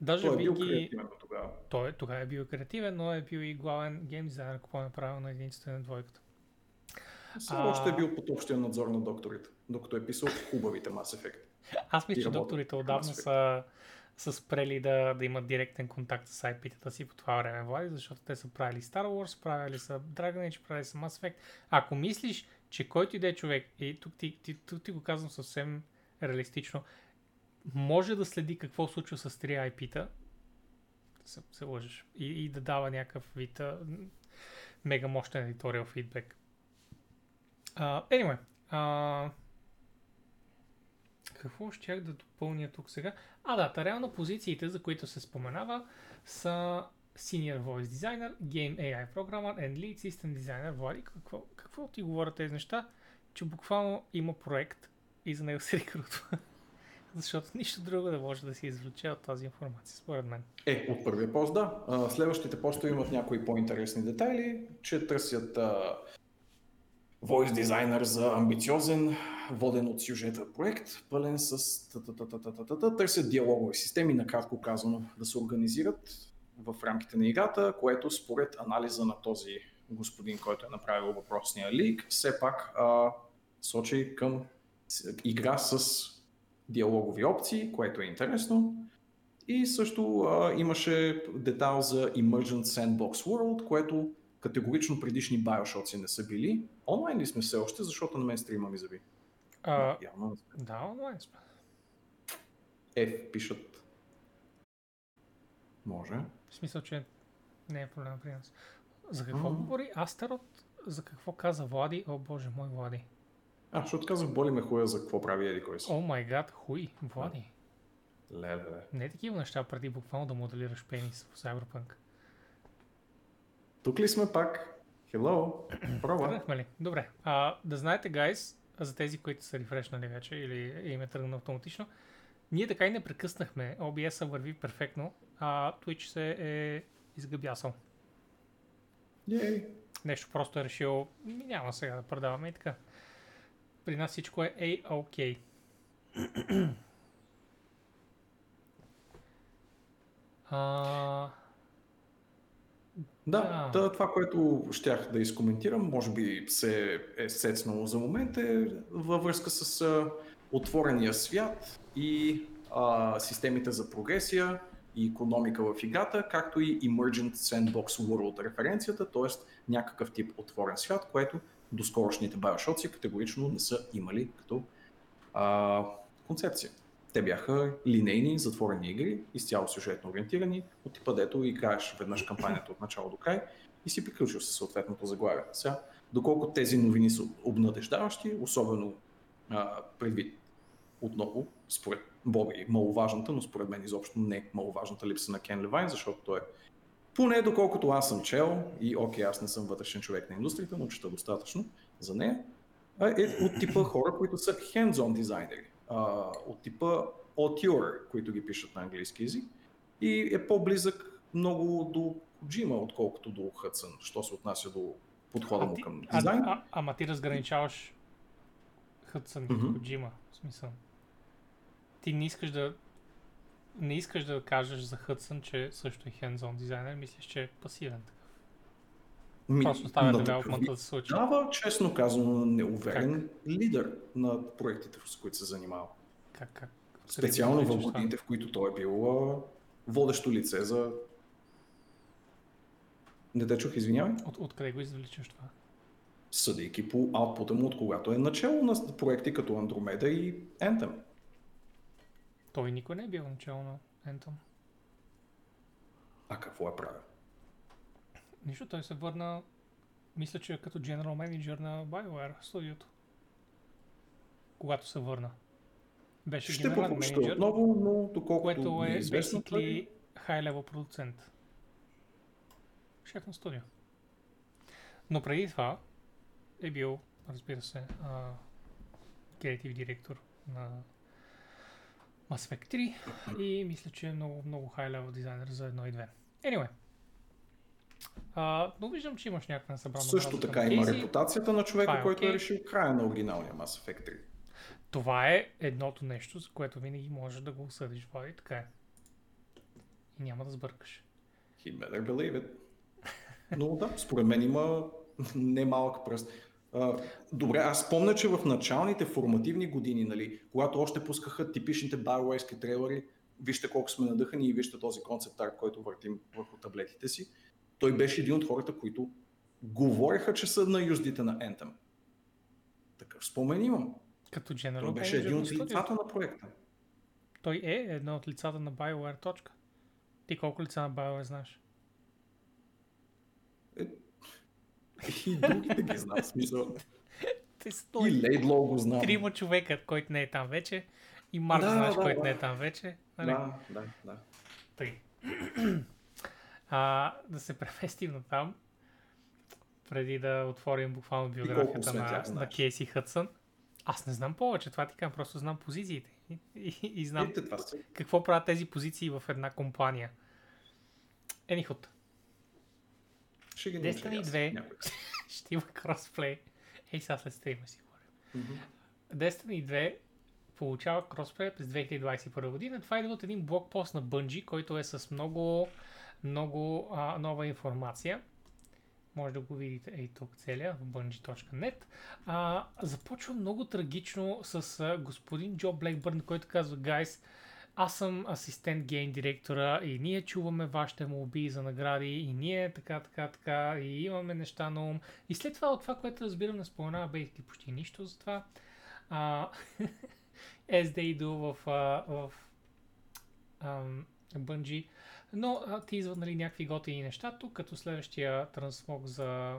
Даже Той е би бил ги... креативен тогава. Той е- тогава е бил креативен, но е бил и главен гейм дизайнер, ако е правил на единицата на двойката. Все А- още е бил под общия надзор на докторите, докато е писал хубавите Mass Effect. Аз мисля, че докторите отдавна са, са спрели да, да имат директен контакт с IP-тата си по това време, Влади, защото те са правили Star Wars, правили са Dragon Age, правили са Mass Effect. Ако мислиш, че който и да е човек, и тук ти, ти, тук ти го казвам съвсем реалистично, може да следи какво случва с 3 IP-та, се, се лъжеш. И, и да дава някакъв вид мега мощен едиториал фидбек. Uh, anyway, uh, какво щях да допълня тук сега? А, да, та реално позициите, за които се споменава, са Senior Voice Designer, Game AI Programmer and Lead System Designer. Влади, какво, какво ти говорят тези неща? Че буквално има проект и за него се рекрутва. Защото нищо друго не може да се извлече от тази информация, според мен. Е, от първия пост, да. Следващите постове имат някои по-интересни детайли, че търсят а, voice дизайнер за амбициозен, воден от сюжета проект, пълен с. Търсят диалогови системи, накратко казано, да се организират в рамките на играта, което според анализа на този господин, който е направил въпросния лик, все пак а, сочи към игра с диалогови опции, което е интересно. И също а, имаше детайл за Emergent Sandbox World, което категорично предишни Bioshock не са били. Онлайн ли сме все още, защото на мен стрима ми заби. А, Явно сме. да, онлайн сме. F пишат. Може. В смисъл, че не е проблем при нас. За какво М. говори Астерот? За какво каза Влади? О, боже мой, Влади. А, защото казах, боли ме хуя за какво прави еди кой си. О май гад, хуй, Влади. Леле, ле. Не такива неща преди буквално да моделираш пенис в Cyberpunk. Тук ли сме пак? Hello? Пробва. Тръгнахме ли? Добре. А, да знаете, гайс, за тези, които са рефрешнали вече или им е тръгнал автоматично, ние така и не прекъснахме. OBS върви перфектно, а Twitch се е изгъбясал. Ей. Нещо просто е решил, «Ми, няма сега да продаваме и така. При нас всичко е A-OK. А, Да, Да. това, което щях да изкоментирам, може би се е сецнало за момент, е във връзка с а, отворения свят и а, системите за прогресия и економика в играта, както и Emergent Sandbox World референцията, т.е. някакъв тип отворен свят, което доскорошните Bioshock категорично не са имали като а, концепция. Те бяха линейни, затворени игри, изцяло сюжетно ориентирани, от типа дето играеш веднъж кампанията от начало до край и си приключил със съответното заглавие. Сега, доколко тези новини са обнадеждаващи, особено а, предвид отново, според Боби, маловажната, но според мен изобщо не маловажната липса на Кен Левайн, защото той е поне доколкото аз съм чел, и окей, аз не съм вътрешен човек на индустрията, но чета достатъчно за нея, е от типа хора, които са hands-on дизайнери, от типа auteur, които ги пишат на английски язик и е по-близък много до Джима, отколкото до Хътсън, що се отнася до подхода му към дизайн. А, а, ама ти разграничаваш Хътсън и mm-hmm. Коджима, в смисъл. Ти не искаш да не искаш да кажеш за Хътсън, че също е hands-on дизайнер, мислиш, че е пасивен такъв. Ми, Просто става девелопмента да се случи. Дава, честно казано, неуверен как? лидер на проектите, с които се занимава. Как, как? Специално в годините, в които той е бил а, водещо лице за... Не те чух, извинявай. От, откъде го извличаш това? Съдейки по аутпута му, от когато е начало на проекти като Andromeda и Anthem. Той никой не е бил начало на Anthem. А какво е правил? Нищо, той се върна, мисля, че е като General Manager на BioWare студиото. Когато се върна. Беше Ще прочета отново, но доколкото което е, е известно, basically high level продуцент. Шеф на студио. Но преди това е бил, разбира се, креатив директор на Mass Effect 3 и мисля, че е много, много high level дизайнер за едно и две. Anyway, а, но виждам, че имаш някаква събрана. Също така има тези... репутацията на човека, е който okay. е решил края на оригиналния Mass Effect 3. Това е едното нещо, за което винаги можеш да го осъдиш, Влади, така е. И няма да сбъркаш. He better believe it. Но да, според мен има немалък пръст. Uh, добре, аз помня, че в началните формативни години, нали, когато още пускаха типичните BioWare трейлери, вижте колко сме надъхани и вижте този концепт арт, който въртим върху таблетите си, той беше един от хората, които говореха, че са на юздите на Anthem. Такъв спомен имам. Като General Той беше един от лицата на проекта. Той е едно от лицата на BioWare. Точка. Ти колко лица на BioWare знаеш? Е, и другите ги знам, смисъл. и Лейдлоу го знам. Трима човека, който не е там вече. И Марк да, знаеш, да, който да. не е там вече. Нали? Да, да, да. Тъй. а, да се преместим на там, преди да отворим буквално биографията на, на Кейси Хътсън. Аз не знам повече, това ти казвам, просто знам позициите. И, и, и знам това какво правят тези позиции в една компания. Anyhow. Ще ги Destiny 2 ще има кросплей. Ей, сега след стрима си говорим. Mm-hmm. Destiny 2 получава кросплей през 2021 година. Това идва от един блокпост на Bungie, който е с много, много а, нова информация. Може да го видите ей тук целия в bungie.net. А, започва много трагично с а, господин Джо Блекбърн, който казва, гайс, аз съм асистент гейм директора и ние чуваме вашите молби за награди и ние така, така, така и имаме неща на ум. И след това от това, което разбирам, не споменава бейски почти нищо за това. А, as they do в, в um, Bungie. Но а, ти извън нали, някакви готини неща тук, като следващия трансмог за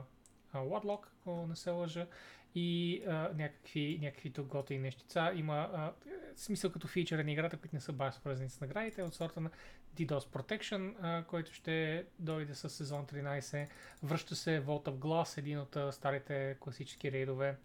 а, Warlock, ако не се лъжа, и а, някакви, някакви тук готини нещица. Има а, смисъл като фичър на играта, които не са баш свързани с наградите, от сорта на DDoS Protection, а, който ще дойде с сезон 13. Връща се Vault of Glass, един от а, старите класически рейдове.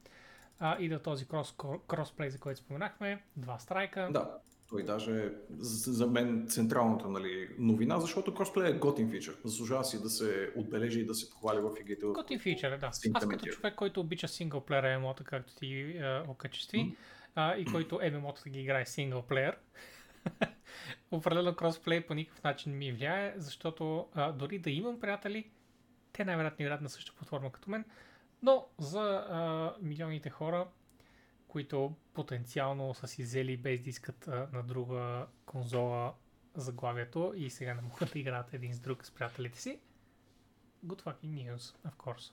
А, и да този крос, кросплей, за който споменахме, два страйка. Да, той даже е за мен централната нали, новина, защото кросплей е готин фичър. Заслужава си да се отбележи и да се похвали в игрите. Готин фичър, да. Аз като човек, който обича синглплеера емота, както ти е, окачестви, mm-hmm. а, и който ММО-та ги играе синглплеер, определено кросплей по никакъв начин не ми влияе, защото а, дори да имам приятели, те най-вероятно играят на същата платформа като мен, но за а, милионите хора, които потенциално са си взели без да искат на друга конзола заглавието и сега не могат да играят един с друг с приятелите си. Good fucking news, of course.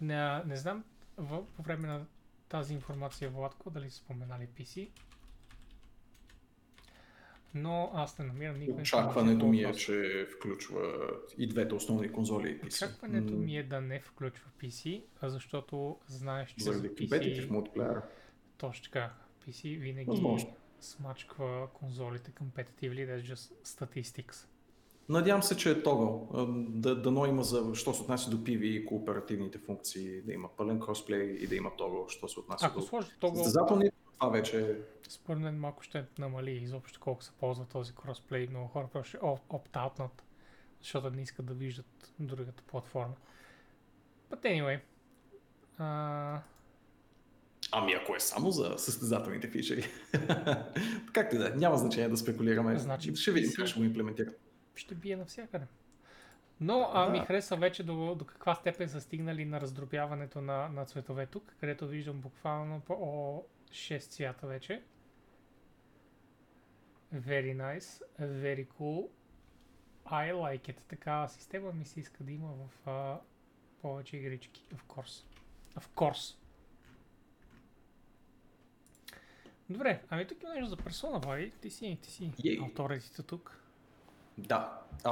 Не, не знам в, по време на тази информация, Владко, дали са споменали PC. Но аз не намирам никаква Очакването ми е, че включва и двете основни конзоли и PC. Очакването ми е да не включва PC, а защото знаеш, че Заради за PC, мултиплеер. точно така, PC винаги Възможно. смачква конзолите competitively, that's just statistics. Надявам се, че е тогъл. Да, дано има за, що се отнася до PV и кооперативните функции, да има пълен кросплей и да има тогъл, що се отнася Ако до сложи тогъл, състезателни, това вече според мен малко ще намали изобщо колко се ползва този кросплей. Много хора просто ще оп- опт-аутнат, защото не искат да виждат другата платформа. But anyway, а, Ами ако е само за състезателните фичери. Както да е, няма значение да спекулираме. Значи Ще видим как ще го имплементират. ще бие навсякъде. Но а, ми Да. хареса вече до, до каква степен са стигнали на раздробяването на, на цветове тук, където виждам буквално по о, 6 цвята вече. Very nice, very cool. I like it. Такава система ми се иска да има в а, повече игрички. Of course. Of course. Добре, ами тук има нещо за персона, Влади. Ти си, ти си Йей. авторитета тук. Да. А,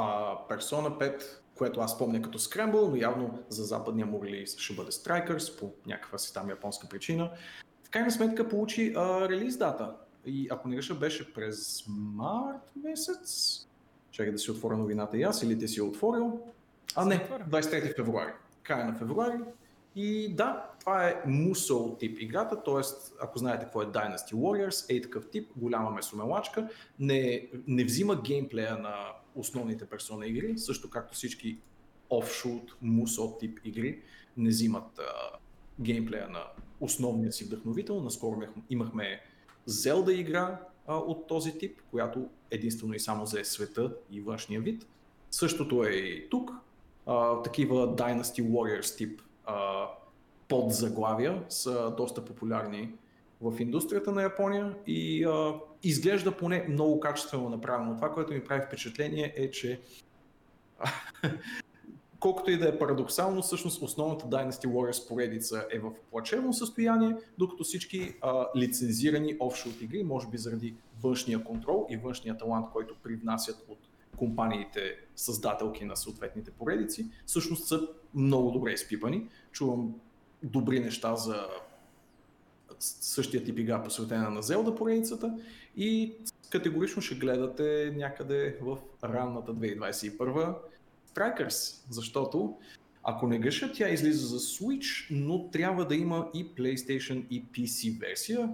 Persona 5, което аз помня като Scramble, но явно за западния му релиз ще бъде Strikers по някаква си там японска причина. В крайна сметка получи а, релиз дата. И ако не греша беше през март месец. Чакай да си отворя новината и аз или ти си я отворил. А не, Затворя. 23 февруари. Края на февруари. И да, това е Musou тип играта, т.е. ако знаете какво е Dynasty Warriors, е такъв тип, голяма месомелачка, не, не взима геймплея на основните персона игри, също както всички offshoot Musou тип игри не взимат а, геймплея на основния си вдъхновител. Наскоро имах- имахме Zelda игра а, от този тип, която единствено и само за света и външния вид. Същото е и тук. А, такива Dynasty Warriors тип а, подзаглавия са доста популярни в индустрията на Япония и а, изглежда поне много качествено направено. Това, което ми прави впечатление е, че колкото и да е парадоксално, всъщност основната Dynasty Warriors поредица е в плачевно състояние, докато всички а, лицензирани офшот игри, може би заради външния контрол и външния талант, който привнасят от компаниите създателки на съответните поредици, всъщност са много добре изпипани. Чувам добри неща за същия тип игра, посветена на Zelda поредицата и категорично ще гледате някъде в ранната 2021 Strikers, защото ако не греша, тя излиза за Switch, но трябва да има и PlayStation и PC версия.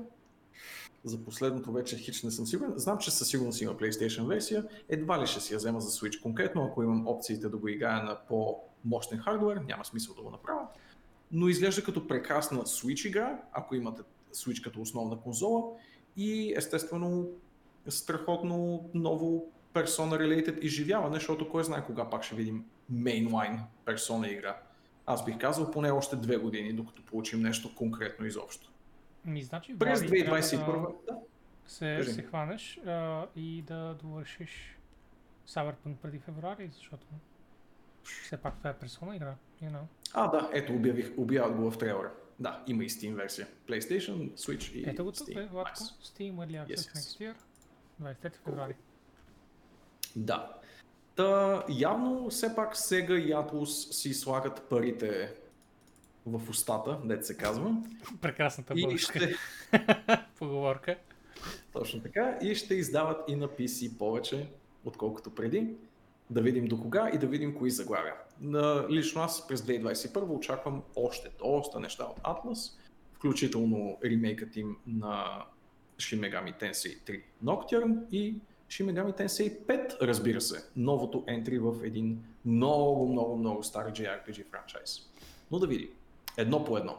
За последното вече хич не съм сигурен. Знам, че със сигурност има PlayStation версия. Едва ли ще си я взема за Switch конкретно, ако имам опциите да го играя на по-мощен хардвер, няма смисъл да го направя. Но изглежда като прекрасна Switch игра, ако имате Switch като основна конзола и естествено страхотно ново Persona Related изживяване, защото кой знае кога пак ще видим mainline Persona игра. Аз бих казал поне още две години, докато получим нещо конкретно изобщо. Ми, значи, През Влади, трябва 2021 да. се, кажи. се хванеш а, и да довършиш Cyberpunk преди февруари, защото все пак това е персона игра, you know. А, да, ето обявих, обявят го в трейлера. Да, има и Steam версия. PlayStation, Switch и Ето го тук, Steam. е, Владко. Nice. Steam Early Access Yes, yes. next year, 23 февруари. Да. Та, явно все пак Sega и Atlus си слагат парите в устата, дете се казва. Прекрасната българска ще, поговорка. точно така, и ще издават и на PC повече, отколкото преди. Да видим до кога и да видим кои заглавия. На, лично аз през 2021 очаквам още доста неща от Atlas, включително ремейкът им на Shin Megami Tensei 3 Nocturne и Shin Megami Tensei 5, разбира се, новото ентри в един много, много, много стар JRPG франчайз. Но да видим. Едно по едно.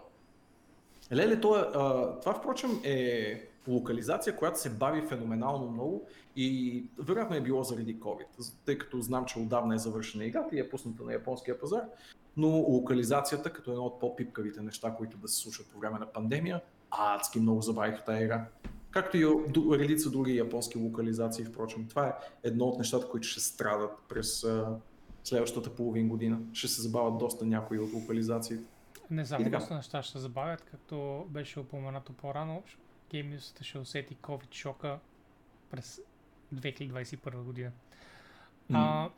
Леле, това, това впрочем е локализация, която се бави феноменално много и вероятно е било заради COVID, тъй като знам, че отдавна е завършена играта и е пусната на японския пазар, но локализацията, като едно от по-пипкавите неща, които да се случват по време на пандемия, адски много забавиха тази игра. Както и редица други японски локализации, впрочем. Това е едно от нещата, които ще страдат през а, следващата половин година. Ще се забавят доста някои от локализациите. Не така. доста неща ще се забавят, както беше упоменато по-рано. Геймиусата ще усети COVID шока през 2021 година. А,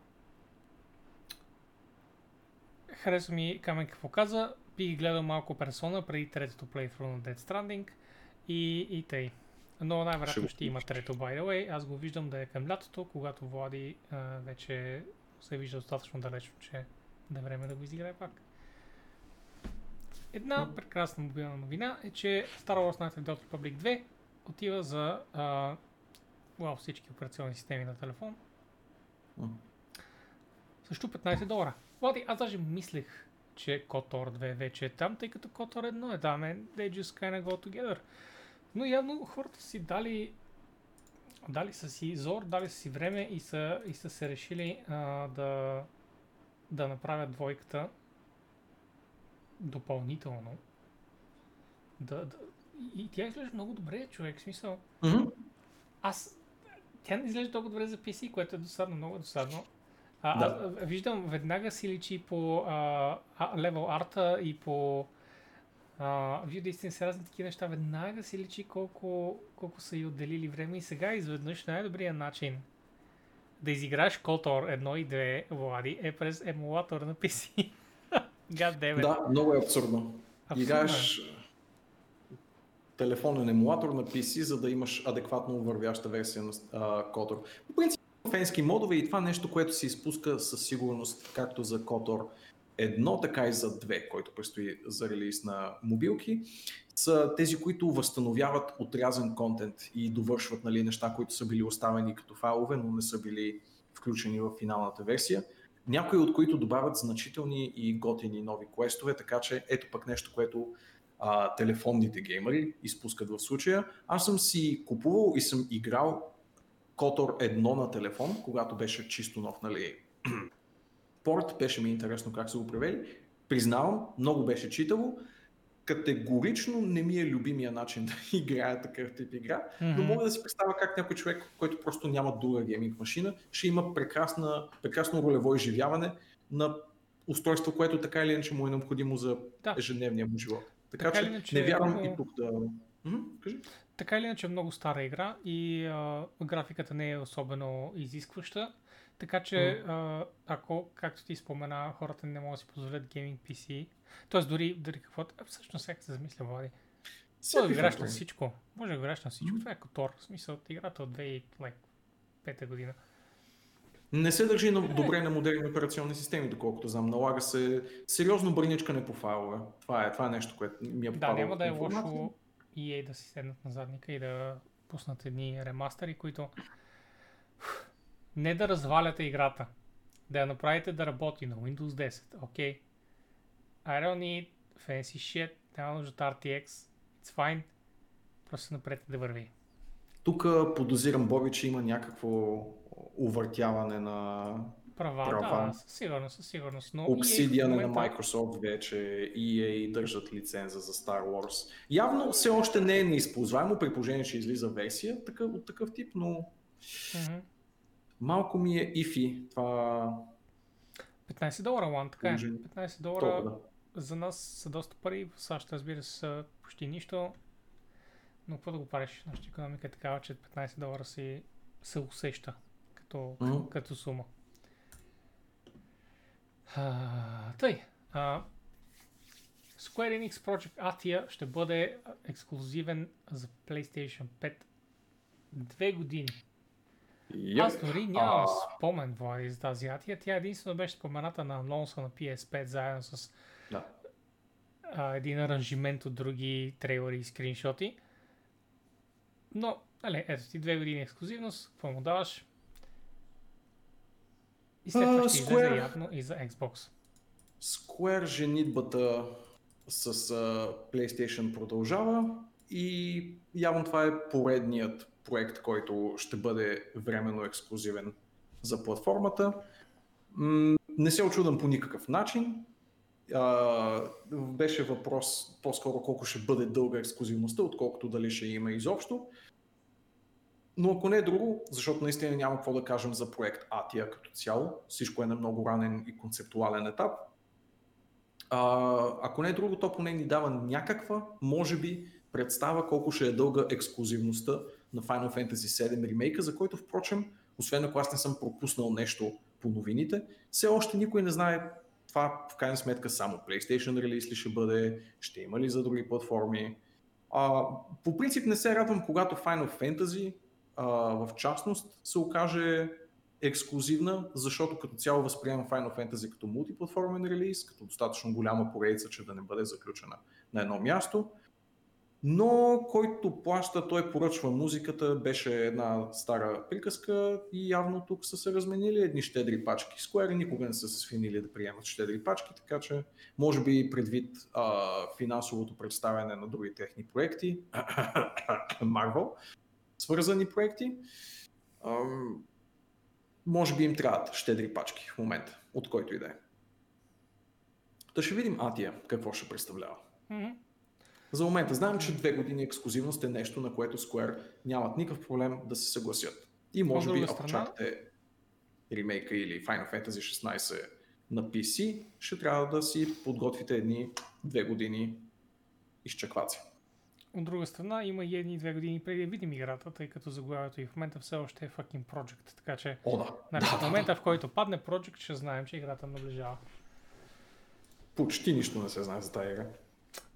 хареса ми Камен какво каза. Бих гледал малко персона преди третото плейthrough на Dead Stranding и, и тъй. Но най-вероятно Ще ще има трето, by the way. Аз го виждам да е към лятото, когато Влади а, вече се вижда достатъчно далечно, че да е време да го изиграе пак. Една прекрасна мобилна новина е, че Star Wars Knights of the Republic 2 отива за а, уау, всички операционни системи на телефон. М. Също 15 долара. Влади, аз даже мислех, че KOTOR 2 вече е там, тъй като KOTOR 1 е там, and they just kinda go together. Но явно хората си дали дали са си зор, дали са си време и са, и са се решили а, да, да направят двойката допълнително. Да, да, и тя изглежда много добре, човек. В смисъл, Мгм. аз... Тя не изглежда толкова добре за PC, което е досадно, много е досадно. А, Да. аз виждам, веднага си личи по а, левел арта и по а, View Distance разни такива неща. Веднага си личи колко, колко са и отделили време и сега изведнъж най-добрият начин да изиграеш KOTOR 1 и 2, Влади, е през емулатор на PC. God. Да, много е абсурдно. Абсурдно е. Играеш телефонен емулатор на PC, за да имаш адекватно вървяща версия на Kotor. По принцип, фенски модове и това нещо, което се изпуска със сигурност както за Kotor едно, така и за две, който предстои за релиз на мобилки, са тези, които възстановяват отрязан контент и довършват нали, неща, които са били оставени като файлове, но не са били включени в финалната версия. Някои от които добавят значителни и готини нови квестове, така че ето пък нещо, което а, телефонните геймери изпускат в случая. Аз съм си купувал и съм играл Котор 1 на телефон, когато беше чисто нов, нали, порт, беше ми интересно как са го превели. Признавам, много беше читаво. Категорично не ми е любимия начин да играя такъв тип игра, но Мгм. мога да си представя как някой човек, който просто няма друга гейминг машина, ще има прекрасна, прекрасно ролево изживяване на устройство, което така или иначе му е необходимо за Да. ежедневния му живот. Така, Така че иначе не вярвам много- и тук да... Мгм, кажи. Така или иначе е много стара игра и а, графиката не е особено изискваща. Така че а, ако, както ти спомена, хората не могат да си позволят гейминг PC, т.е. дори, дори каквото... Всъщност сега се замисля, Влади. Може да играш на всичко. Може да играш на всичко. Мгм. Това е Котор. В смисъл, играта от 2005 година. Не се държи на, добре на модерни операционни системи, доколкото знам. Налага се сериозно бърничкане по файлове. Това е, това е нещо, което ми е Да, попадало няма в да е лошо EA да си седнат на задника и да пуснат едни ремастери, които не да разваляте играта, да я направите да работи на Windows 10, окей. Okay. I don't need fancy shit, няма нужда от RTX, it's fine, просто напред да върви. Тук подозирам Боби, че има някакво увъртяване на Права, Права. да, със сигурност, със сигурност. Но Obsidian е на момента- Microsoft вече, EA държат лиценза за Star Wars. Явно все още не е неизползваемо, при положение, че излиза версия такъв, от такъв тип, но Мгм. Малко ми е ифи това 15 долара, Лан, така е. Положение. 15 долара толкова. Да. за нас са доста пари, в САЩ разбира се са почти нищо, но какво да го правиш? Нашата економика е такава, че 15 долара си се усеща като, Мгм. като сума. А, тъй, а, Square Enix Project Atia ще бъде ексклюзивен за PlayStation 5 две години. Yep. Аз дори нямам А. спомен, Влади, за тази Атия. Тя единствено беше спомената на анонса на PS5 заедно с Да. а, един аранжимент от други трейлери и скриншоти. Но, нали, ето ти две години ексклюзивност, какво му даваш? И след това ще излезе Square- явно и за Xbox. Square женитбата с а, PlayStation продължава и явно това е поредният проект, който ще бъде временно ексклюзивен за платформата. Не се очудвам по никакъв начин. Беше въпрос по-скоро колко ще бъде дълга ексклюзивността, отколкото дали ще има изобщо. Но ако не е друго, защото наистина няма какво да кажем за проект Атия като цяло, всичко е на много ранен и концептуален етап. А, ако не е друго, то поне ни дава някаква, може би, представа колко ще е дълга ексклюзивността на Final Fantasy VII ремейка, за който впрочем, освен ако аз не съм пропуснал нещо по новините, все още никой не знае това в крайна сметка само PlayStation релиз ли ще бъде, ще има ли за други платформи. А, по принцип не се радвам, когато Final Fantasy а, в частност се окаже ексклюзивна, защото като цяло възприемам Final Fantasy като мултиплатформен релиз, като достатъчно голяма поредица, че да не бъде заключена на едно място но който плаща, той поръчва музиката, беше една стара приказка и явно тук са се разменили едни щедри пачки. Square никога не са се свинили да приемат щедри пачки, така че може би предвид а, финансовото представяне на други техни проекти, Marvel, свързани проекти, а, може би им трябват щедри пачки в момента, от който и да е. Да ще видим Атия какво ще представлява. Mm-hmm. За момента знаем, че две години ексклюзивност е нещо, на което Square нямат никакъв проблем да се съгласят. И може би, ако чакате ремейка или Final Fantasy 16 на PC, ще трябва да си подготвите едни две години изчакваци. От друга страна, има и едни две години преди да видим играта, тъй като заглавието и в момента все още е fucking Project. Така че, О, да. Значи, да, в момента, да, в който падне Project, ще знаем, че играта наближава. Почти нищо не се знае за тази игра.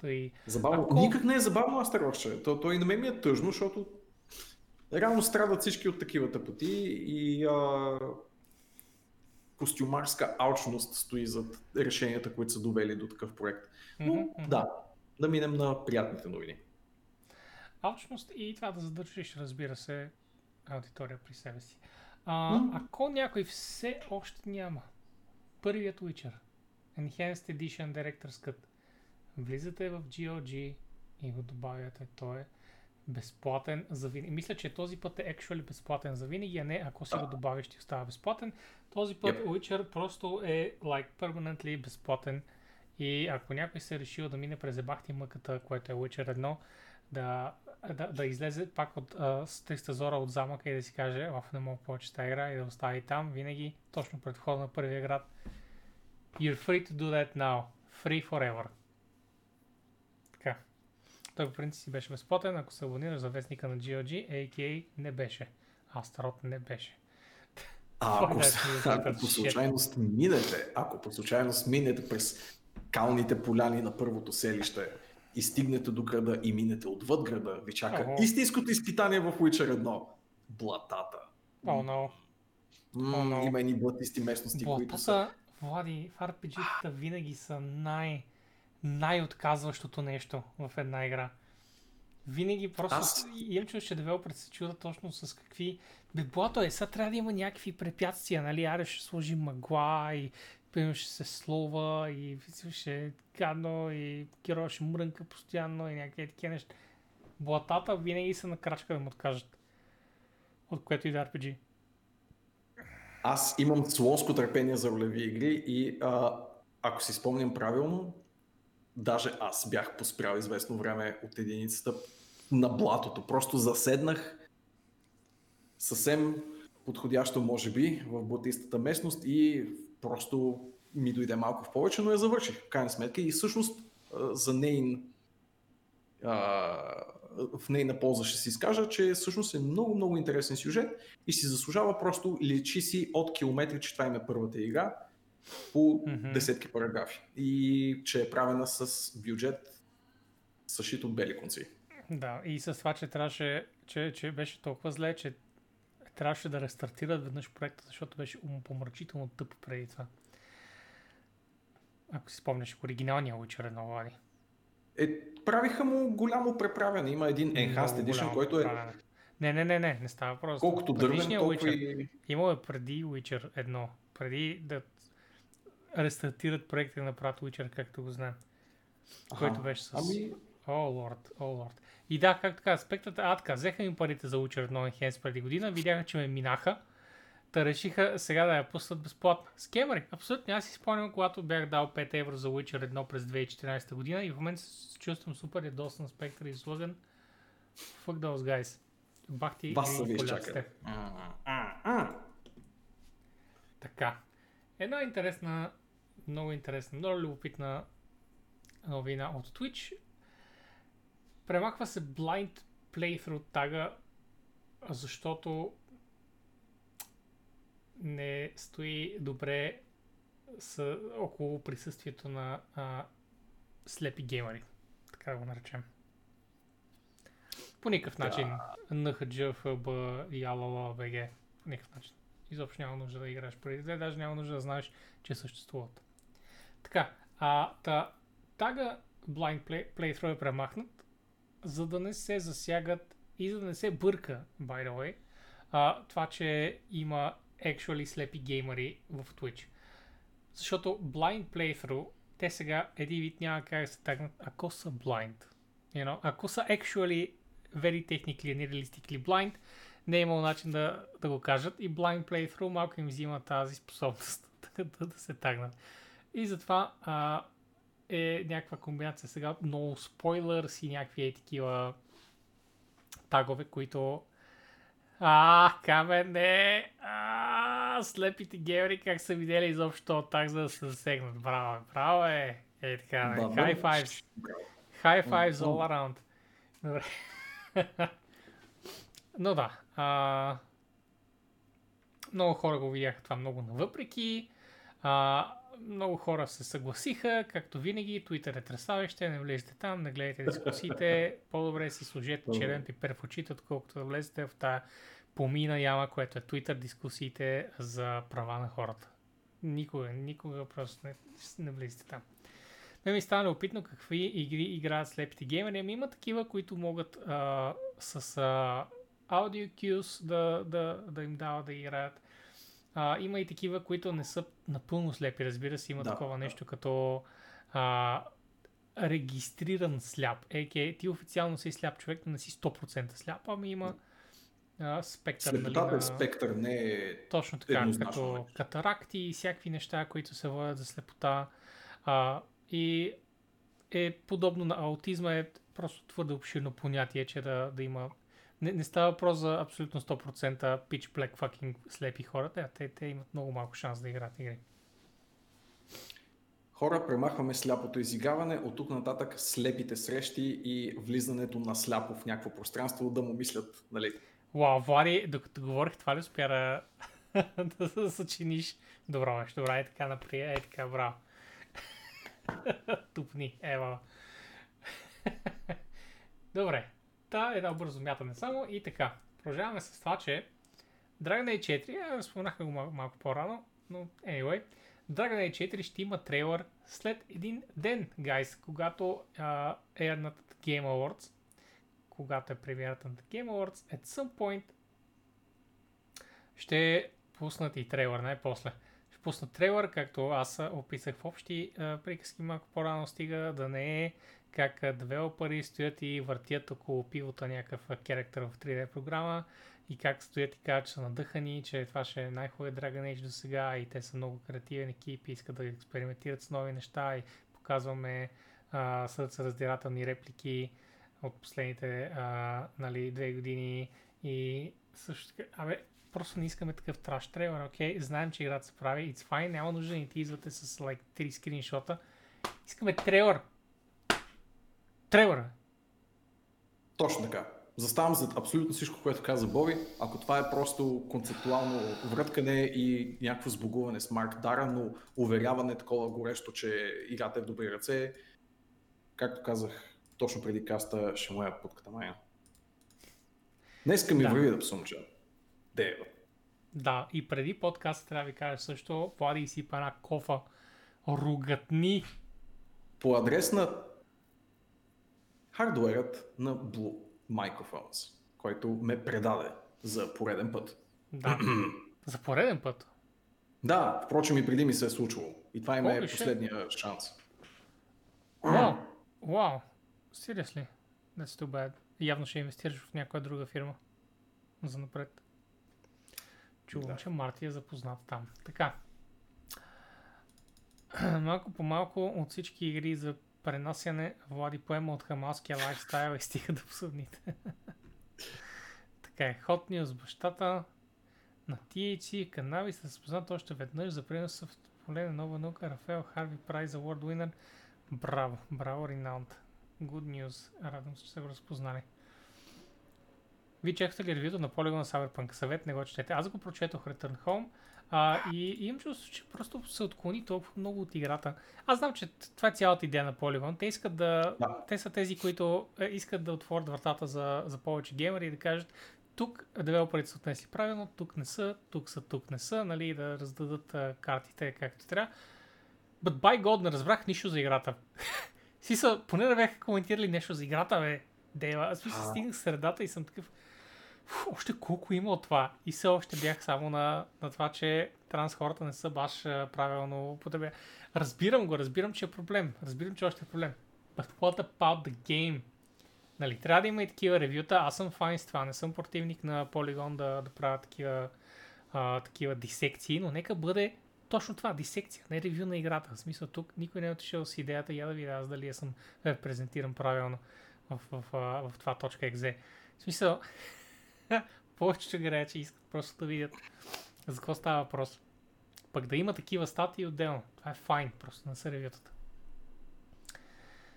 Той... Забавно. Ако... Никак не е забавно Астерошче. То, той на мен ми е тъжно, защото реално страдат всички от такива тъпоти и а... костюмарска алчност стои зад решенията, които са довели до такъв проект. Но mm-hmm. да, да минем на приятните новини. Алчност и това да задържиш, разбира се, аудитория при себе си. А, mm-hmm. Ако някой все още няма първият Witcher, Enhanced Edition Director's Cut, влизате в GOG и го добавяте. Той е безплатен за винаги. Мисля, че този път е actually безплатен за винаги, а не ако си го добавиш, ще остава безплатен. Този път yep. Witcher просто е like permanently безплатен и ако някой се е решил да мине през ебахти мъката, което е Witcher 1, да, да, да излезе пак от uh, с 300 зора от замъка и да си каже, оф, не мога повече тази игра и да остави там, винаги, точно пред входа на първия град. You're free to do that now. Free forever. Той по принцип си беше безплатен, ако се абонираш за вестника на GOG, AKA не беше. Астарот не беше. А, ако, ако по случайност минете, ако по случайност минете през калните поляни на първото селище и стигнете до града и минете отвъд града, ви чака oh. истинското изпитание в Witcher 1. Блатата. О, oh, no. Mm, oh, no. Има едни блатисти местности, Блатата, които са... Влади, в RPG-тата винаги са най- най-отказващото нещо в една игра. Винаги просто Аз... чувство, че девелопер се чуда точно с какви... Бе, блато е, сега трябва да има някакви препятствия, нали? Аре ще сложи мъгла и примерно ще се слова и ще е гадно и героя ще мрънка постоянно и някакви такива неща. Блатата винаги са на крачка да му откажат. От което и да RPG. Аз имам слонско търпение за ролеви игри и а, ако си спомням правилно, даже аз бях поспрял известно време от единицата на блатото. Просто заседнах съвсем подходящо, може би, в блатистата местност и просто ми дойде малко в повече, но я завърших в крайна сметка и всъщност за нейн в нейна полза ще си изкажа, че всъщност е много, много интересен сюжет и си заслужава просто лечи си от километри, че това им е първата игра по mm-hmm. десетки параграфи. И че е правена с бюджет съшит от бели конци. Да, и с това, че трябваше, че, че беше толкова зле, че трябваше да рестартират веднъж проекта, защото беше умопомрачително тъп преди това. Ако си спомняш оригиналния Witcher 1, Влади. Е, правиха му голямо преправяне. Има един Enhanced Edition, който е... Не, не, не, не, не става просто. Колкото дървен, толкова и... Имало е преди Witcher 1. Преди да рестартират проекта и направят Witcher, както го знаем. Който беше с... Ами... О, лорд, о, лорд. И да, как така, аспектът, а така, взеха ми парите за Witcher 1 Enhanced преди година, видяха, че ме минаха, та решиха сега да я пуснат безплатно. Скемери, абсолютно. Аз си спомням, когато бях дал 5 евро за Witcher 1 през 2014 година и в момента се чувствам супер ядосан спектър и слъган. Fuck those guys. изчакали. А, а, а. Така. Една интересна, много интересна, много любопитна новина от Twitch. Премахва се Blind Playthrough тага, защото не стои добре с, около присъствието на а, слепи геймери. Така да го наречем. По никакъв начин. NHG, FB, Ялала, BG. По никакъв начин. Изобщо няма нужда да играеш преди даже няма нужда да знаеш, че съществуват. Така, а та, тага Blind Play, Playthrough е премахнат, за да не се засягат и за да не се бърка, by the way, а, това, че има actually слепи геймери в Twitch. Защото Blind Playthrough, те сега един вид няма как да се тагнат, ако са blind. You know? Ако са actually very technically and realistically blind, не е имал начин да, да го кажат и Blind Playthrough малко им взима тази способност да, да, да се тагнат. И затова а, е някаква комбинация сега много спойлърс и някакви е такива тагове, които а, камен не! А, слепите геймери как са видели изобщо таг, за да се засегнат. Браво, браво е! Е така. Бабо. High fives. High fives all around. Добре. Но да. А, много хора го видяха това много навъпреки. А, много хора се съгласиха, както винаги. Twitter е тресавище, не влезете там, не гледайте дискусиите. По-добре си сложете черен пипер в очите, отколкото да влезете в тази помина яма, което е Twitter дискусиите за права на хората. Никога, никога просто не, не влезете там. Ме ми стана опитно какви игри играят слепите геймери. Ами има такива, които могат а, с а, аудио cues да, да, да им дава да играят. А, има и такива, които не са напълно слепи, разбира се, има Да, такова да. нещо като а, регистриран сляп. Еке, ти официално си сляп човек, но не си 100% сляп, ами има а, спектър. нали, Слепотата на- е спектър, не е... точно така, Еднозначно като нещо. катаракти и всякакви неща, които се водят за слепота. А, и е подобно на аутизма, е просто твърде обширно понятие, че да, да има... Не, не става въпрос за абсолютно 100% pitch black fucking слепи хора. Те, те, те имат много малко шанс да играят игри. Хора, премахваме сляпото изиграване, от тук нататък слепите срещи и влизането на сляпо в някакво пространство да му мислят, нали? Вау, Влади, докато говорих това ли успя да, да, съчиниш? Добро нещо, добре, е така напред, е така, браво. Тупни, ева. Добре, та една бързо мятане само и така. Продължаваме с това, че Dragon Age 4, а, споменахме го мал- малко по-рано, но anyway, Dragon Age 4 ще има трейлър след един ден, гайс, когато а, е на Game Awards, когато е премиерата на Game Awards, at some point ще пуснат и трейлър най-после. Ще пуснат трейлър, както аз описах в общи приказки малко по-рано, стига да не е как девелопери стоят и въртят около пивота някакъв character в 3D програма и как стоят и казват, че са надъхани, че това ще е най-хубавият Dragon Age до сега и те са много креативен екип и искат да експериментират с нови неща и показваме а, сърцераздирателни реплики от последните а, нали, две години и също така, абе, просто не искаме такъв траш трейлър, окей, знаем, че играта се прави, it's fine, няма нужда да ни тизвате с like 3 скриншота. Искаме трейлър. Бе. Точно така. Заставам зад абсолютно всичко, което каза Боби. Ако това е просто концептуално връткане и някакво сбогуване с Марк Дара, но уверяване такова горещо, че играта е в добри ръце, както казах точно преди каста, ще му я под катамая. Днеска ми Да. върви да псум, че Дева. Да, и преди подкаста трябва да ви кажа също, Влади изсипа една кофа ругатни. По адрес на хардуерът на Blue Microphones, който ме предаде за пореден път. Да, за пореден път. Да, впрочем и преди ми се е случвало. И това им е последния шанс. Вау, вау, seriously, that's too bad. Явно ще инвестираш в някоя друга фирма за напред. Чувам, Да. че Марти е запознат там. Така. Малко по малко от всички игри за пренасяне Влади поема от хамалския лайфстайл и стига да посъдните. така е. Hot News. Бащата на THC канаби се разпознат още веднъж за приноса в поле на нова наука. Рафаел Харви Прайз Award Winner. Браво, браво, Ринаунд. Good news. Радвам се, че са го разпознали. Вие чекате ли ревюто на Polygon Cyberpunk? Съвет не го четете. Аз го прочетох Return Home а, и имам чувство, че просто се отклони толкова много от играта. Аз знам, че това е цялата идея на Polygon. Те искат да... Да. Те са тези, които е, искат да отворят вратата за, за повече геймери и да кажат тук девелоперите са отнесли правилно, тук не са, тук са, тук не са, нали, да раздадат а, картите както трябва. But by God не разбрах нищо за играта. Си са, поне да бяха коментирали нещо за играта, бе. Дева. Аз мисля, А. стигнах средата и съм такъв. "Фу, Още колко има от това? И все още бях само на, на това, че транс хората не са баш правилно употребя. Разбирам го, разбирам, че е проблем. Разбирам, че още е проблем. But what about the game? Нали, трябва да има и такива ревюта. Аз съм файн с това. Не съм противник на Polygon да, да правят такива, а, такива дисекции, но нека бъде точно това, дисекция, не ревю на играта. В смисъл тук никой не е отишъл с идеята, я да видя аз дали я съм репрезентиран правилно в, в, в, в, това .exe. В смисъл, повечето играчи искат просто да видят за какво става въпрос. Пък да има такива статии отделно. Това е файн, просто не са ревютата.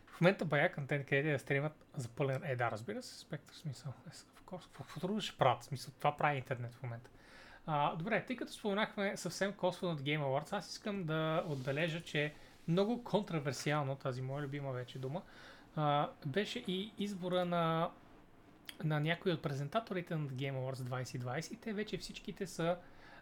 В момента бая контент, където да стримат за пълен... Е, да, разбира се, спектър смисъл. Е, какво друго ще правят? Смисъл, това прави интернет в момента. А, добре, тъй като споменахме съвсем косвено от Game Awards, аз искам да отбележа, че много контроверсиално, тази моя любима вече дума, а, беше и избора на, на някои от презентаторите на Game Awards 2020 и те вече всичките са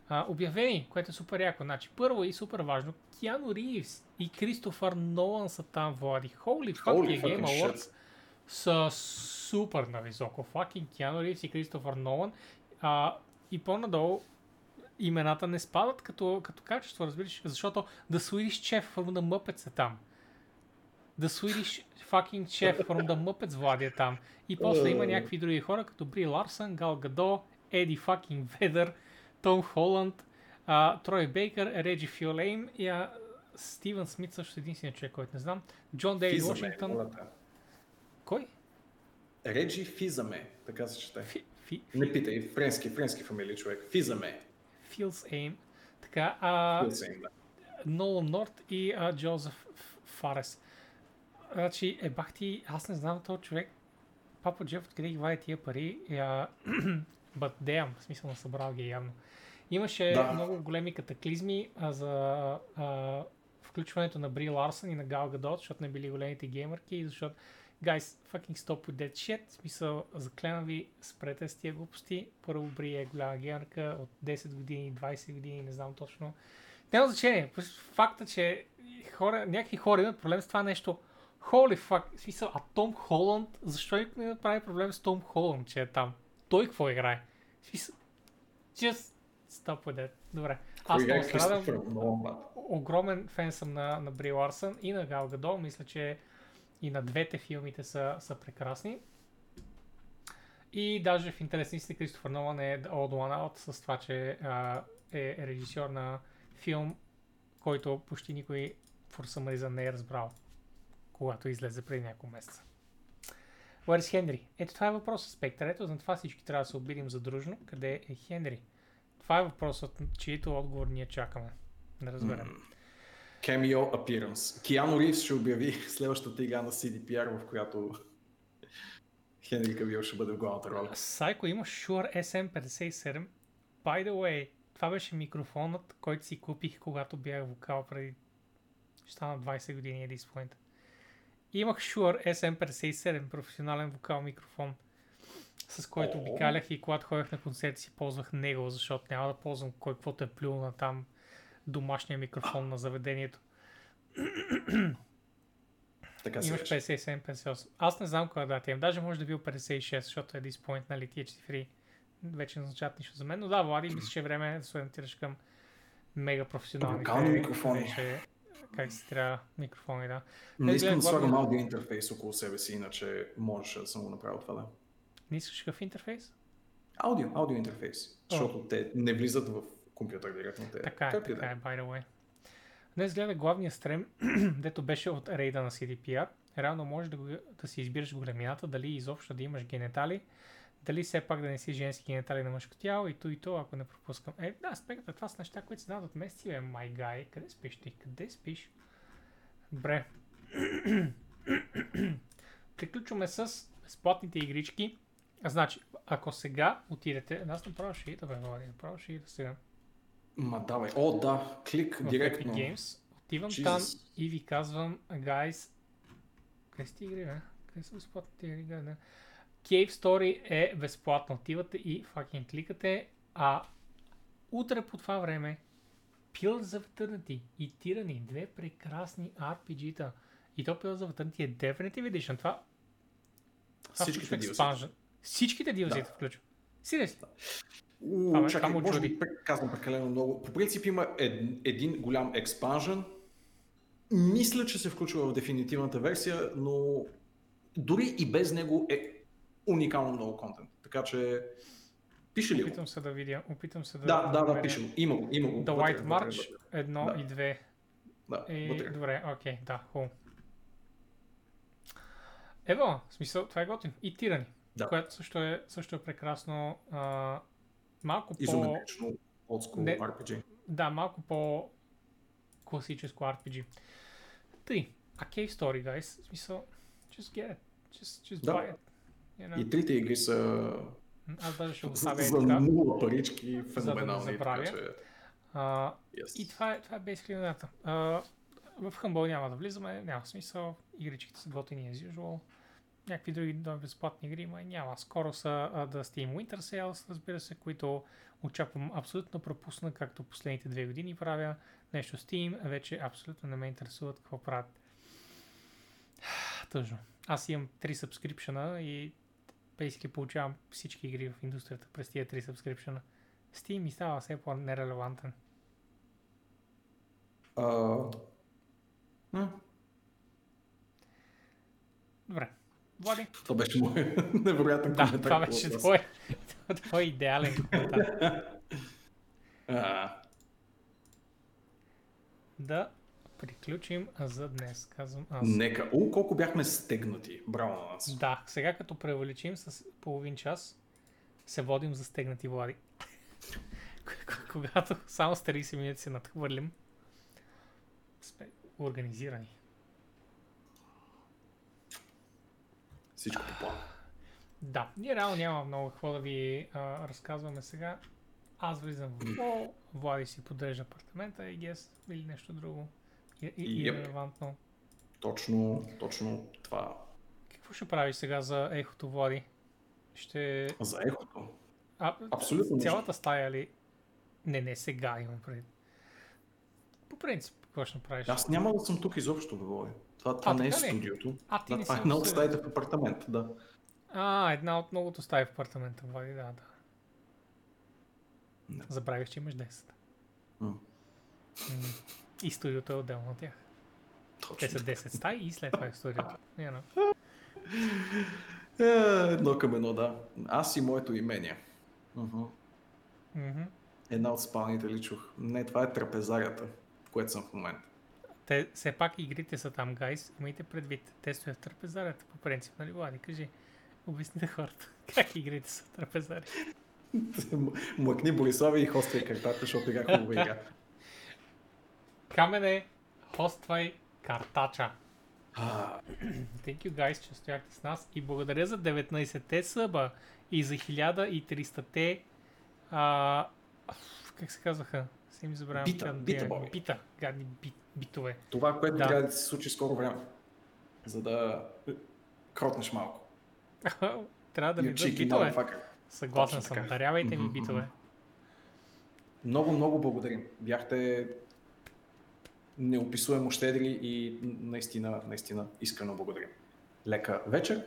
а, обявени, което е супер яко. Значи, първо и супер важно, Киану Ривз и Кристофър Нолан са там, Влади. Holy Holy Game fucking shit. Awards са супер нависоко. Fucking Киану Ривз и Кристофър Нолан. А, и по-надолу имената не спадат като, като качество, разбираш, защото The Swedish Chef the Muppets е там. The Swedish fucking Chef from the Muppets Влади е там. И после има някакви други хора, като Бри Ларсън, Гал Гадо, Еди fucking Ведър, Том Холанд, Трой Бейкър, Реджи Фиолейм и а, Стивен Смит също е единственият човек, който не знам. Джон Физаме, Вашингтон. Кой? Реджи Физаме, така се чете. Фи, фи, Не питай, френски, френски фамилия човек. Физаме. Филс Ейм. Така, а, Филсейн, да. Нолан Норт и а, Джозеф Фарес. Значи, е бах ти, аз не знам този човек, папа Джеф, откъде ги вади тия пари, а, but damn, в смисъл на събрал ги явно. Имаше Да. много големи катаклизми а, за а, включването на Бри Ларсън и на Гал Гадот, защото не били големите геймърки, и защото guys, fucking stop with that shit. В смисъл, заклена ви, спрете с тия глупости. Първо Бри е голяма геймърка от 10 години, 20 години, не знам точно. Няма значение. Факта, че хора, някакви хора имат проблем с това нещо. Holy fuck, в смисъл, а Том Холанд, защо никой не прави проблем с Том Холанд, че е там? Той какво играе? В смисъл, just stop with that. Добре. Аз много брат? Огромен фен съм на, на Бри Ларсън и на Гал Гадол. Мисля, че и на двете филмите са, са прекрасни. И даже в интересни си Кристофър Нолан е the odd one out с това, че а, е режисьор на филм, който почти никой for some reason не е разбрал, когато излезе преди няколко месеца. Where is Хенри? Ето това е въпросът, Спектър. Ето за това всички трябва да се обидим задружно. Къде е Хенри? Това е въпросът, чието отговор ние чакаме. Не разберем. Cameo Appearance. Киану Ривз ще обяви следващата игра на CDPR, в която Хенри Кавил ще бъде в главната роля. Сайко има Shure SM57. By the way, това беше микрофонът, който си купих, когато бях вокал преди... ще стана 20 години this point. Имах Shure SM57, професионален вокал микрофон, с който обикалях и когато ходех на концерти си ползвах него, защото няма да ползвам кой каквото е плюл на там домашния микрофон на заведението. Така Имаш беше. 57, 58. Аз не знам коя дата имам. Даже може да бил 56, защото е point, нали, тия цифри вече не означават нищо за мен. Но да, Влади, мисля, че е време да се ориентираш към мега професионални Вокални микрофони. Вече, как си трябва микрофони, да. Не Е, искам гледай, да слагам главно- аудио интерфейс около себе си, иначе можеше да съм го направил това да. Не искаш какъв интерфейс? Аудио, аудио интерфейс. Защото те не влизат в компютър директно. Те, Така е, и да така е, by the way. Днес гледа главния стрем, дето беше от рейда на CDPR. Реално можеш да, го, да си избираш големината, дали изобщо да имаш генетали, Дали все пак да не си женски генитали на мъжко тяло и то и то, ако не пропускам. Е, да, спеката, това са неща, които се дават от месеци, бе, май гай. Къде спиш ти? Къде спиш? Добре. Приключваме с безплатните игрички. Значи, ако сега отидете, аз направо ще ида, бе, Влади, направо ще ида сега. Ма давай. О, да, клик в директно. Epic Games. Отивам Jesus. там и ви казвам, guys, къде сте игри, бе? Къде са безплатните игри, бе? Cave Story е безплатно. Отивате и fucking кликате, а утре по това време Pillars за Eternity и Tyranny, две прекрасни RPG-та. И то Pillars за Eternity е Definitive Edition. Това, Всичките DLC. Всичките DLC-та Да. включва. Сериозно. У, Това чакай, може би казвам прекалено много. По принцип има ед, един голям експанжен. Мисля, че се включва в дефинитивната версия, но дори и без него е уникално много контент. Така че пише ли го? Опитам се да видя. Опитам се да Да, да, да, намеря. пише го. Има го, има го. The White вътре, March, вътре. едно Да. и две. Да, И, вътре. добре, окей, да, хубаво. Ево, в смисъл, това е готин. И Тирани, Да. което също е, също е прекрасно. А, малко по... Изометрично олдскул Не. RPG. Да, малко по класическо RPG. Тъй, а Cave Story, guys, в смисъл, just get it. Just, just Да. buy it. You know? И трите игри са Аз даже ще за, оставя и за така. нула парички, да феноменални. забравя. така че, А, yes. И това е, това е basically новината. А, в Humble няма да влизаме, няма смисъл. Игричките са готини as usual. Някакви други да, безплатни игри, май няма. Скоро са а, да Steam Winter Sales, разбира се, които очаквам абсолютно пропусна, както последните две години правя. Нещо Steam, вече абсолютно не ме интересуват какво правят. Тъжно. Аз имам три subscription и basically получавам всички игри в индустрията през тия три subscription. Steam ми става все по-нерелевантен. М, Добре. Влади? това беше мой невероятен Да, коментар. това беше твой, твой идеален коментар. А, Да приключим за днес, казвам аз. Нека. О, колко бяхме стегнати. Браво на нас. Да, сега като превеличим с половин час, се водим за стегнати Влади. Когато само с 30 минути се надхвърлим, сме организирани. Всичко по план. Да, ние реално няма много какво да ви а, разказваме сега. Аз влизам в WoW, Влади си подрежда апартамента, I guess, или нещо друго. И, и, Yep. ирелевантно. Точно, точно това. Какво ще правиш сега за ехото, Влади? Ще... За ехото. А, Абсолютно. Цялата стая ли? Не, не, сега имам пред. По принцип, какво ще направиш? Аз няма да съм тук изобщо, бе. Това, това А, не е студиото. А, ти Да, не това е една от стаите в апартамента, да. А, една от многото стаи в апартамента, Влади, да, да. Да. Забравих, че имаш 10. М. М. И студиото е отделно от тях. Точно. Те са така. 10 стаи и след това е студиото. You know. Е, едно към едно, да. Аз и моето имение. Мгм. Една от спалните ли чух. Не, това е трапезарията, в което съм в момента. Те, все пак игрите са там, гайс. Имайте предвид. Те стоят в трапезарията, по принцип, нали, Влади? Кажи, обясни на хората. Как игрите са в трапезари? М- Млъкни Борислави и хоствай картата, защото игра хубава игра. Камене, хоствай картача. Thank you guys, че стояхте с нас и благодаря за 19-те съба и за 1300-те а, как се казваха? Се ми забравям. Бита, бита, Боби. Бита, гадни бит, битове. това, което Да. трябва да се случи скоро време. За да кротнеш малко. Трябва да ми дадат битове. Съгласен съм. Дарявайте ми битове. Много, много благодарим. Бяхте неописуемо щедри и наистина, наистина искрено благодарим. Лека вечер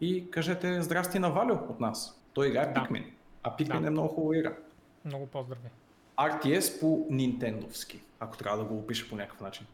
и кажете здрасти на Валю от нас. Той играе Да. Pikmin. А Pikmin Да. е много хубава игра. Много поздрави. RTS по нинтендовски, ако трябва да го опиша по някакъв начин.